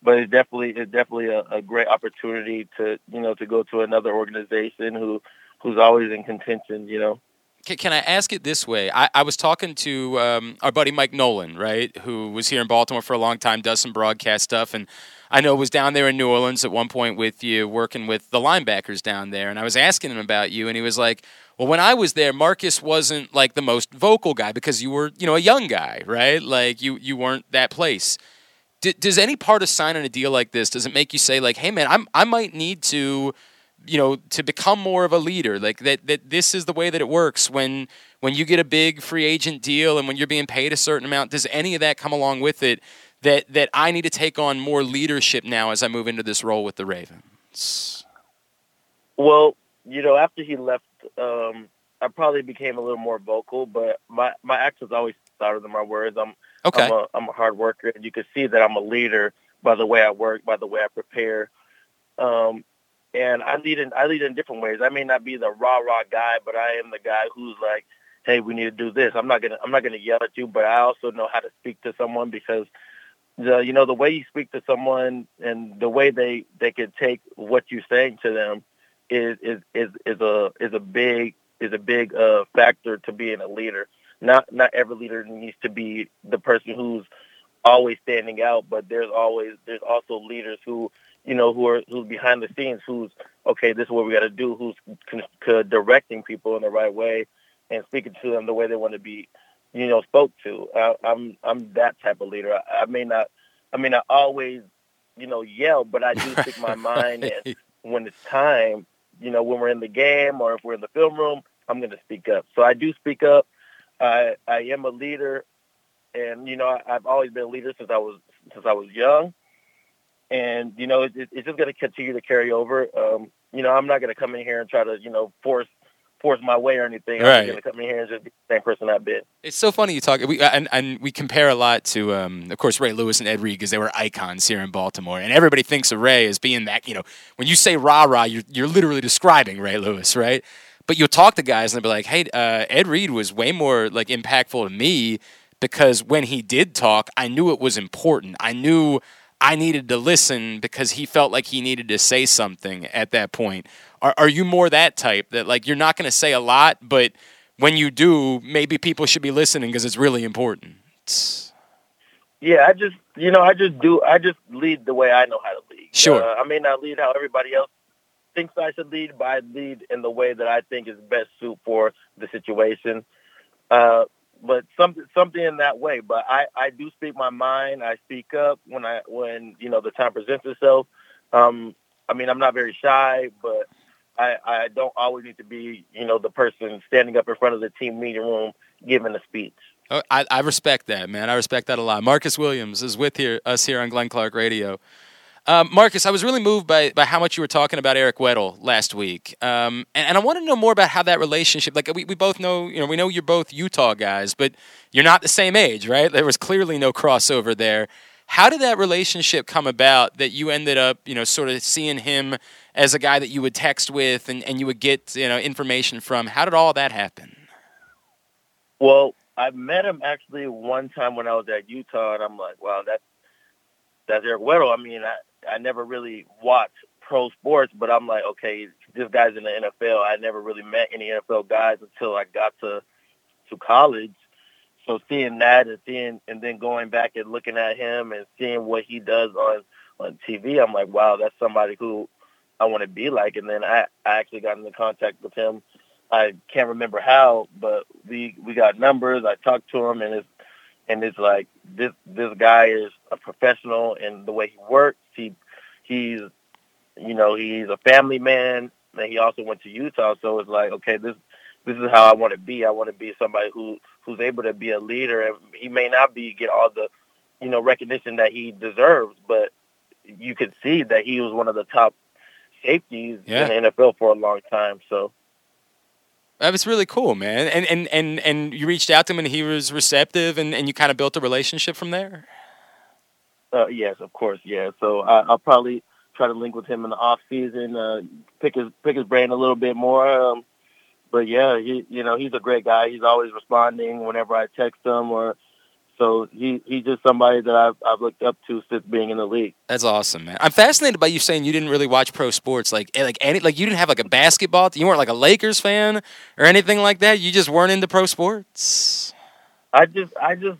but it's definitely it's definitely a, a great opportunity to you know to go to another organization who who's always in contention. You know. Can, can I ask it this way? I, I was talking to um, our buddy Mike Nolan, right, who was here in Baltimore for a long time, does some broadcast stuff, and I know was down there in New Orleans at one point with you, working with the linebackers down there. And I was asking him about you, and he was like, "Well, when I was there, Marcus wasn't like the most vocal guy because you were, you know, a young guy, right? Like you you weren't that place." D- does any part of signing a deal like this does it make you say like, "Hey, man, I'm I might need to." You know to become more of a leader like that that this is the way that it works when when you get a big free agent deal and when you're being paid a certain amount does any of that come along with it that that I need to take on more leadership now as I move into this role with the Ravens Well, you know, after he left, um, I probably became a little more vocal, but my my actions always louder than my words. I'm Okay. I'm a, I'm a hard worker, and you can see that I'm a leader by the way I work, by the way I prepare. Um, and I lead in I lead in different ways. I may not be the rah rah guy, but I am the guy who's like, "Hey, we need to do this." I'm not gonna I'm not gonna yell at you, but I also know how to speak to someone because the you know the way you speak to someone and the way they they can take what you're saying to them is is is, is a is a big is a big uh, factor to being a leader. Not not every leader needs to be the person who's always standing out, but there's always there's also leaders who you know who are who's behind the scenes, who's okay, this is what we got to do, who's con- con- directing people in the right way and speaking to them the way they want to be, you know, spoke to. I, I'm I'm that type of leader. I, I may not I mean, I always you know yell, but I do speak my mind and when it's time, you know, when we're in the game or if we're in the film room, I'm going to speak up. So I do speak up. I I am a leader, and you know, I, I've always been a leader since I was since I was young, and you know, it, it, it's just going to continue to carry over. Um, you know, I'm not going to come in here and try to you know force force my way or anything. Right. I'm going to come in here and just be the same person I've been. It's so funny you talk. We and, and we compare a lot to, um, of course, Ray Lewis and Ed Reed because they were icons here in Baltimore, and everybody thinks of Ray as being that. You know, when you say rah rah, you're you're literally describing Ray Lewis, right? But you'll talk to guys and they'll be like, "Hey, uh, Ed Reed was way more like impactful to me because when he did talk, I knew it was important. I knew." I needed to listen because he felt like he needed to say something at that point. Are, are you more that type that like you're not going to say a lot, but when you do, maybe people should be listening because it's really important. Yeah, I just you know I just do I just lead the way I know how to lead. Sure. Uh, I may not lead how everybody else thinks I should lead, but I lead in the way that I think is best suit for the situation. Uh, but something something in that way. But I, I do speak my mind. I speak up when I when you know the time presents itself. Um, I mean I'm not very shy, but I, I don't always need to be you know the person standing up in front of the team meeting room giving a speech. Oh, I, I respect that, man. I respect that a lot. Marcus Williams is with here, us here on Glenn Clark Radio. Um, Marcus, I was really moved by, by how much you were talking about Eric Weddle last week, um, and, and I want to know more about how that relationship. Like we, we both know, you know, we know you're both Utah guys, but you're not the same age, right? There was clearly no crossover there. How did that relationship come about that you ended up, you know, sort of seeing him as a guy that you would text with and, and you would get, you know, information from? How did all that happen? Well, I met him actually one time when I was at Utah, and I'm like, wow, that's that's Eric Weddle. I mean, I I never really watched pro sports, but I'm like, okay, this guy's in the NFL. I never really met any NFL guys until I got to to college. So seeing that and seeing and then going back and looking at him and seeing what he does on on TV, I'm like, wow, that's somebody who I want to be like. And then I I actually got into contact with him. I can't remember how, but we we got numbers. I talked to him, and it's and it's like this this guy is a professional in the way he works. He he's you know, he's a family man. And he also went to Utah, so it's like, okay, this this is how I want to be. I want to be somebody who who's able to be a leader. And he may not be get all the, you know, recognition that he deserves, but you could see that he was one of the top safeties Yeah. in the NFL for a long time. So That was really cool, man. And and and and you reached out to him, and he was receptive, and, and you kind of built a relationship from there. Uh, yes, of course, yeah. So I, I'll probably try to link with him in the off season, uh, pick his pick his brain a little bit more. Um, but yeah, he you know he's a great guy. He's always responding whenever I text him, or so he he's just somebody that I've I've looked up to since being in the league. That's awesome, man. I'm fascinated by you saying you didn't really watch pro sports, like eh, like any like you didn't have like a basketball. You weren't like a Lakers fan or anything like that. You just weren't into pro sports. I just I just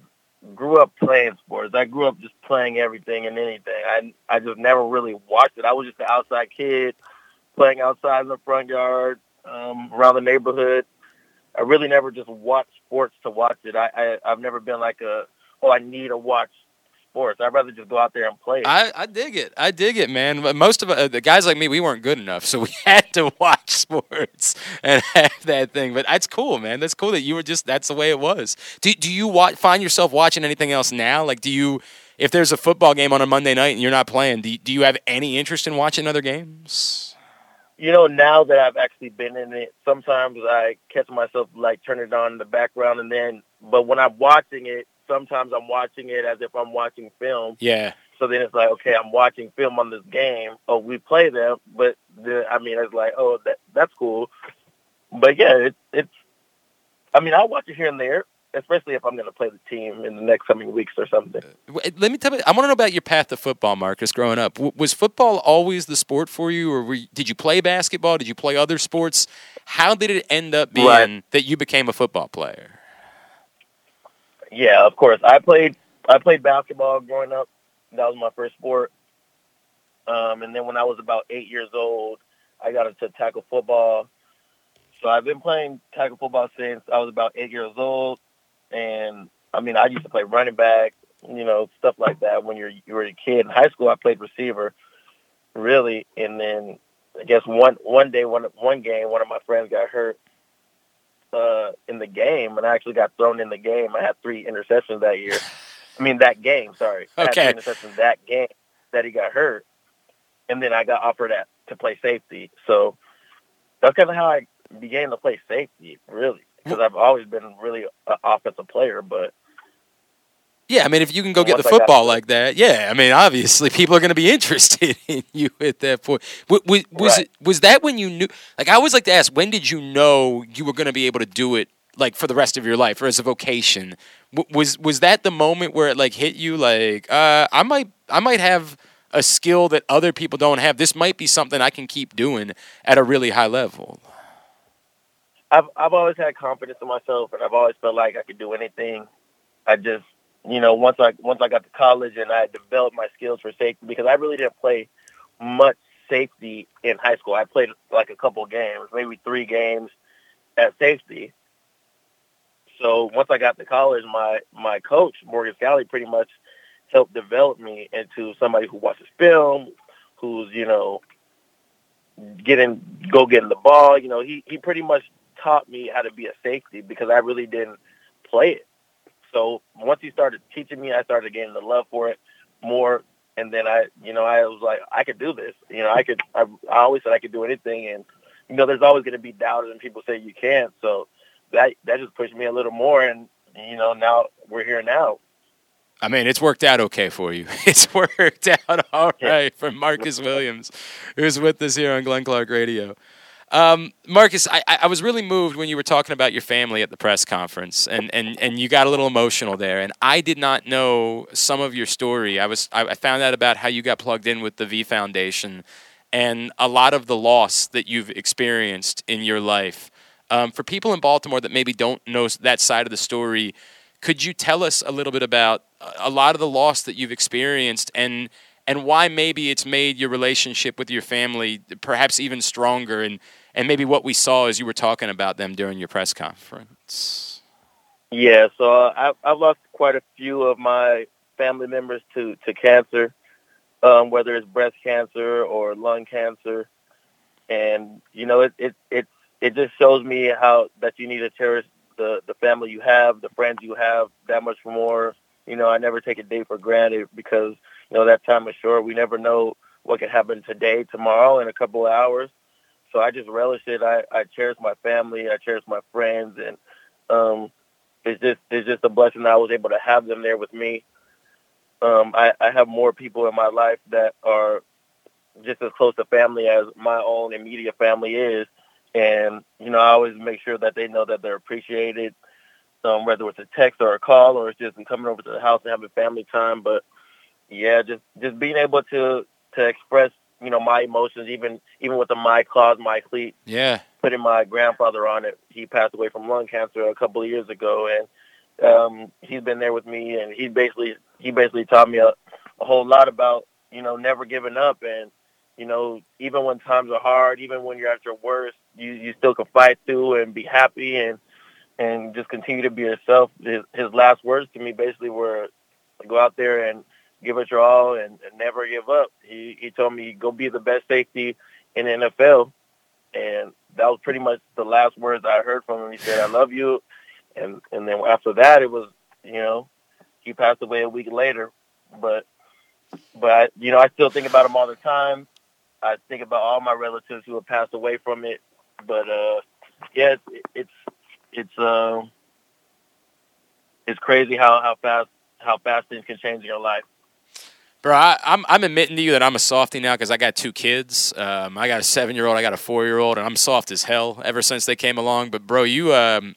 grew up playing sports. I grew up just playing everything and anything. I I just never really watched it. I was just an outside kid playing outside in the front yard, um, around the neighborhood. I really never just watched sports to watch it. I, I I've never been like a oh I need to watch sports. I'd rather just go out there and play. I, I dig it. I dig it, man. But Most of uh, the guys like me, we weren't good enough, so we had to watch sports and have that thing. But that's cool, man. That's cool that you were just that's the way it was. Do do you wa- find yourself watching anything else now? Like, do you if there's a football game on a Monday night and you're not playing, do you, do you have any interest in watching other games? you know, now that I've actually been in it, sometimes I catch myself like turn it on in the background and then, but when I'm watching it, sometimes I'm watching it as if I'm watching film. Yeah. So then it's like, okay, I'm watching film on this game. Oh, we play them, but the, I mean, it's like, oh, that that's cool. But yeah, it's it's. I mean, I'll watch it here and there, especially if I'm going to play the team in the next coming weeks or something. Uh, let me tell you. I want to know about your path to football, Marcus. Growing up, w- was football always the sport for you, or were you, did you play basketball? Did you play other sports? How did it end up being Right. that you became a football player? Yeah, of course. I played I played basketball growing up. That was my first sport. Um, and then when I was about eight years old, I got into tackle football. So I've been playing tackle football since I was about eight years old. And I mean, I used to play running back, you know, stuff like that. When you're you were a kid in high school, I played receiver, really. And then I guess one one day, one one game, one of my friends got hurt uh, in the game, and I actually got thrown in the game. I had three interceptions that year. I mean, that game. Sorry, I had three interceptions that game that he got hurt, and then I got offered at to play safety. So that's kind of how I began to play safety, really, because I've always been really an offensive player. But Yeah, I mean, if you can go get the football like that, yeah, I mean, obviously people are going to be interested in you at that point. Was, was, was, Right. it, was that when you knew? Like, I always like to ask, when did you know you were going to be able to do it, like for the rest of your life, or as a vocation? Was was that the moment where it like hit you, like, uh, I might, I might have a skill that other people don't have. This might be something I can keep doing at a really high level. I've I've always had confidence in myself, and I've always felt like I could do anything. I just, you know, once I once I got to college and I developed my skills for safety, because I really didn't play much safety in high school. I played like a couple games, maybe three games at safety. So once I got to college, my my coach Morgan Scalley pretty much helped develop me into somebody who watches film, who's you know getting go getting the ball. You know, he he pretty much taught me how to be a safety because I really didn't play it. So once he started teaching me, I started getting the love for it more. And then I, you know, I was like, I could do this. You know, I could. I, I always said I could do anything, and you know, there's always going to be doubters and people say you can't. So that that just pushed me a little more, and you know, now we're here now. I mean, it's worked out okay for you. It's worked out all right for Marcus Williams, who's with us here on Glenn Clark Radio. Um, Marcus, I, I was really moved when you were talking about your family at the press conference, and, and, and you got a little emotional there. And I did not know some of your story. I was I found out about how you got plugged in with the V Foundation, and a lot of the loss that you've experienced in your life. Um, for people in Baltimore that maybe don't know that side of the story, could you tell us a little bit about a lot of the loss that you've experienced and and why maybe it's made your relationship with your family perhaps even stronger and and maybe what we saw as you were talking about them during your press conference. Yeah, so I've, I've lost quite a few of my family members to, to cancer. um, whether it's breast cancer or lung cancer, and you know it it it it just shows me how that you need to cherish the the family you have, the friends you have that much more. You know, I never take a day for granted because you know that time is short. We never know what could happen today, tomorrow, in a couple of hours. So I just relish it. I, I cherish my family. I cherish my friends, and um, it's just it's just a blessing that I was able to have them there with me. Um, I, I have more people in my life that are just as close to family as my own immediate family is, and you know I always make sure that they know that they're appreciated, um, whether it's a text or a call or it's just coming over to the house and having family time. But yeah, just just being able to to express you know my emotions, even even with the my clause, my cleat. Yeah. Putting my grandfather on it. He passed away from lung cancer a couple of years ago, and um, he's been there with me, and he basically he basically taught me a, a whole lot about you know never giving up, and you know even when times are hard, even when you're at your worst, you you still can fight through and be happy and and just continue to be yourself. His, his last words to me basically were, "Go out there and give it your all and, and never give up." He he told me, "Go be the best safety in the NFL," and that was pretty much the last words I heard from him. He said, "I love you," and and then after that, it was you know he passed away a week later, but but you know I still think about him all the time. I think about all my relatives who have passed away from it, but uh, yeah, it's it's it's uh, it's crazy how how fast how fast things can change in your life. Bro, I, I'm I'm admitting to you that I'm a softie now because I got two kids. Um, I got a seven year old, I got a four year old, and I'm soft as hell ever since they came along. But bro, you um,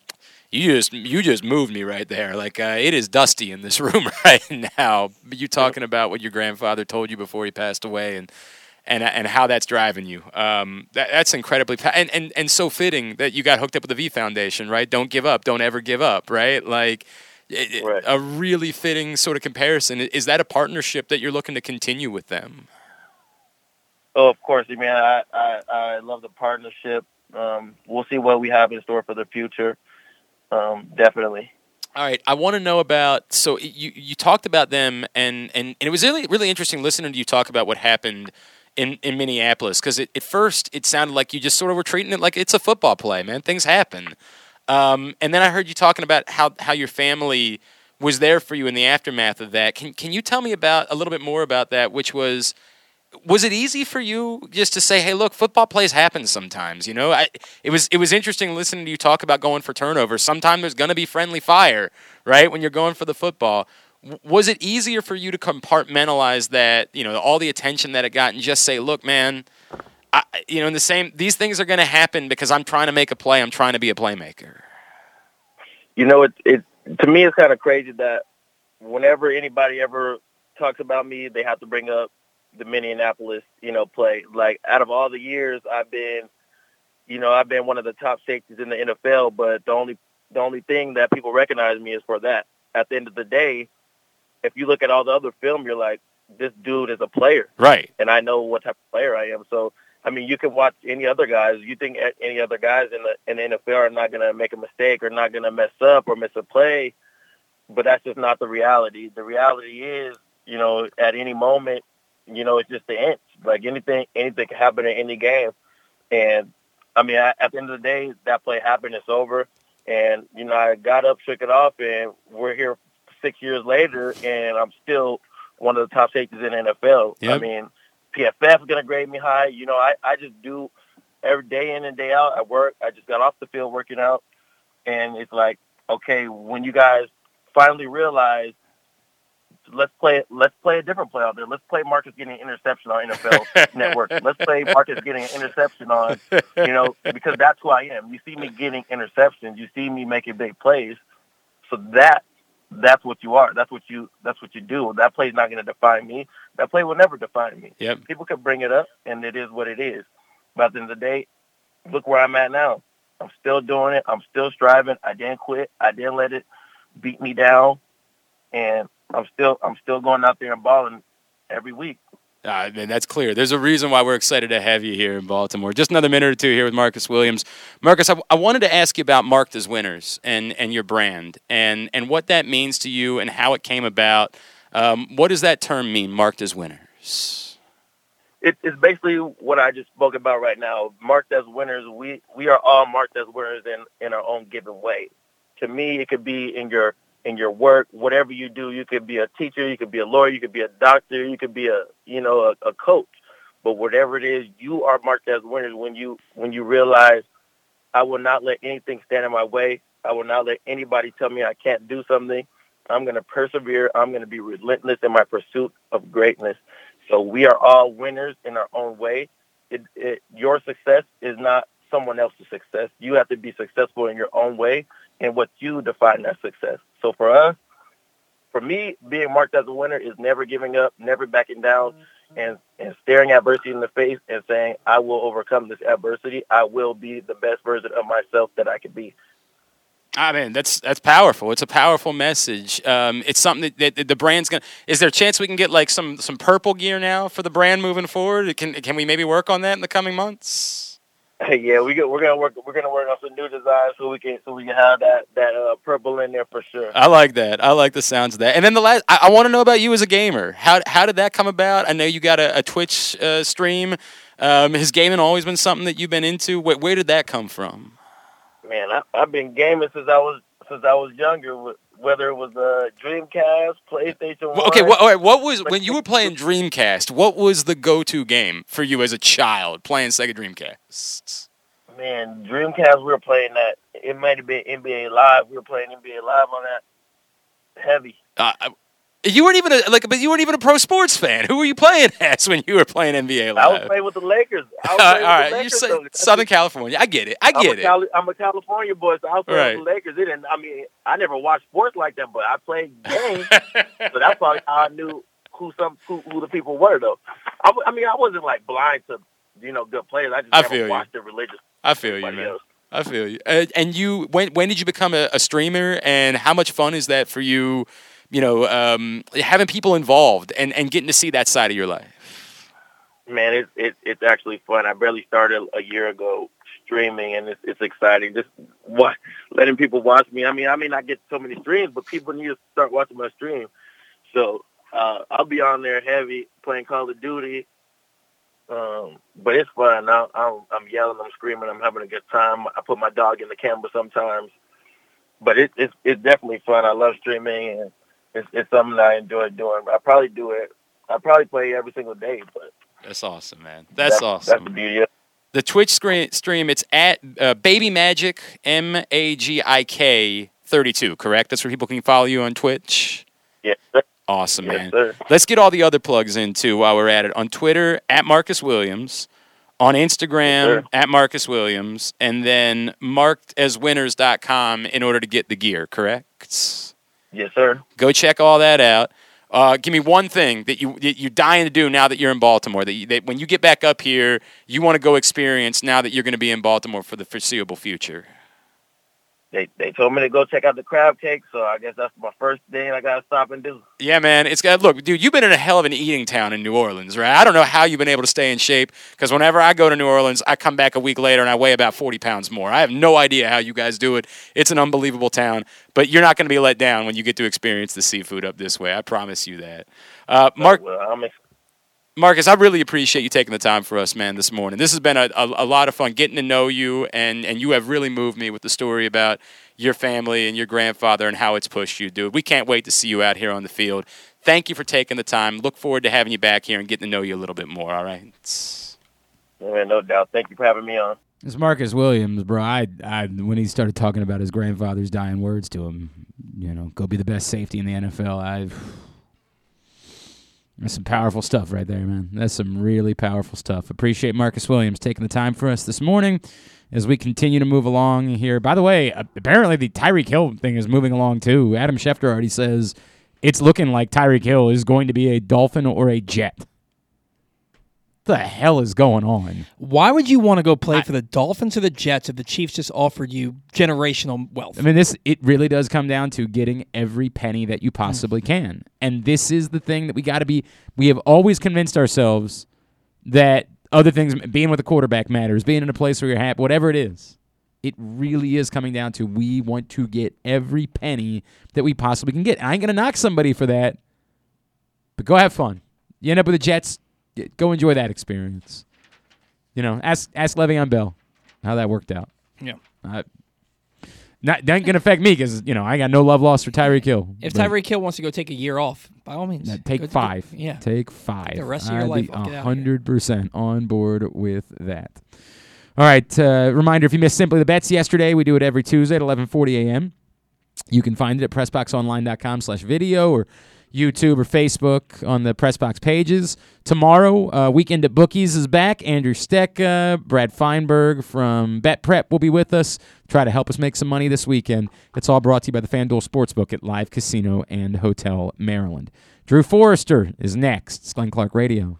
you just you just moved me right there. Like uh, it is dusty in this room right now. You talking about what your grandfather told you before he passed away, and and and how that's driving you. Um, that, that's incredibly and, and and so fitting that you got hooked up with the V Foundation, right? Don't give up. Don't ever give up, right? Like. It- A really fitting sort of comparison. Is that a partnership that you're looking to continue with them? Oh, of course. I mean, I I, I love the partnership. Um, we'll see what we have in store for the future. Um, definitely. All right, I want to know about. So you you talked about them, and and, and it was really really interesting listening to you talk about what happened in in Minneapolis because at first it sounded like you just sort of were treating it like it's a football play, man. Things happen, um, and then I heard you talking about how how your family was there for you in the aftermath of that. Can can you tell me about a little bit more about that? Which was was it easy for you just to say, "Hey, look, football plays happen sometimes." You know, I, it was it was interesting listening to you talk about going for turnovers. Sometimes there's going to be friendly fire, right? When you're going for the football, was it easier for you to compartmentalize that? You know, all the attention that it got, and just say, "Look, man." I, you know, in the same, these things are going to happen because I'm trying to make a play. I'm trying to be a playmaker. You know, it it to me it's kind of crazy that whenever anybody ever talks about me, they have to bring up the Minneapolis, you know, play. Like out of all the years I've been, you know, I've been one of the top safeties in the NFL, but the only the only thing that people recognize me is for that. At the end of the day, if you look at all the other film, you're like, this dude is a player, right? And I know what type of player I am. So, I mean, you can watch any other guys. You think any other guys in the in the NFL are not going to make a mistake or not going to mess up or miss a play, but that's just not the reality. The reality is, you know, at any moment, you know, it's just the inch. Like anything, anything can happen in any game. And I mean, at, at the end of the day, that play happened. It's over. And you know, I got up, shook it off, and we're here six years later, and I'm still one of the top safeties in the NFL. I mean, PFF is going to grade me high. You know, I, I just do every day in and day out. I work. I just got off the field working out, and it's like, okay, when you guys finally realize, let's play let's play a different play out there. Let's play Marcus getting an interception on NFL Network. Let's play Marcus getting an interception on, you know, because that's who I am. You see me getting interceptions. You see me making big plays. So that that's what you are. That's what you that's what you do. That play's not going to define me. That play will never define me. Yep. People can bring it up, and it is what it is. But at the end of the day, look where I'm at now. I'm still doing it. I'm still striving. I didn't quit. I didn't let it beat me down, and I'm still I'm still going out there and balling every week. Uh, man, that's clear. There's a reason why we're excited to have you here in Baltimore. Just another minute or two here with Marcus Williams. Marcus, I, I wanted to ask you about Marked as Winners and, and your brand and, and what that means to you and how it came about. Um, what does that term mean, Marked as Winners? winners? It, it's basically what I just spoke about right now. Marked as winners, we we are all marked as winners in in our own given way. To me, it could be in your in your work, whatever you do. You could be a teacher, you could be a lawyer, you could be a doctor, you could be a you know a, a coach. But whatever it is, you are marked as winners when you when you realize I will not let anything stand in my way. I will not let anybody tell me I can't do something. I'm going to persevere. I'm going to be relentless in my pursuit of greatness. So we are all winners in our own way. It, it, your success is not someone else's success. You have to be successful in your own way and what you define as success. So for us, for me, being marked as a winner is never giving up, never backing down, and, and staring adversity in the face and saying, I will overcome this adversity. I will be the best version of myself that I can be. I mean, that's that's powerful. It's a powerful message. Um, it's something that, that the brand's gonna. Is there a chance we can get like some some purple gear now for the brand moving forward? Can can we maybe work on that in the coming months? yeah, we go, we're gonna work. We're gonna work on some new designs so we can so we can have that that uh, purple in there for sure. I like that. I like the sounds of that. And then the last, I, I want to know about you as a gamer. How how did that come about? I know you got a, a Twitch uh, stream. Um, has gaming always been something that you've been into? Where, where did that come from? Man, I, I've been gaming since I was since I was younger. Whether it was a Dreamcast, PlayStation. Well, okay, what, all right, what was when you were playing Dreamcast? What was the go-to game for you as a child playing Sega Dreamcast? Man, Dreamcast, we were playing that. It might have been NBA Live. We were playing NBA Live on that. Heavy. Uh, you weren't even a, like, but you weren't even a pro sports fan. Who were you playing as when you were playing NBA Live? I was playing with the Lakers. I was all playing right, with the Lakers, you're though. Southern California. I get it. I I'm get it. Cali- I'm a California boy, so I was playing Right. with the Lakers. It didn't. I mean, I never watched sports like that, but I played games, so that's probably how I knew who some who, who the people were. Though, I mean, I wasn't like blind to you know good players. I just I never feel you. watched it religious. I feel you, man. else. I feel you. Uh, and you, when when did you become a, a streamer? And how much fun is that for you? You know, um, having people involved and, and getting to see that side of your life. Man, it's it, it's actually fun. I barely started a year ago streaming, and it's it's exciting. Just what letting people watch me. I mean, I may not get so many streams, but people need to start watching my stream. So uh, I'll be on there heavy playing Call of Duty. Um, but it's fun. I'm, I'm yelling, I'm screaming, I'm having a good time. I put my dog in the camera sometimes, but it, it's it's definitely fun. I love streaming, and it's it's something that I enjoy doing. I probably do it. I probably play every single day, but That's awesome, man. That's, awesome. That's the beauty of The Twitch screen, stream, it's at uh, Baby Magic, M A G I K 32, correct? That's where people can follow you on Twitch? Yes, sir. Awesome, Yes, man. sir. Let's get all the other plugs in, too, while we're at it. On Twitter, at Marcus Williams. On Instagram, at Marcus Williams. And then markedaswinners.com in order to get the gear, correct? Yes, sir. Go check all that out. Uh, give me one thing that you you're dying to do now that you're in Baltimore. That, you, that when you get back up here, you want to go experience now that you're going to be in Baltimore for the foreseeable future. They they told me to go check out the crab cake, so I guess that's my first thing I gotta stop and do. Yeah, man. It's got look, dude. You've been in a hell of an eating town in New Orleans, right? I don't know how you've been able to stay in shape because whenever I go to New Orleans, I come back a week later and I weigh about forty pounds more. I have no idea how you guys do it. It's an unbelievable town, but you're not going to be let down when you get to experience the seafood up this way. I promise you that. Uh, Mark, Well, I'm ex- Marcus, I really appreciate you taking the time for us, man, this morning. This has been a, a, a lot of fun getting to know you, and, and you have really moved me with the story about your family and your grandfather and how it's pushed you, dude. We can't wait to see you out here on the field. Thank you for taking the time. Look forward to having you back here and getting to know you a little bit more, all right? man, no doubt. Thank you for having me on. It's Marcus Williams, bro. I, I when he started talking about his grandfather's dying words to him, you know, go be the best safety in the NFL. I've that's some powerful stuff right there, man. That's some really powerful stuff. Appreciate Marcus Williams taking the time for us this morning as we continue to move along here. By the way, apparently the Tyreek Hill thing is moving along too. Adam Schefter already says it's looking like Tyreek Hill is going to be a Dolphin or a Jet. The hell is going on? Why would you want to go play for the Dolphins or the Jets if the Chiefs just offered you generational wealth? I mean, this it really does come down to getting every penny that you possibly mm. can, and this is the thing that we got to be. We have always convinced ourselves that other things, being with a quarterback matters, being in a place where you're happy, whatever it is. It really is coming down to we want to get every penny that we possibly can get. I ain't gonna knock somebody for that, but go have fun. you end up with the Jets. Go enjoy that experience. You know, ask ask Le'Veon Bell how that worked out. Yeah. Uh, not that ain't gonna affect me because you know I got no love lost for Tyreek Hill. If Tyreek Hill wants to go take a year off, by all means, take five. yeah, Take five. The rest of your I'd life, be I'll get out of here. hundred percent on board with that. All right. Uh, reminder: if you missed simply the bets yesterday, we do it every Tuesday at 11:40 a.m. You can find it at pressboxonline.com/slash/video or YouTube or Facebook on the Pressbox pages. Tomorrow, uh, Weekend at Bookies is back. Andrew Stecka, Brad Feinberg from Bet Prep will be with us. Try to help us make some money this weekend. It's all brought to you by the FanDuel Sportsbook at Live Casino and Hotel Maryland. Drew Forrester is next. It's Glenn Clark Radio.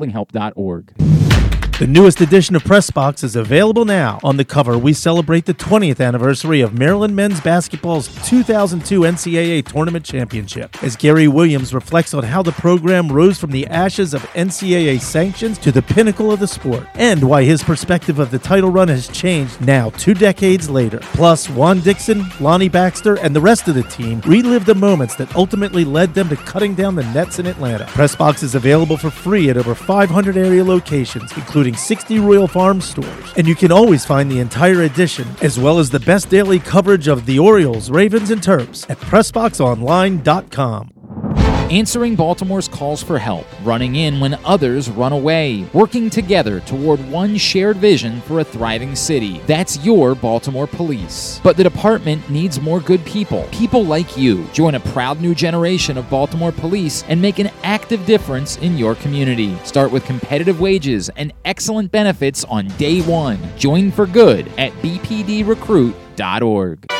mdgamblinghelp.org. The newest edition of Pressbox is available now. On the cover, we celebrate the 20th anniversary of Maryland men's basketball's 2002 NCAA Tournament Championship, as Gary Williams reflects on how the program rose from the ashes of NCAA sanctions to the pinnacle of the sport, and why his perspective of the title run has changed now two decades later. Plus, Juan Dixon, Lonnie Baxter, and the rest of the team relive the moments that ultimately led them to cutting down the nets in Atlanta. Pressbox is available for free at over 500 area locations, including 60 Royal Farm stores. And you can always find the entire edition, as well as the best daily coverage of the Orioles, Ravens, and Terps at PressBoxOnline.com. Answering Baltimore's calls for help, running in when others run away, working together toward one shared vision for a thriving city. That's your Baltimore Police. But the department needs more good people. People like you. Join a proud new generation of Baltimore Police and make an active difference in your community. Start with competitive wages and excellent benefits on day one. Join for good at bpdrecruit.org.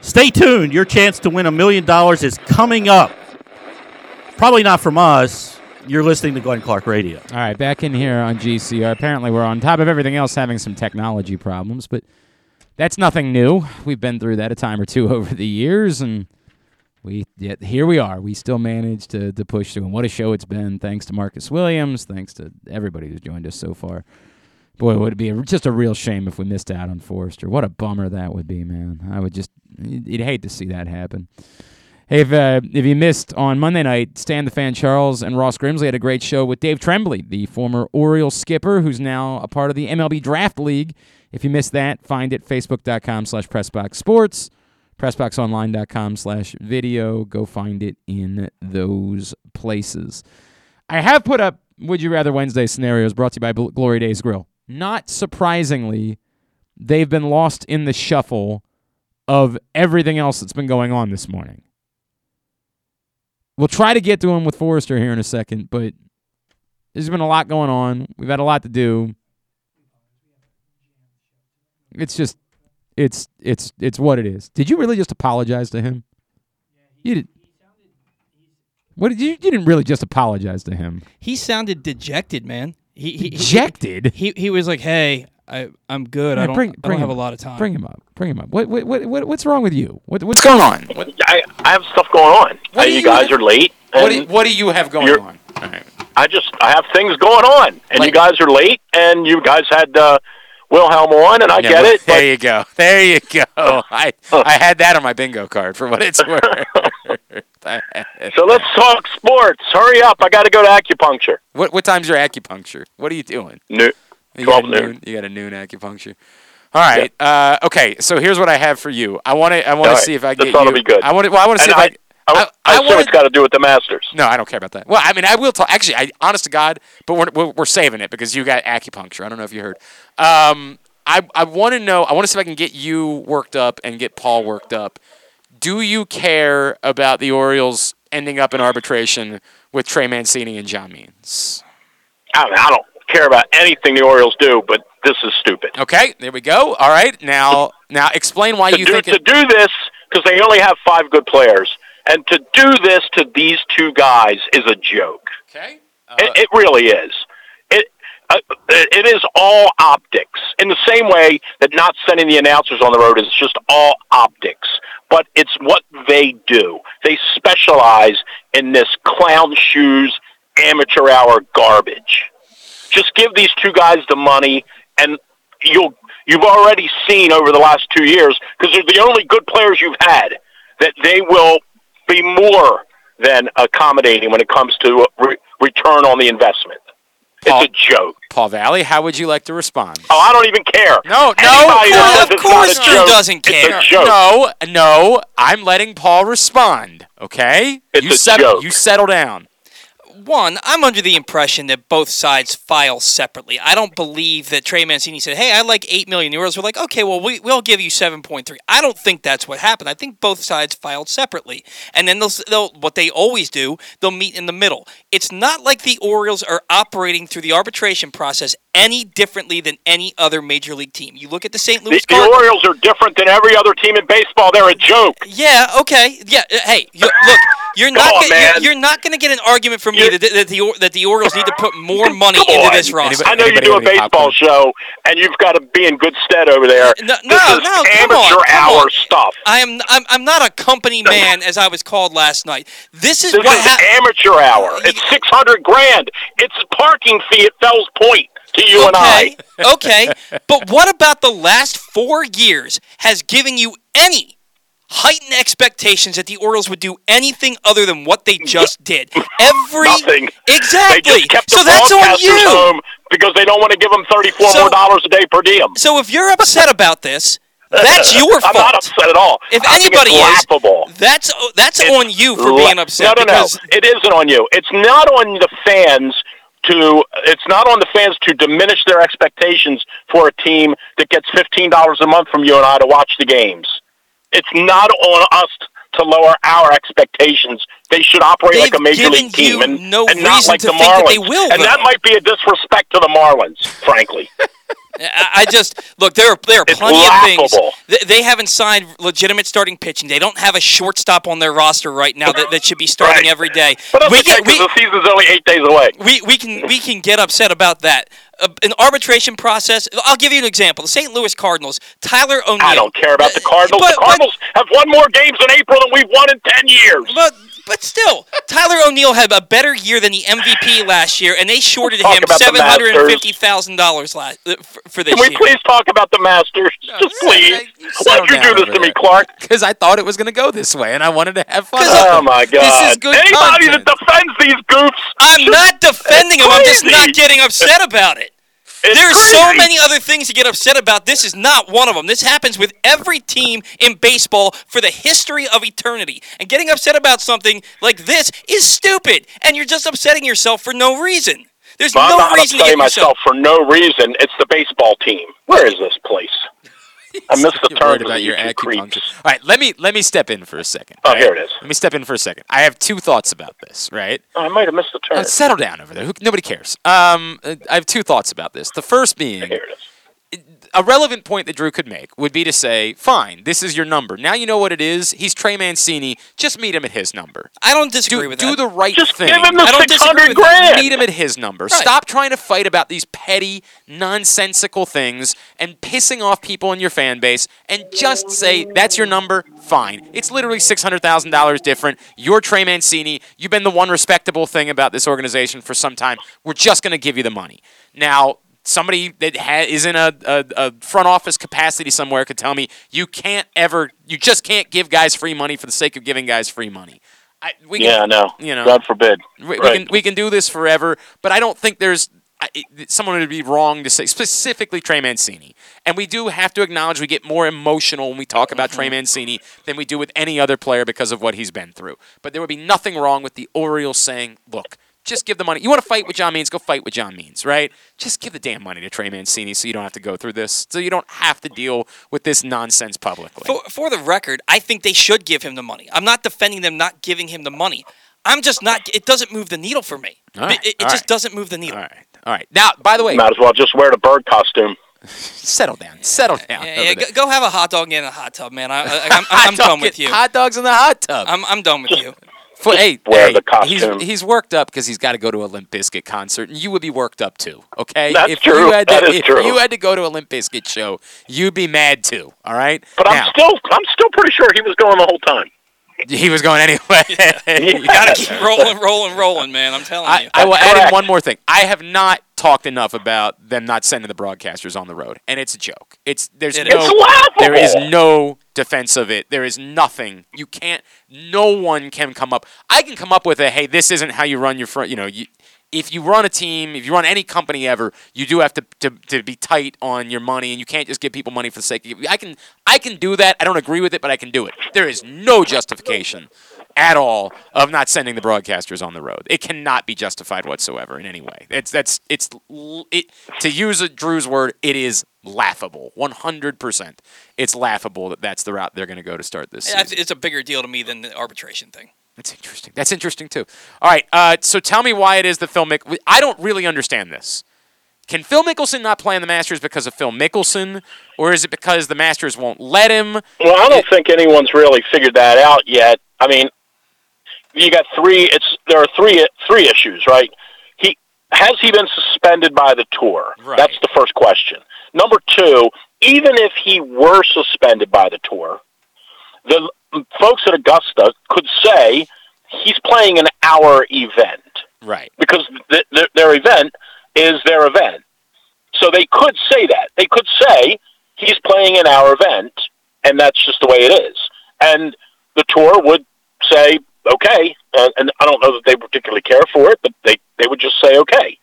Stay tuned. Your chance to win a million dollars is coming up. Probably not from us. You're listening to Glenn Clark Radio. All right, back in here on GCR. Apparently, we're on top of everything else having some technology problems, but that's nothing new. We've been through that a time or two over the years, and we yet here we are. We still managed to to push through, and what a show it's been! Thanks to Marcus Williams, thanks to everybody who's joined us so far. Boy, would it be a, just a real shame if we missed out on Forrester. What a bummer that would be, man. I would just you'd hate to see that happen. Hey, if, uh, if you missed on Monday night, Stan the Fan Charles and Ross Grimsley had a great show with Dave Trembley, the former Orioles skipper, who's now a part of the MLB Draft League. If you missed that, find it facebook.com slash pressboxsports, pressboxonline.com slash video. Go find it in those places. I have put up Would You Rather Wednesday scenarios brought to you by Glory Days Grill. Not surprisingly, they've been lost in the shuffle of everything else that's been going on this morning. We'll try to get to him with Forrester here in a second, but there's been a lot going on. We've had a lot to do. It's just it's it's it's what it is. Did you really just apologize to him? You did. What did you? You didn't really just apologize to him. He sounded dejected, man. He, he, he- Dejected? He, he was like, "Hey, I I'm good. I don't bring, I don't bring have a him lot up. of time." Bring him up. Bring him up. What, what, what, what what's wrong with you? What, what's going on? I, I have stuff going on. What Uh, you you guys have- are late. What do, you, what do you have going on? All right. I just I have things going on, and you guys are late, and you guys had uh, Wilhelm on, and I Yeah, get well, it. There you go. There you go. I I had that on my bingo card for what it's worth. So let's talk sports. Hurry up! I got to go to acupuncture. What what time's your acupuncture? What are you doing? No, You got, a 12 noon. noon, you got a noon acupuncture. All right. Uh, okay. So here's what I have for you. I want to. I want to right. see if I This get ought to you. be good. I want to. Well, I want to see And if I. I, I, assume wanna- it's got to do with the Masters. No, I don't care about that. Well, I mean, I will talk. Actually, I, honest to God, but we're, we're, we're saving it because you got acupuncture. I don't know if you heard. Um, I, I want to know. I want to see if I can get you worked up and get Paul worked up. Do you care about the Orioles ending up in arbitration with Trey Mancini and John Means? I, mean, I don't care about anything the Orioles do, but this is stupid. Okay, there we go. All right, now now explain why to you do, think to it. do this because they only have five good players, and to do this to these two guys is a joke. Okay, it, it really is. It uh, it is all optics. In the same way that not sending the announcers on the road is just all optics, but it's what they do. They specialize in this clown shoes amateur hour garbage. Just give these two guys the money, and you'll you've already seen over the last two years because they're the only good players you've had that they will be more than accommodating when it comes to re- return on the investment. It's a joke. Paul Valle, how would you like to respond? Oh, I don't even care. No, no, Anybody that says of it's course not Drew joke, doesn't care. It's a joke. No, no, I'm letting Paul respond. Okay, It's you a settle. joke. You settle down. One, I'm under the impression that both sides file separately. I don't believe that Trey Mancini said, "Hey, I like eight million euros." We're like, "Okay, well, we, we'll give you seven point three. I don't think that's what happened. I think both sides filed separately, and then they'll, they'll what they always do. They'll meet in the middle. It's not like the Orioles are operating through the arbitration process any differently than any other major league team. You look at the St. The, Louis the Cardinals. Orioles are different than every other team in baseball. They're a joke. Yeah. Okay. Yeah. uh, Hey, you, look, you're not on, gonna, you're, you're not going to get an argument from me that, that the Or- that the Orioles need to put more money into on. this roster. I know you do a baseball show, and you've got to be in good stead over there. No, this no, is no, come amateur on, come hour on. stuff. I am I'm, I'm not a company man as I was called last night. This is This what is happened. amateur hour. It's six hundred grand. It's parking fee at Fells Point to you and I. okay, but what about the last four years has given you any heightened expectations that the Orioles would do anything other than what they just did? Every Nothing. exactly. They just kept so that's on you. because they don't want to give them thirty-four So- more dollars a day per diem. So if you're upset about this, that's your fault. I'm not upset at all. If I anybody is, laughable. that's that's It's on you for la- being upset. No, no, no. It isn't on you. It's not on the fans to. It's not on the fans to diminish their expectations for a team that gets fifteen dollars a month from you and I to watch the games. It's not on us to lower our expectations. They should operate like a major league team and, no and not reason like to the think that Marlins. they will, and that might be a disrespect to the Marlins, frankly. I just look. There are there are It's plenty of things. They, they haven't signed legitimate starting pitching. They don't have a shortstop on their roster right now that, that should be starting Right. every day. But we can we, the season's only eight days away. we we can we can get upset about that. Uh, an arbitration process. I'll give you an example. The St. Louis Cardinals. Tyler O'Neill. I don't care about the Cardinals. but- the Cardinals have won more games in April than we've won in ten years. But but still, Tyler O'Neill had a better year than the MVP last year, and they shorted Talk him seven hundred and fifty thousand dollars last uh, for, for this year. Can we year. please talk about the Masters? Just please. Why'd you do this to me, Clark? Because I thought it was going to go this way, and I wanted to have fun. Oh my God! This is good Anybody content. that defends these goofs, I'm not defending him. I'm just not getting upset about it. It's There's so many other things to get upset about. This is not one of them. This happens with every team in baseball for the history of eternity. And getting upset about something like this is stupid. And you're just upsetting yourself for no reason. There's I'm no not reason to upsetting myself for no reason. It's the baseball team. Where is this place? I missed the turn worried about your acupuncture. creeps. All right, let me let me step in for a second. Oh, right? here it is. Let me step in for a second. I have two thoughts about this. Right. Oh, I might have missed the turn. Uh, settle down over there. Who, nobody cares. Um, I have two thoughts about this. The first being, a relevant point that Drew could make would be to say, fine, this is your number. Now you know what it is. He's Trey Mancini. Just meet him at his number. I don't disagree do, with do that. the right Just thing. give him the I don't disagree 600 with that. grand. Meet him at his number. Stop trying to fight about these petty, nonsensical things and pissing off people in your fan base and just say, that's your number, fine. It's literally $600,000 different. You're Trey Mancini. You've been the one respectable thing about this organization for some time. We're just going to give you the money. Now, somebody that ha- is in a, a, a front office capacity somewhere could tell me you can't ever, you just can't give guys free money for the sake of giving guys free money. I, we yeah, can, no. You know, God forbid. we, we can we can do this forever, but I don't think there's I- someone would be wrong to say specifically Trey Mancini. And we do have to acknowledge we get more emotional when we talk about Trey mm-hmm. Mancini than we do with any other player because of what he's been through. But there would be nothing wrong with the Orioles saying, "Look, just give the money. You want to fight with John Means? Go fight with John Means, right? Just give the damn money to Trey Mancini so you don't have to go through this. So you don't have to deal with this nonsense publicly." For, for the record, I think they should give him the money. I'm not defending them not giving him the money. I'm just not. It doesn't move the needle for me. All right, it it all just right. doesn't move the needle. All right. All right. Now, by the way, Might as well just wear the bird costume. settle down. Settle down. Yeah, over yeah, go, go have a hot dog in a hot tub, man. I, I, I'm, I'm, I'm done with you. Hot dogs in the hot tub. I'm, I'm done with you. For, hey, wear hey, the costume. He's, he's worked up because he's got to go to a Limp Bizkit concert, and you would be worked up too. Okay, That's if true. You had to, That is if true. you had to go to a Limp Bizkit show, you'd be mad too. All right, But now, I'm still, I'm still pretty sure he was going the whole time. He was going anyway. You gotta keep rolling, rolling, rolling, man. I'm telling I, you. I will That's add in one more thing. I have not talked enough about them not sending the broadcasters on the road, and it's a joke. It's there's It no is. It's laughable. there is no defense of it. There is nothing. You can't. No one can come up. I can come up with a hey, this isn't how you run your front. You know, you, if you run a team, if you run any company ever, you do have to, to, to be tight on your money, and you can't just give people money for the sake of. I can I can do that. I don't agree with it, but I can do it. There is no justification at all of not sending the broadcasters on the road. It cannot be justified whatsoever in any way. It's that's it's it to use a Drew's word. It is laughable. One hundred percent. It's laughable that that's the route they're going to go to start this. Yeah, season. it's it's a bigger deal to me than the arbitration thing. That's interesting. That's interesting too. All right. Uh, so tell me why it is that Phil Mick. I don't really understand this. Can Phil Mickelson not play in the Masters because of Phil Mickelson, or is it because the Masters won't let him? Well, I don't think anyone's really figured that out yet. I mean, you got three. It's there are three three issues, right? He has he been suspended by the tour? Right. That's the first question. Number two, even if he were suspended by the tour, the folks at Augusta could say he's playing an hour event Right. because th- th- their event is their event. So they could say that. They could say he's playing an hour event, and that's just the way it is. And the tour would say, okay, uh, and I don't know that they particularly care for it, but they, they would just say, okay.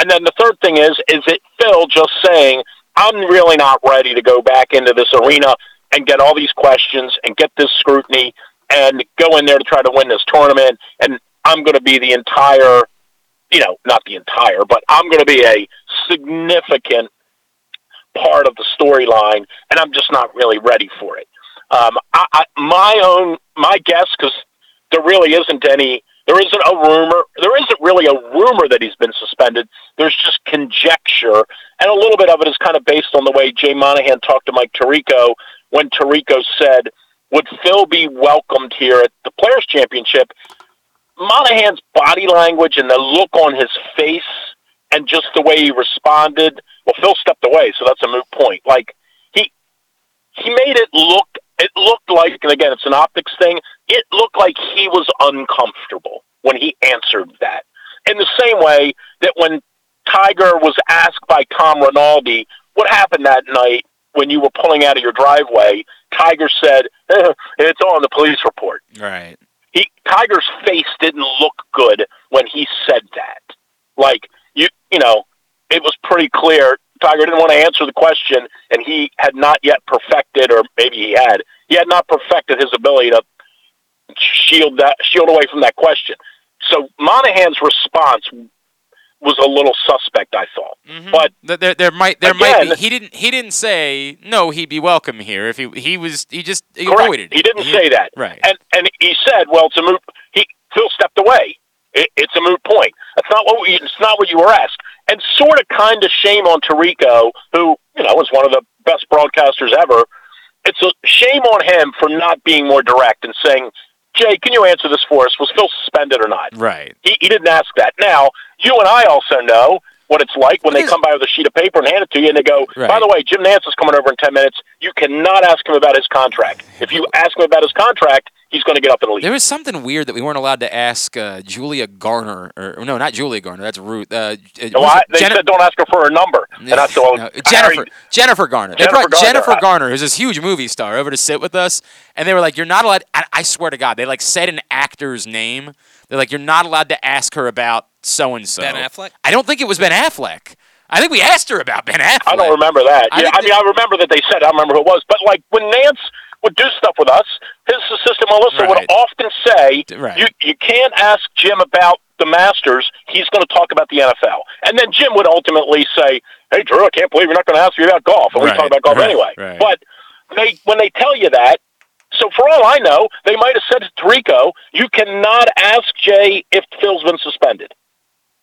And then the third thing is, is it Phil just saying, I'm really not ready to go back into this arena and get all these questions and get this scrutiny and go in there to try to win this tournament, and I'm going to be the entire you know, not the entire, but I'm going to be a significant part of the storyline, and I'm just not really ready for it. Um, I, I, my own, my guess, because there really isn't any, there isn't a rumor, there isn't really a rumor that he's been suspended. There's just conjecture, and a little bit of it is kind of based on the way Jay Monahan talked to Mike Tirico when Tirico said, "Would Phil be welcomed here at the Players Championship?" Monahan's body language and the look on his face and just the way he responded. Well, Phil stepped away, so that's a moot point. Like he he made it look it looked like and again it's an optics thing, it looked like he was uncomfortable when he answered that. In the same way that when Tiger was asked by Tom Rinaldi what happened that night when you were pulling out of your driveway, Tiger said, eh, "It's on the police report." Right. he Tiger's face didn't look good when he said that. Like you, you know, it was pretty clear Tiger didn't want to answer the question, and he had not yet perfected, or maybe he had, he had not perfected his ability to shield that, shield away from that question. So Monahan's response was a little suspect, I thought. Mm-hmm. But There, there might, there might be. He didn't, he didn't say no. He'd be welcome here if he, he was. He just he Correct. avoided it. He didn't say that. Right. And and he said, "Well, it's a moot." He Phil stepped away. It, it's a moot point. That's not what we. It's not what you were asked. And sort of, kind of shame on Tirico, who you you know, is one of the best broadcasters ever. It's a shame on him for not being more direct and saying, Jay, can you answer this for us? Was Phil suspended or not? Right. He, he didn't ask that. Now, you and I also know what it's like when they come by with a sheet of paper and hand it to you and they go, Right. by the way, Jim Nance is coming over in 10 minutes. You cannot ask him about his contract. If you ask him about his contract, he's going to get up and leave. There was something weird that we weren't allowed to ask uh, Julia Garner, or no, not Julia Garner. That's Ruth. Uh, uh, No, I, they Jenna- said don't ask her for her number. And I said, No, Jennifer Jennifer Garner. They Jennifer brought Garner. Jennifer Garner, who's this huge movie star, over to sit with us, and they were like, "You're not allowed." I, I swear to God, they like said an actor's name. They're like, "You're not allowed to ask her about so and so." Ben Affleck? I don't think it was Ben Affleck. I think we asked her about Ben Affleck. I don't remember that. I yeah, I mean, I remember that they said. I don't remember who it was. But like when Nance would do stuff with us, his assistant Melissa would often say, Right. "You you can't ask Jim about the Masters. He's going to talk about the NFL." And then Jim would ultimately say, "Hey, Drew, I can't believe you're not going to ask me about golf." And we Right, talk about golf right, anyway. right. But they when they tell you that. So for all I know, they might have said to Rico, "You cannot ask Jay if Phil's been suspended."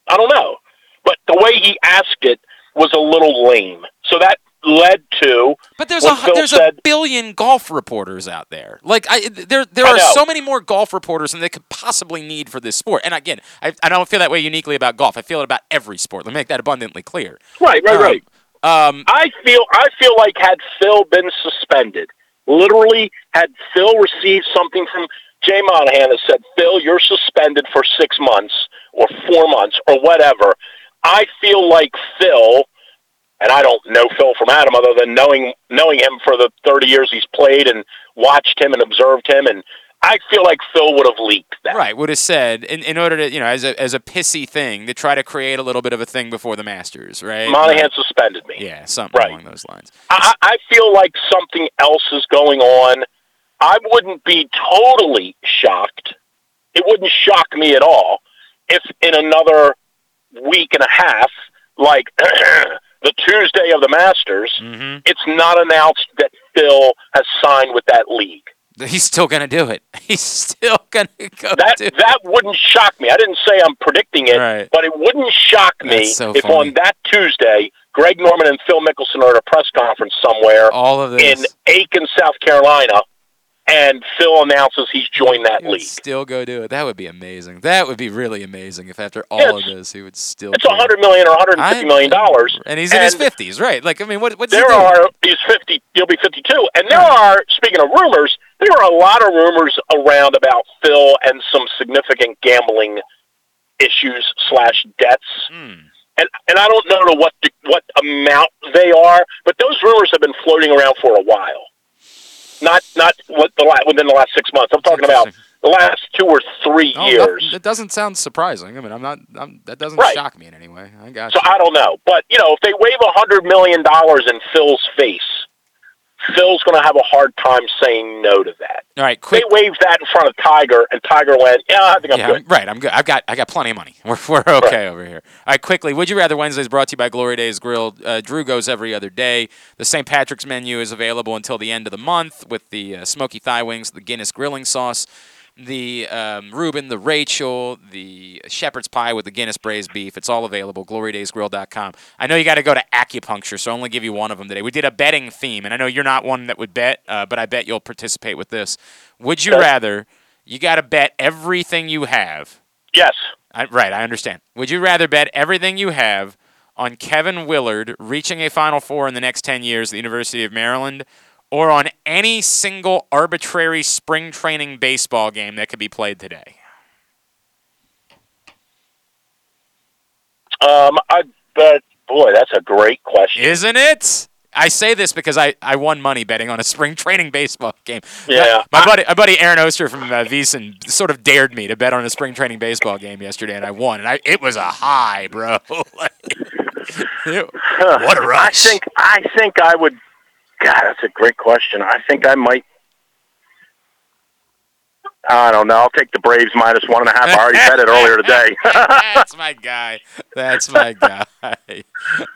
I don't know, but the way he asked it was a little lame. So that led to. But there's a Phil there's said, a billion golf reporters out there. Like I there there I are know. so many more golf reporters than they could possibly need for this sport. And again, I, I don't feel that way uniquely about golf. I feel it about every sport. Let me make that abundantly clear. Right, right, Um, right. Um, I feel I feel like had Phil been suspended, literally had Phil received something from Jay Monahan has said, "Phil, you're suspended for six months or four months or whatever." I feel like Phil, and I don't know Phil from Adam other than knowing knowing him for the 30 years he's played and watched him and observed him, and I feel like Phil would have leaked that. Right, would have said in, in order to you know as a as a pissy thing to try to create a little bit of a thing before the Masters, right? Monahan Right. suspended me. Yeah, something along those lines. I, I feel like something else is going on. I wouldn't be totally shocked. It wouldn't shock me at all if in another week and a half, like the Tuesday of the Masters, Mm-hmm. it's not announced that Phil has signed with that league. He's still gonna do it. He's still gonna go. That that wouldn't shock me. I didn't say I'm predicting it, Right. but it wouldn't shock me so if funny. on that Tuesday, Greg Norman and Phil Mickelson are at a press conference somewhere All of this. in Aiken, South Carolina, and Phil announces he's joined that league. still go do it. That would be amazing. That would be really amazing if after all of this he would still. It's a hundred million or hundred and fifty million dollars, and he's in his fifties, right? Like I mean, what what's he There are he's fifty. He'll be fifty-two, and there are. Speaking of rumors, there are a lot of rumors around about Phil and some significant gambling issues slash debts. Hmm. And and I don't know to what what amount they are, but those rumors have been floating around for a while. Not not what the la- within the last six months. I'm talking about the last two or three Oh, years. that, that doesn't sound surprising. I mean, I'm not. I'm, that doesn't Right. shock me in any way. I got So you. I don't know, but you know, if they wave a hundred million dollars in Phil's face, Phil's going to have a hard time saying no to that. All right, quick. They waved that in front of Tiger, and Tiger went, "Yeah, I think I'm yeah, good." I'm- right. I'm good. I've got I got plenty of money. We're, we're okay over here. All right, quickly. Would you rather Wednesdays brought to you by Glory Days Grill. Uh, Drew goes every other day. The St. Patrick's menu is available until the end of the month with the uh, smoky thigh wings, the Guinness grilling sauce, the um, Reuben, the Rachel, the shepherd's pie with the Guinness braised beef. It's all available. GloryDaysGrill.com. I know you got to go to acupuncture, so I'll only give you one of them today. We did a betting theme, and I know you're not one that would bet, uh, but I bet you'll participate with this. Would you Okay. rather? You got to bet everything you have. Yes. I, right, I understand. Would you rather bet everything you have on Kevin Willard reaching a Final Four in the next 10 years at the University of Maryland or on any single arbitrary spring training baseball game that could be played today? Um, I bet, boy, that's a great question. Isn't it? I say this because I, I won money betting on a spring training baseball game. Yeah. My, my buddy, my buddy Aaron Oster from uh, Wiesen sort of dared me to bet on a spring training baseball game yesterday, and I won. And I, it was a high, bro. Like, what a rush. I think I think I would. God, that's a great question. I think I might. I don't know. I'll take the Braves minus one and a half. I already bet it earlier today. That's my guy. That's my guy.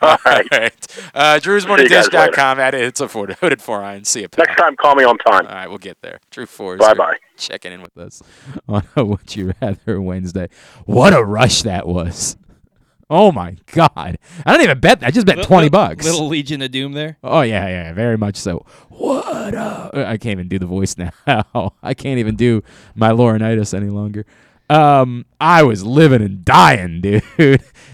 All right. Uh, See you guys Drew'sMorningDish.com. At it. It's a four, hooded four iron. See you, pal. Next time, call me on time. All right, we'll get there. Drew Fours. Bye-bye. checking in with us on a Would You Rather Wednesday. What a rush that was. Oh my god! I don't even bet. That. I just bet Li- twenty bucks. Little Legion of Doom there. Oh yeah, yeah, very much so. What up? I can't even do the voice now. I can't even do my Laurinaitis any longer. Um, I was living and dying, dude.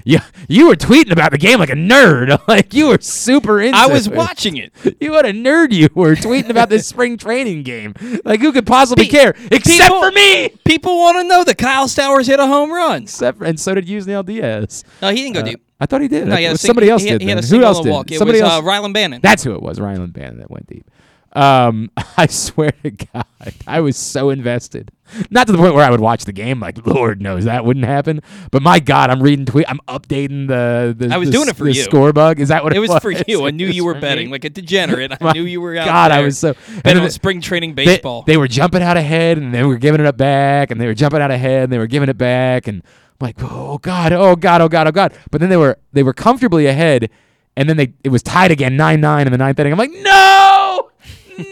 you you were tweeting about the game like a nerd. Like you were super into. I was it. watching it. You what a nerd you were tweeting about this spring training game. Like who could possibly Pe- care except people- for me? People want to know that Kyle Stowers hit a home run. Except for, and so did Yusniel Diaz. No, he didn't go Uh, deep. I thought he did. No, he had a sing- somebody else he- did. he had a Who else did? walk. It somebody was, else. uh, Rylan Bannon. That's who it was. Rylan Bannon that went deep. Um, I swear to God, I was so invested. Not to the point where I would watch the game. Like Lord knows that wouldn't happen. But my God, I'm reading tweet. I'm updating the. the I was the- doing it for the you. Score bug. Is that what it, was? it was for you. I knew you were betting me? like a degenerate. I knew you were out God, I was so. and on the- spring training they- baseball. They, were jumping out ahead, and they were giving it up back, and they were jumping out ahead, and they were giving it back, and I'm like, oh God, oh God, oh God, oh God. But then they were they were comfortably ahead, and then they it was tied again, nine nine in the ninth inning. I'm like, no,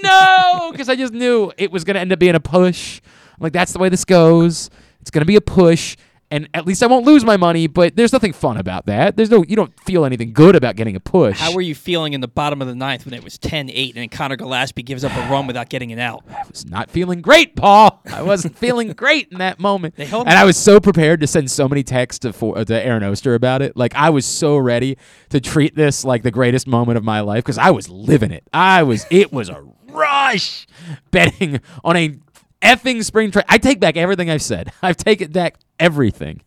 no, because I just knew it was gonna end up being a push. I'm like, that's the way this goes. It's gonna be a push. And at least I won't lose my money, but there's nothing fun about that. There's no, you don't feel anything good about getting a push. How were you feeling in the bottom of the ninth when it was 10-8 and Connor Gillaspie gives up a run without getting it out? I was not feeling great, Paul. I wasn't feeling great in that moment. They held and I was so prepared to send so many texts to, for, uh, to Aaron Oster about it. Like I was so ready to treat this like the greatest moment of my life because I was living it. I was. It was a rush betting on a effing spring training. I take back everything I've said. I've taken back everything.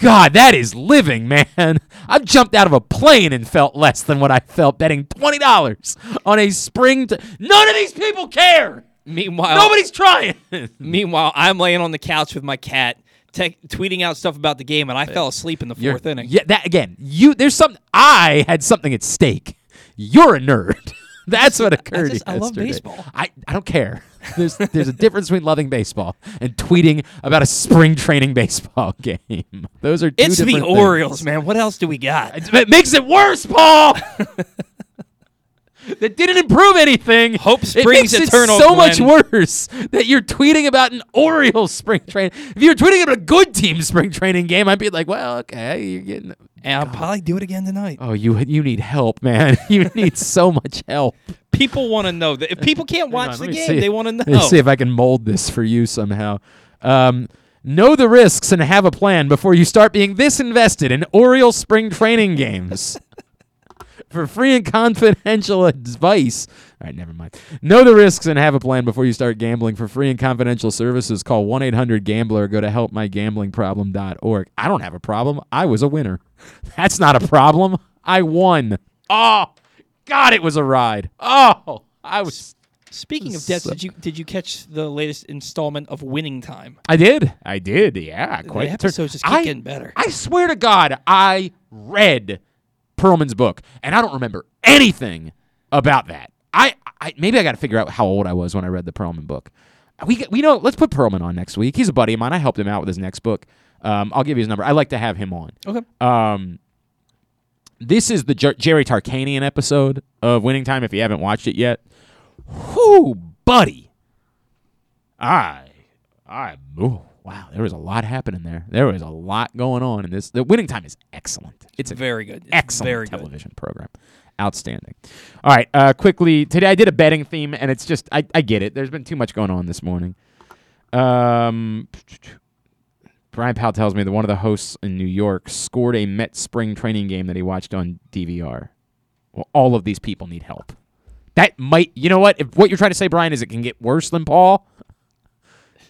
God, that is living, man. I've jumped out of a plane and felt less than what I felt betting twenty dollars on a spring. T- None of these people care. Meanwhile, Nobody's trying. Meanwhile, I'm laying on the couch with my cat, te- tweeting out stuff about the game, and I fell asleep in the 4th You're- inning. Yeah, that again. You there's some. I had something at stake. You're a nerd. That's what occurred. just- I love baseball. I, I don't care. There's there's a difference between loving baseball and tweeting about a spring training baseball game. Those are two It's the different Orioles, man. What else do we got? It makes it worse, Paul. that didn't improve anything. Hope It springs makes eternal, it so much worse that you're tweeting about an Orioles spring training. If you were tweeting about a good team spring training game, I'd be like, well, okay, you're getting. And I'll probably do it again tonight. Oh, you you need help, man. You need so much help. People want to know that if people can't watch on, the game, see- they want to know. Let me see if I can mold this for you somehow. Um, know the risks and have a plan before you start being this invested in Orioles spring training games. For free and confidential advice. All right, never mind. Know the risks and have a plan before you start gambling. For free and confidential services, call 1 800 Gambler or go to helpmygamblingproblem.org. I don't have a problem. I was a winner. That's not a problem. I won. Oh, God, it was a ride. Oh, I was. Speaking of debts, did you did you catch the latest installment of Winning Time? I did. I did. Yeah, quite. the episodes just keep I- getting better. I swear to God, I read Pearlman's book, and I don't remember anything about that. I, I maybe I got to figure out how old I was when I read the Pearlman book. We we know. Let's put Pearlman on next week. He's a buddy of mine. I helped him out with his next book. Um, I'll give you his number. I like to have him on. Okay. Um, this is the Jer- Jerry Tarkanian episode of Winning Time. If you haven't watched it yet, whoo, buddy, I, I, oh, wow, there was a lot happening there. There was a lot going on in this. The Winning Time is excellent. It's a Very good. It's excellent very good. television program. Outstanding. All right, uh, quickly today I did a betting theme, and it's just I, I get it. There's been too much going on this morning. Um, Brian Powell tells me that one of the hosts in New York scored a Met spring training game that he watched on DVR. Well, all of these people need help. That might, you know what? If what you're trying to say, Brian, is it can get worse than Paul.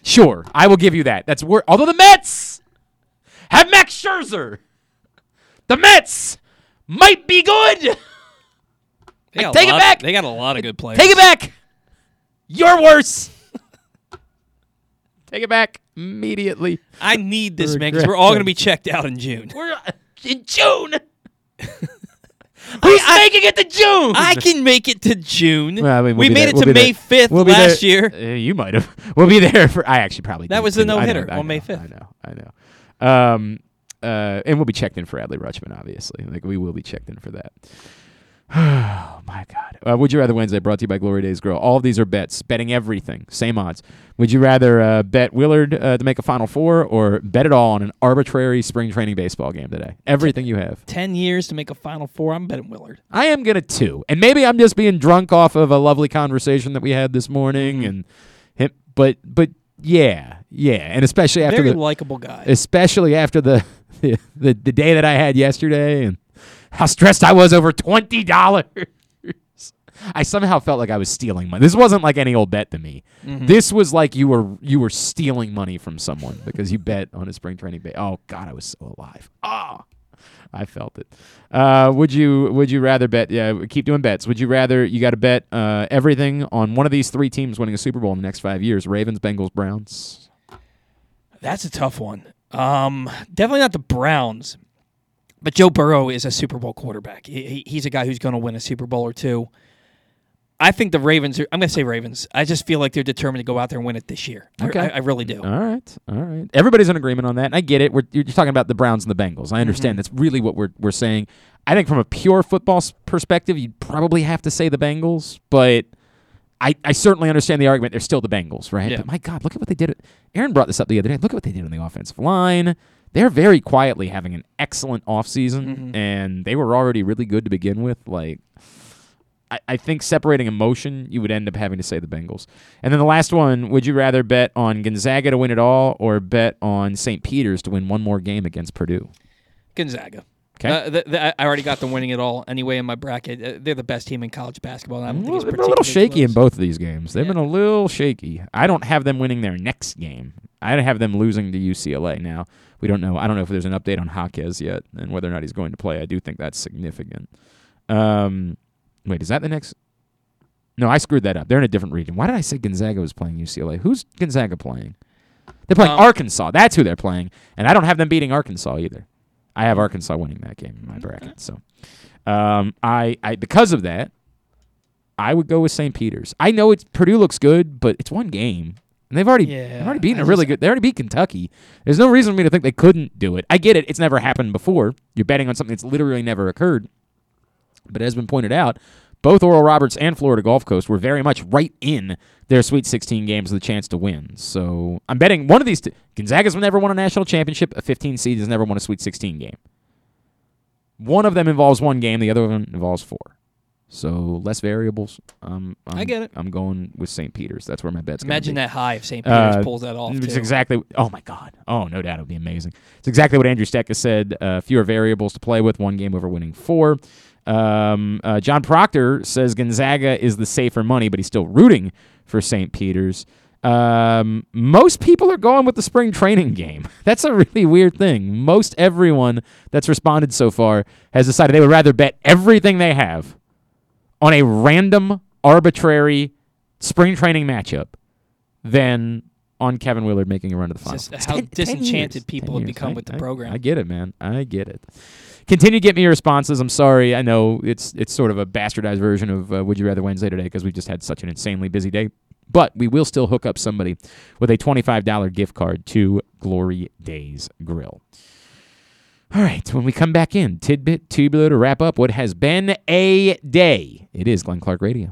Sure, I will give you that. That's worse. Although the Mets have Max Scherzer, the Mets might be good. They got a Take it back. They got a lot of good players. Take it back. You're worse. Take it back immediately. I need this, man, because we're all going to be checked out in June. We're uh, in June. Who's making it to June? I can make it to June. Well, I mean, we'll we made there- it we'll to May 5th we'll last there- year. Uh, you might have. We'll be there for. I actually probably. That did was the too. I know, no-hitter I on May 5th. I know. I know. Um, uh, and we'll be checked in for Adley Rutschman, obviously. Like we will be checked in for that. Oh my God! Uh, Would you rather Wednesday brought to you by Glory Days Grill? All of these are bets, betting everything, same odds. Would you rather uh, bet Willard uh, to make a Final Four or bet it all on an arbitrary spring training baseball game today? Everything you have. Ten years to make a Final Four. I'm betting Willard. I am gonna two, and maybe I'm just being drunk off of a lovely conversation that we had this morning, Mm-hmm. and him. But but yeah, yeah, and especially after Very the likable guy. especially after the, the the the day that I had yesterday, and how stressed I was over twenty dollars. I somehow felt like I was stealing money. This wasn't like any old bet to me. Mhm. This was like you were you were stealing money from someone because you bet on a spring training day. Oh God, I was so alive. Ah, I felt it. Uh, would you would you rather bet? Yeah, keep doing bets. Would you rather you got to bet uh, everything on one of these three teams winning a Super Bowl in the next five years? Ravens, Bengals, Browns. That's a tough one. Um, definitely not the Browns, but Joe Burrow is a Super Bowl quarterback. He, he- he's a guy who's going to win a Super Bowl or two. I think the Ravens. Are, I'm going to say Ravens. I just feel like they're determined to go out there and win it this year. I- Okay. I, I really do. All right, all right. Everybody's in agreement on that. And I get it. We're you're talking about the Browns and the Bengals. I understand. Mhm. That's really what we're we're saying. I think from a pure football perspective, you'd probably have to say the Bengals, but I, I certainly understand the argument. They're still the Bengals, right? Yeah. But my God, look at what they did. Aaron brought this up the other day. Look at what they did on the offensive line. They're very quietly having an excellent offseason, mm-hmm. and they were already really good to begin with. Like, I, I think separating emotion, you would end up having to say the Bengals. And then the last one, would you rather bet on Gonzaga to win it all or bet on St. Peter's to win one more game against Purdue? Gonzaga. 'Kay. Uh, th- th- I already got them winning it all anyway in my bracket. Uh, they're the best team in college basketball. And I don't think Well, it's they've been a little shaky in both of these games. They've been a little shaky. I don't have them winning their next game. I have them losing to UCLA now. We don't know. I don't know if there's an update on Jaquez yet and whether or not he's going to play. I do think that's significant. Um, wait, is that the next? No, I screwed that up. They're in a different region. Why did I say Gonzaga was playing UCLA? Who's Gonzaga playing? They're playing Um, Arkansas. That's who they're playing, and I don't have them beating Arkansas either. I have Arkansas winning that game in my bracket. So, um, I, I because of that, I would go with St. Peter's. I know it's Purdue looks good, but it's one game. And they've already Yeah, they've already beaten I a really just- good they already beat Kentucky. There's no reason for me to think they couldn't do it. I get it, it's never happened before. You're betting on something that's literally never occurred. But as been pointed out, both Oral Roberts and Florida Gulf Coast were very much right in their Sweet 16 games with a chance to win. So I'm betting one of these two. Gonzaga's never won a national championship. A 15 seed has never won a Sweet 16 game. One of them involves one game. The other one involves four. So less variables. Um, I'm, I get it. I'm going with St. Peter's. That's where my bet's. Imagine be. that high if St. Peter's Uh, pulls that off. It's too. exactly. Oh my God. Oh no doubt it would be amazing. It's exactly what Andrew Steck has said. Uh, fewer variables to play with. One game over winning four. Um, uh, John Proctor says Gonzaga is the safer money, but he's still rooting for St. Peter's. Um, most people are going with the spring training game. That's a really weird thing. Most everyone that's responded so far has decided they would rather bet everything they have on a random, arbitrary spring training matchup than on Kevin Willard making a run to the final. It's just how 10 10 disenchanted years. people have become with the I- program. I get it, man. I get it. Continue to get me your responses. I'm sorry. I know it's it's sort of a bastardized version of uh, Would You Rather Wednesday today because we just had such an insanely busy day. But we will still hook up somebody with a $25 gift card to Glory Days Grill. All right, when we come back in, tidbit, tubular to wrap up what has been a day. It is Glenn Clark Radio.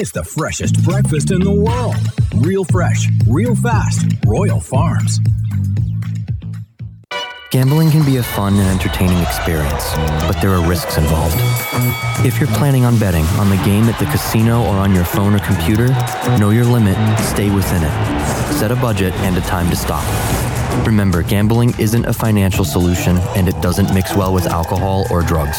It's the freshest breakfast in the world. Real fresh, real fast. Royal Farms. Gambling can be a fun and entertaining experience, but there are risks involved. If you're planning on betting on the game at the casino or on your phone or computer, know your limit, stay within it. Set a budget and a time to stop. Remember, gambling isn't a financial solution and it doesn't mix well with alcohol or drugs.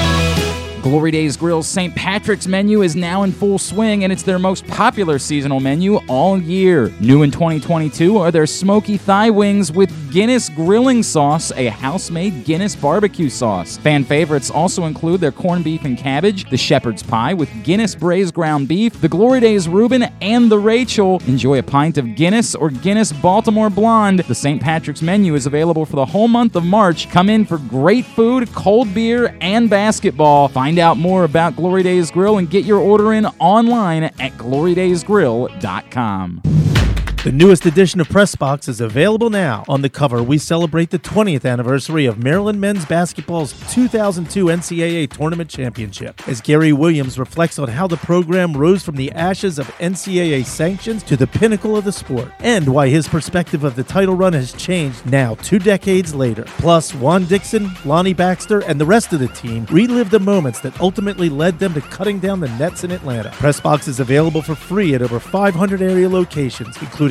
Glory Days Grill's St. Patrick's menu is now in full swing, and it's their most popular seasonal menu all year. New in 2022 are their smoky thigh wings with Guinness grilling sauce, a house made Guinness barbecue sauce. Fan favorites also include their corned beef and cabbage, the shepherd's pie with Guinness braised ground beef, the Glory Days Reuben, and the Rachel. Enjoy a pint of Guinness or Guinness Baltimore Blonde. The St. Patrick's menu is available for the whole month of March. Come in for great food, cold beer, and basketball. Find out more about Glory Days Grill and get your order in online at glorydaysgrill.com. The newest edition of Press Box is available now. On the cover, we celebrate the 20th anniversary of Maryland men's basketball's 2002 NCAA Tournament Championship, as Gary Williams reflects on how the program rose from the ashes of NCAA sanctions to the pinnacle of the sport, and why his perspective of the title run has changed now two decades later. Plus, Juan Dixon, Lonnie Baxter, and the rest of the team relive the moments that ultimately led them to cutting down the nets in Atlanta. Press Box is available for free at over 500 area locations, including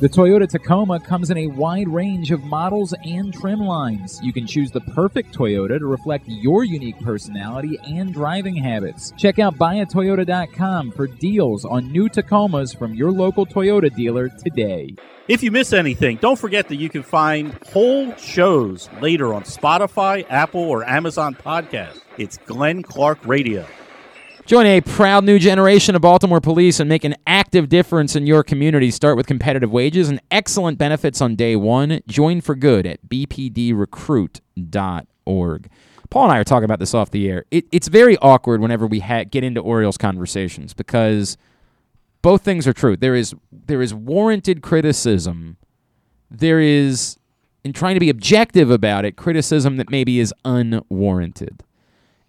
The Toyota Tacoma comes in a wide range of models and trim lines. You can choose the perfect Toyota to reflect your unique personality and driving habits. Check out buyatoyota.com for deals on new Tacomas from your local Toyota dealer today. If you miss anything, don't forget that you can find whole shows later on Spotify, Apple, or Amazon Podcast. It's Glenn Clark Radio. Join a proud new generation of Baltimore police and make an active difference in your community. Start with competitive wages and excellent benefits on day one. Join for good at bpdrecruit.org. Paul and I are talking about this off the air. It, it's very awkward whenever we ha- get into Orioles conversations because both things are true. There is there is warranted criticism. There is, in trying to be objective about it, criticism that maybe is unwarranted.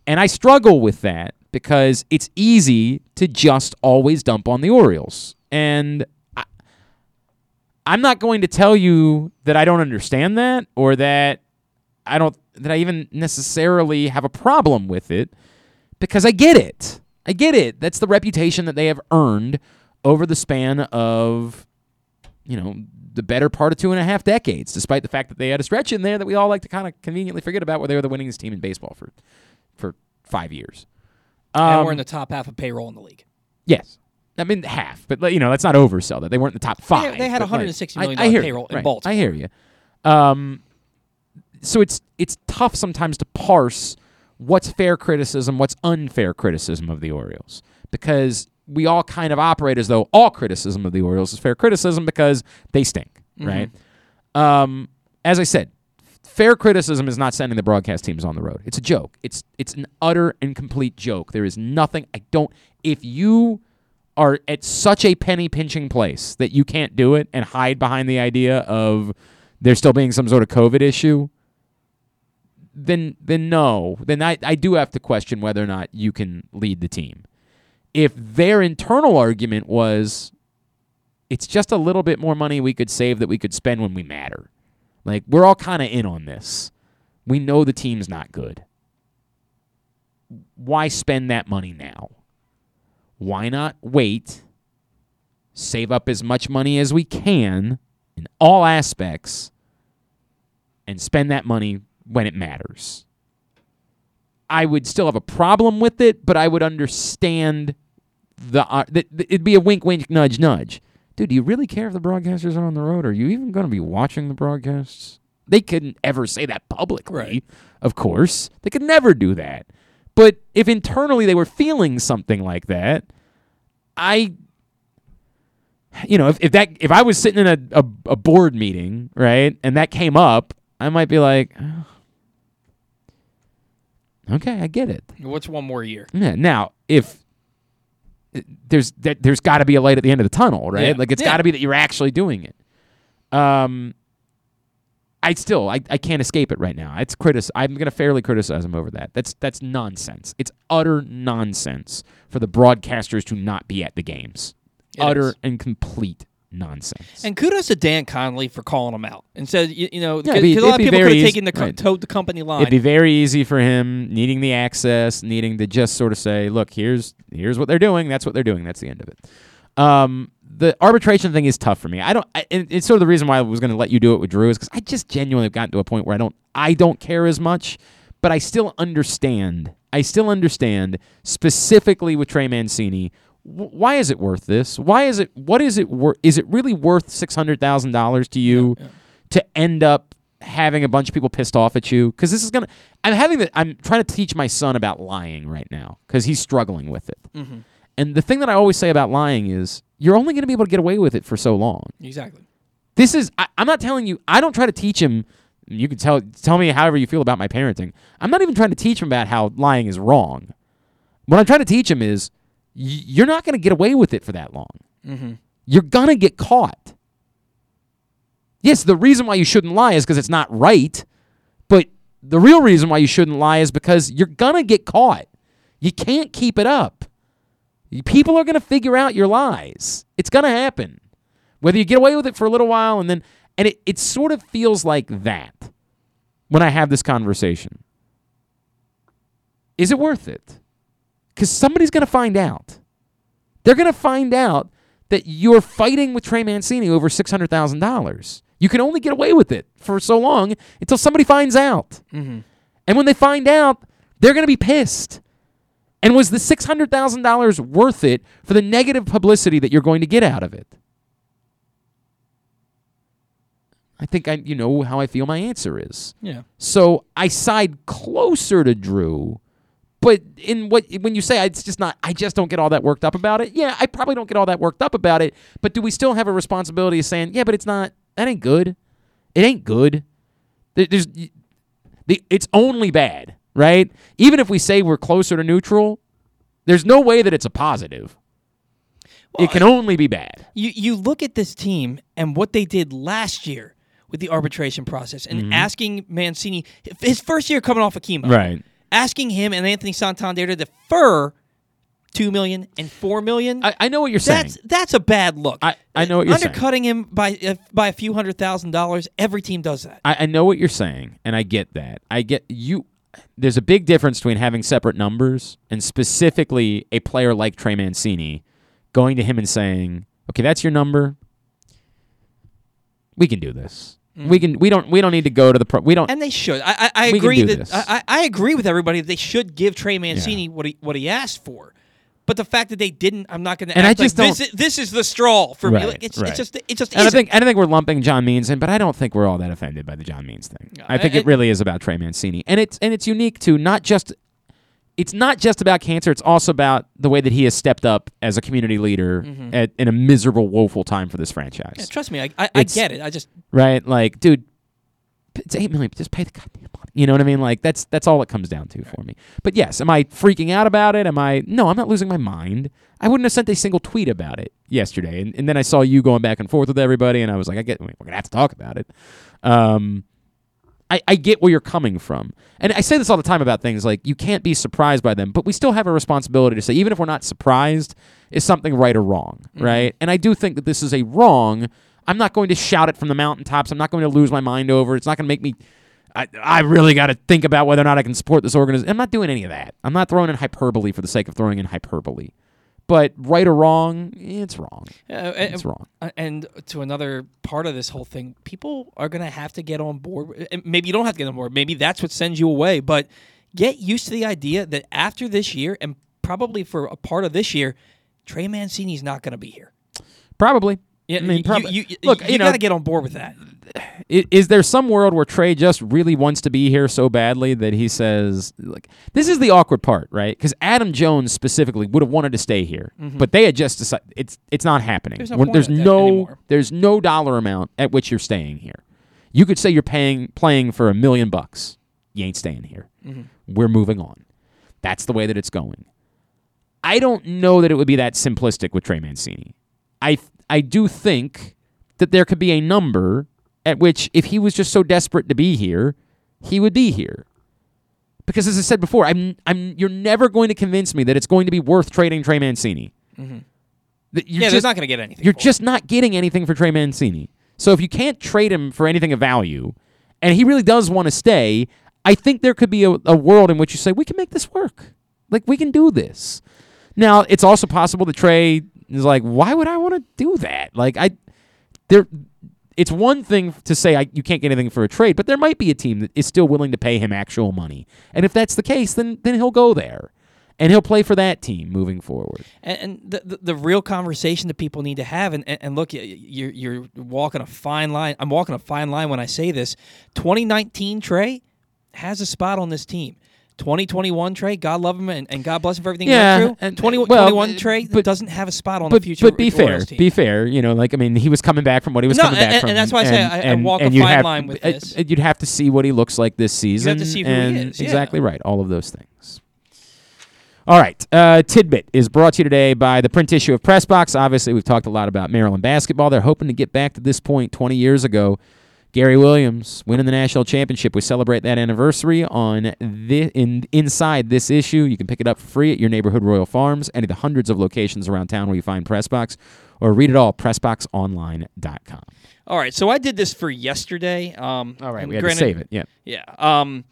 And I struggle with that because it's easy to just always dump on the Orioles. And I, I'm not going to tell you that I don't understand that or that I don't that I even necessarily have a problem with it because I get it. I get it. That's the reputation that they have earned over the span of, you know, the better part of two and a half decades, despite the fact that they had a stretch in there that we all like to kind of conveniently forget about where they were the winningest team in baseball for for five years. And Um, we're in the top half of payroll in the league. Yes. I mean half, but you know, let's not oversell that. They weren't in the top five. they had but, like, $160 I- million I hear you. payroll in Right. Baltimore. I hear you. Um, so it's it's tough sometimes to parse what's fair criticism, what's unfair criticism of the Orioles, because we all kind of operate as though all criticism of the Orioles is fair criticism because they stink, Mhm. right? Um, as I said, fair criticism is not sending the broadcast teams on the road. It's a joke. It's it's an utter and complete joke. There is nothing. I don't. If you are at such a penny pinching place that you can't do it and hide behind the idea of there still being some sort of COVID issue, then then no. Then I, I do have to question whether or not you can lead the team. If their internal argument was it's just a little bit more money we could save that we could spend when we matter. Like we're all kind of in on this. We know the team's not good. Why spend that money now? Why not wait, save up as much money as we can in all aspects, and spend that money when it matters? I would still have a problem with it, but I would understand the uh, it'd be a wink, wink, nudge, nudge. Dude, do you really care if the broadcasters are on the road? Are you even going to be watching the broadcasts? They couldn't ever say that publicly, of course. They could never do that. But if internally they were feeling something like that, I, you know, if, if that if I was sitting in a, a, a board meeting, right, and that came up, I might be like, "Oh, okay, I get it. What's one more year? Yeah. Now, if there's there, there's got to be a light at the end of the tunnel, right? Yeah. Like it's Yeah. got to be that you're actually doing it. Um, I still I, I can't escape it right now. It's critic. I'm going to fairly criticize him over that. That's that's nonsense. It's utter nonsense for the broadcasters to not be at the games. It utter is. and complete nonsense. And kudos to Dan Connolly for calling him out and said, you, you know, because be- a lot of people could have taken the co- right. toed the company line. It'd be very easy for him needing the access, needing to just sort of say, "Look, here's here's what they're doing. That's what they're doing. That's the end of it." Um, the arbitration thing is tough for me. I don't. I, and it's sort of the reason why I was going to let you do it with Drew is because I just genuinely have gotten to a point where I don't. I don't care as much, but I still understand. I still understand specifically with Trey Mancini. Wh- Why is it worth this? Why is it? What is it worth? Is it really worth six hundred thousand dollars to you to end up having a bunch of people pissed off at you? Because this is gonna. I'm having the. I'm trying to teach my son about lying right now because he's struggling with it. Mhm. And the thing that I always say about lying is you're only going to be able to get away with it for so long. exactly. This is I, I'm not telling you. I don't try to teach him. You can tell tell me however you feel about my parenting. I'm not even trying to teach him about how lying is wrong. What I'm trying to teach him is you're not going to get away with it for that long. Mm-hmm. You're gonna get caught. Yes, the reason why you shouldn't lie is because it's not right, but the real reason why you shouldn't lie is because you're gonna get caught. You can't keep it up. People are gonna figure out your lies. It's gonna happen. Whether you get away with it for a little while and then and it, it sort of feels like that when I have this conversation. Is it worth it? Because somebody's gonna find out. They're going to find out that you're fighting with Trey Mancini over $600,000. You can only get away with it for so long until somebody finds out. Mhm. And when they find out, they're going to be pissed. And was the $600,000 worth it for the negative publicity that you're going to get out of it? I think I you know how I feel my answer is. Yeah. So I side closer to Drew, but in what when you say it's just not, I just don't get all that worked up about it. Yeah, I probably don't get all that worked up about it. But do we still have a responsibility of saying, yeah, but it's not that ain't good. It ain't good. There's the it's only bad, right? Even if we say we're closer to neutral, there's no way that it's a positive. it can only be bad. You you look at this team and what they did last year with the arbitration process and Mhm. asking Mancini his first year coming off of chemo. Right. Asking him and Anthony Santander to defer two million and four million. I, I know what you're that's, saying. That's a bad look. I, I know what you're saying. Undercutting him by uh, by a few hundred thousand dollars. Every team does that. I, I know what you're saying, and I get that. I get you. There's a big difference between having separate numbers and specifically a player like Trey Mancini going to him and saying, "Okay, that's your number. We can do this. We mm. can. We don't. We don't need to go to the pro. We don't. And they should. I I, I agree that. I, I I agree with everybody. that They should give Trey Mancini what he what he asked for. But the fact that they didn't, I'm not going to. And I act like just don't- this. Is, this is the straw for me. Like, it's, right. it's just it just And I isn't. think I don't think we're lumping John Means in, but I don't think we're all that offended by the John Means thing. I think I- it really is about Trey Mancini, and it's and it's unique to not just. It's not just about cancer. It's also about the way that he has stepped up as a community leader Mhm. at, in a miserable, woeful time for this franchise. Yeah, trust me, I, I, I get it. I just right, like, dude, it's eight million. Just pay the goddamn money. You know what I mean? Like that's that's all it comes down to for me. But yes, am I freaking out about it? Am I? No, I'm not losing my mind. I wouldn't have sent a single tweet about it yesterday, and, and then I saw you going back and forth with everybody, and I was like, I get, we're gonna have to talk about it. Um, I, I get where you're coming from. And I say this all the time about things like you can't be surprised by them, but we still have a responsibility to say, even if we're not surprised, is something right or wrong, mm-hmm. right? And I do think that this is a wrong. I'm not going to shout it from the mountaintops. I'm not going to lose my mind over it. It's not going to make me. I, I really got to think about whether or not I can support this organization. I'm not doing any of that. I'm not throwing in hyperbole for the sake of throwing in hyperbole. But right or wrong, it's wrong. Uh, it's and- wrong. uh, And to another part of this whole thing, people are going to have to get on board. Maybe you don't have to get on board. Maybe that's what sends you away. But get used to the idea that after this year, and probably for a part of this year, Trey Mancini's not going to be here. Probably. Yeah, I mean, you, you, you, look, you, you got to get on board with that. Is, Is there some world where Trey just really wants to be here so badly that he says, like, this is the awkward part, right? Because Adam Jones specifically would have wanted to stay here, Mhm. but they had just decided it's it's not happening. There's no When- there's no there's no dollar amount at which you're staying here. You could say you're paying playing for a million bucks. You ain't staying here. Mhm. We're moving on. That's the way that it's going. I don't know that it would be that simplistic with Trey Mancini. I I do think that there could be a number at which if he was just so desperate to be here, he would be here. Because as I said before, I'm I'm you're never going to convince me that it's going to be worth trading Trey Mancini. Mhm. You're Yeah, just- not gonna get anything You're just not getting anything for Trey Mancini. So if you can't trade him for anything of value, and he really does want to stay, I think there could be a, a world in which you say we can make this work. Like we can do this. Now it's also possible that Trey is like, why would I want to do that? Like I, there. It's one thing to say I, you can't get anything for a trade, but there might be a team that is still willing to pay him actual money. And if that's the case, then then he'll go there, and he'll play for that team moving forward. And, and the, the the real conversation that people need to have, and, and, and look, you're you're walking a fine line. I'm walking a fine line when I say this. 2019 Trey has a spot on this team. 2021 Trey, God love him and, and God bless him for everything Yeah, he went through. and- 20, well, 21 Trey doesn't have a spot on but, the future. But be fair, team. be fair. You know, like I mean, he was coming back from what he was No, coming back and- from, and that's why I say I- I and- walk a fine have- line with uh, this. You'd have to see what he looks like this season. You have to see who he is, yeah. Exactly right. All of those things. All right. Uh, Tidbit is brought to you today by the print issue of Pressbox. Obviously, we've talked a lot about Maryland basketball. They're hoping to get back to this point 20 years ago. Gary Williams winning the national championship. We celebrate that anniversary on the, in inside this issue. You can pick it up free at your neighborhood Royal Farms, any of the hundreds of locations around town where you find Pressbox, or read it all PressBoxOnline.com. All right, so I did this for yesterday. Um, All right, we had to save it, yeah. yeah. Um,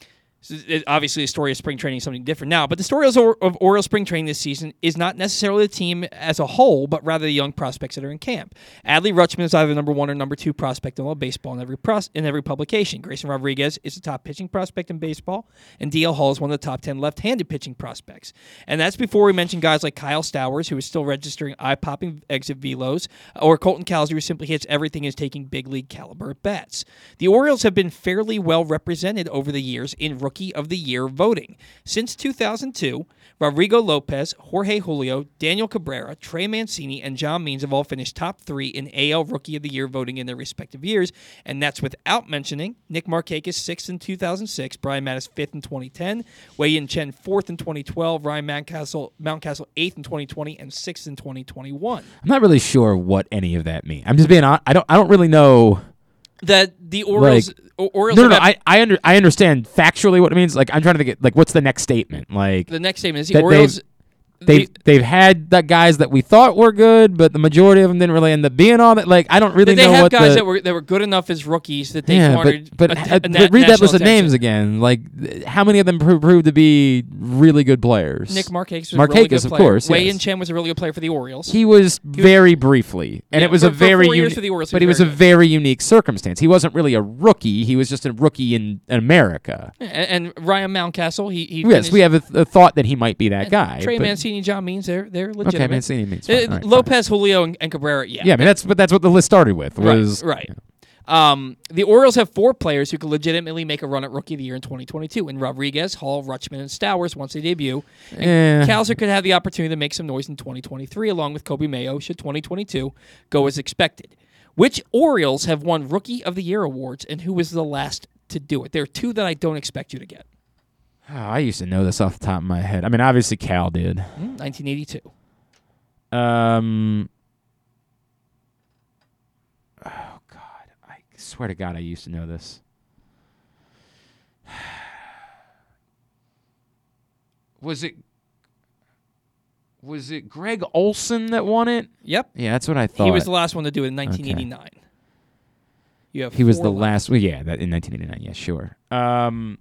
obviously, the story of spring training is something different now, but the story of, Orioles spring training this season is not necessarily the team as a whole, but rather the young prospects that are in camp. Adley Rutschman is either number one or number two prospect in all baseball in every pros- in every publication. Grayson Rodriguez is the top pitching prospect in baseball, and DL Hall is one of the top ten left-handed pitching prospects. And that's before we mention guys like Kyle Stowers, who is still registering eye-popping exit velos, or Colton Cowser, who simply hits everything and is taking big league caliber at bats. The Orioles have been fairly well represented over the years in Rookie of the Year voting. Since 2002, Rodrigo Lopez, Jorge Julio, Daniel Cabrera, Trey Mancini, and John Means have all finished top three in AL Rookie of the Year voting in their respective years, and that's without mentioning Nick Markakis sixth in 2006, Brian Matusz fifth in 2010, Wei Yin Chen fourth in 2012, Ryan Mountcastle Mountcastle eighth in 2020, and sixth in 2021. I'm not really sure what any of that means. I'm just being I don't I don't really know That the Orioles, like, O- Orioles no, no, no, I I, under, I understand factually what it means. Like I'm trying to think. Like what's the next statement? Like The next statement is the Orioles- They've, they've, had the guys that we thought were good, but the majority of them didn't really end up being all that. Like I don't really that they know have what guys the, that were that were good enough as rookies that they yeah, garnered. but but, a- a but na- read that list of names again. Like how many of them pro- proved to be really good players? Nick Markakis was a Markakis, really good of player. course. Wei yes. Yin Chen was a really good player for the Orioles. He was very briefly, and Yeah, it was for- a very four years uni- for the Orioles, he but he was was a very very unique circumstance. He wasn't really a rookie; he was just a rookie in, in America. Yeah, and, and Ryan Mountcastle, he, he yes, we have a, a thought that he might be that guy. Trey but- Mancini, John Means, they're they're legitimate. Okay, Mancini means Uh, fine. Right, fine. Lopez, Julio, and, and Cabrera. Yeah, yeah, I mean that's but that's what the list started with was right. right. Um, the Orioles have four players who could legitimately make a run at Rookie of the Year in 2022, and Rodriguez, Hall, Rutschman, and Stowers once they debut. And Eh. Could have the opportunity to make some noise in 2023, along with Coby Mayo, should 2022 go as expected. Which Orioles have won Rookie of the Year awards, and who was the last to do it? There are two that I don't expect you to get. Oh, I used to know this off the top of my head. I mean, obviously Cal did. Hmm, 1982. Um. Oh God! I swear to God, I used to know this. Was it? Was it Gregg Olson that won it? Yep. Yeah, that's what I thought. He was the last one to do it in Okay. 1989. You have He was four the left. last. Well, yeah, that in 1989. Yeah, sure. Um,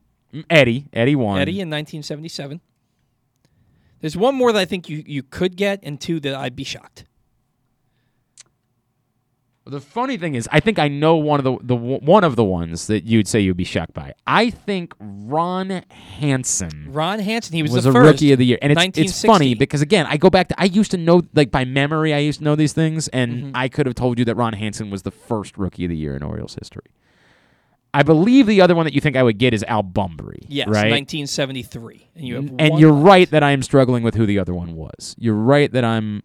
Eddie. Eddie won. Eddie in 1977. There's one more that I think you, you could get, and two that I'd be shocked. The funny thing is, I think I know one of the the one of the ones that you'd say you'd be shocked by. I think Ron Hansen. Ron Hansen, he was, was the a first. rookie of the year, and it's it's funny because again, I go back to I used to know like by memory, I used to know these things, and Mm-hmm. I could have told you that Ron Hansen was the first rookie of the year in Orioles history. I believe the other one that you think I would get is Al Bumbry. Yes, right? 1973. And, you and you're left. right that I am struggling with who the other one was. You're right that I'm,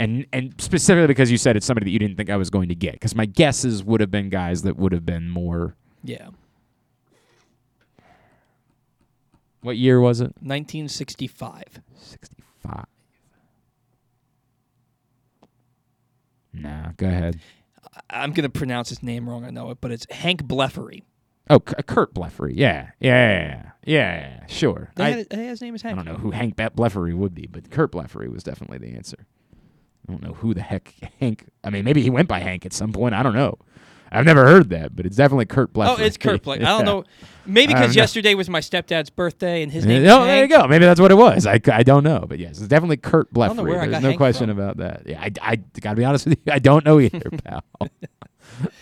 and and specifically because you said it's somebody that you didn't think I was going to get. Because my guesses would have been guys that would have been more. Yeah. What year was it? 1965. 65. Nah, go ahead. I'm gonna pronounce his name wrong. I know it, but it's Hank Blefary. Oh, Curt Blefary. Yeah, yeah, yeah, yeah, sure. I, had- his name is Hank. I don't know who Hank Blefary would be, but Curt Blefary was definitely the answer. I don't know who the heck Hank. I mean, maybe he went by Hank at some point. I don't know. I've never heard that, but it's definitely Curt Oh, it's Curt Blefary. I don't know. Maybe because know. yesterday was my stepdad's birthday and his name. oh, there you go. Maybe that's what it was. I, I don't know, but yes, it's definitely Curt I don't know where I There's no question from. about that. Yeah, I, I gotta be honest with you, I don't know either, pal.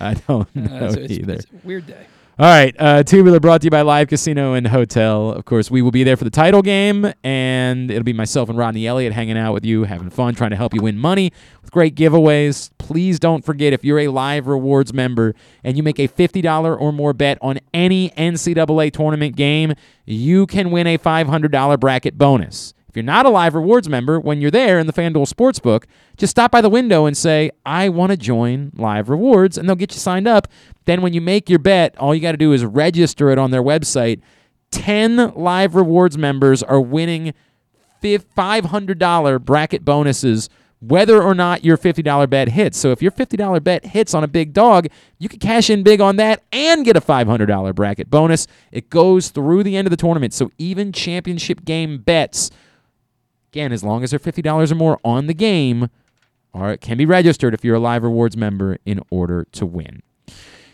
I don't Uh, know it's- it's- either. it's a weird day. All right, uh, Tubular brought to you by Live Casino and Hotel. Of course, we will be there for the title game, and it'll be myself and Rodney Elliott hanging out with you, having fun, trying to help you win money with great giveaways. Please don't forget if you're a Live Rewards member and you make a $50 or more bet on any NCAA tournament game, you can win a $500 bracket bonus. If you're not a Live Rewards member, when you're there in the FanDuel Sportsbook, just stop by the window and say, I want to join Live Rewards, and they'll get you signed up. Then when you make your bet, all you got to do is register it on their website. 10 Live Rewards members are winning $500 bracket bonuses whether or not your $50 bet hits. So if your $50 bet hits on a big dog, you can cash in big on that and get a $500 bracket bonus. It goes through the end of the tournament. So even championship game bets Again, as long as they're fifty dollars or more on the game, can be registered if you're a Live Rewards member in order to win.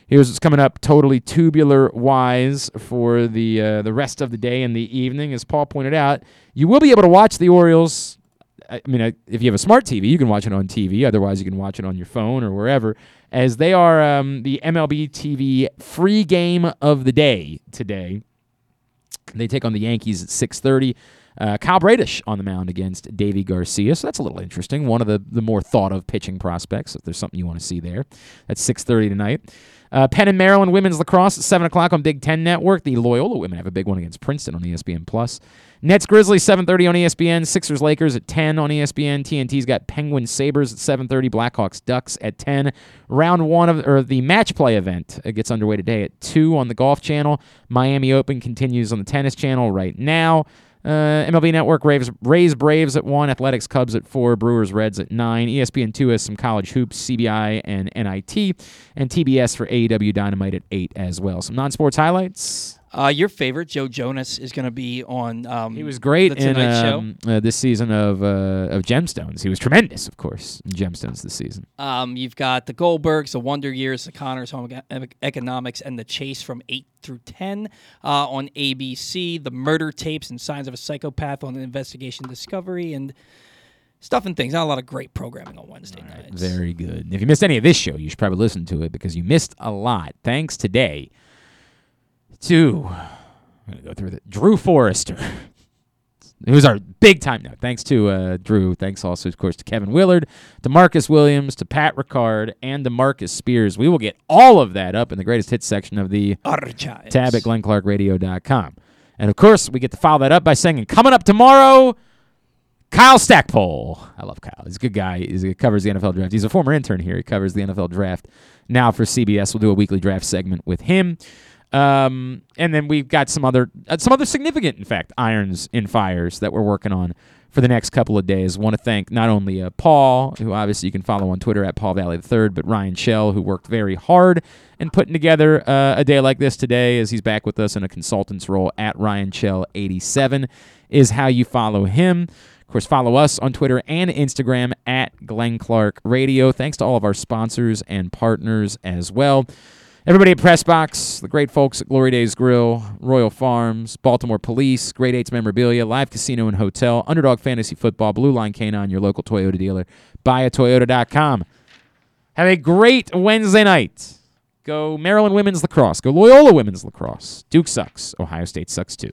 Here's what's coming up totally tubular wise for the uh, the rest of the day and the evening. As Paul pointed out, you will be able to watch the Orioles. I I mean, uh, if you have a smart TV, you can watch it on TV. Otherwise, you can watch it on your phone or wherever. As they are um, the MLB TV free game of the day today. They take on the Yankees at 6:30. Uh, Kyle Bradish on the mound against Deivi Garcia, so that's a little interesting. One of the, the more thought of pitching prospects. If there's something you want to see there, that's 6:30 tonight. Uh, Penn and Maryland women's lacrosse at seven o'clock on Big Ten Network. The Loyola women have a big one against Princeton on ESPN Plus. Nets Grizzlies 7:30 on ESPN. Sixers Lakers at 10 on ESPN. TNT's got Penguins Sabres at 7:30. Blackhawks Ducks at 10. Round one of or the match play event uh, gets underway today at two on the Golf Channel. Miami Open continues on the Tennis Channel right now. Uh, MLB Network Raves, Rays Braves at 1, Athletics Cubs at 4, Brewers Reds at 9. ESPN 2 has some college hoops, CBI and NIT, and TBS for AEW Dynamite at 8 as well. Some non sports highlights. Uh, your favorite, Joe Jonas, is going to be on. Um, He was great in um, uh, this season of uh, of Gemstones. He was tremendous, of course, in Gemstones this season. Um, you've got the Goldbergs, the Wonder Years, the Conners, Home Economics, and the Chase from eight through ten uh, on ABC. The Murder Tapes and Signs of a Psychopath on Investigation Discovery, and stuff and things. Not a lot of great programming on Wednesday nights. Very good. And if you missed any of this show, you should probably listen to it because you missed a lot. Thanks today to I'm gonna go through the Drew Forrester. Who's our big time note. Thanks to uh, Drew. Thanks also, of course, to Kevin Willard, to Marcus Williams, to Pat Ricard, and to Marcus Spears. We will get all of that up in the greatest hits section of the Archives. tab at glennclarkradio.com. And of course, we get to follow that up by saying, coming up tomorrow, Kyle Stackpole. I love Kyle. He's a good guy. He's, he covers the NFL draft. He's a former intern here. He covers the NFL draft now for CBS. We'll do a weekly draft segment with him. Um, and then we've got some other, uh, some other significant, in fact, irons in fires that we're working on for the next couple of days. Want to thank not only uh, Paul, who obviously you can follow on Twitter at Paul Valle III, but Ryan Shell, who worked very hard in putting together uh, a day like this today, as he's back with us in a consultant's role at Ryan Shell 87, is how you follow him. Of course, follow us on Twitter and Instagram at Glenn Clark Radio. Thanks to all of our sponsors and partners as well. Everybody at Pressbox, the great folks at Glory Days Grill, Royal Farms, Baltimore Police, Great Eights Memorabilia, Live Casino and Hotel, Underdog Fantasy Football, Blue Line Canine, your local Toyota dealer, buyatoyota.com. Have a great Wednesday night. Go Maryland Women's Lacrosse. Go Loyola Women's Lacrosse. Duke sucks. Ohio State sucks too.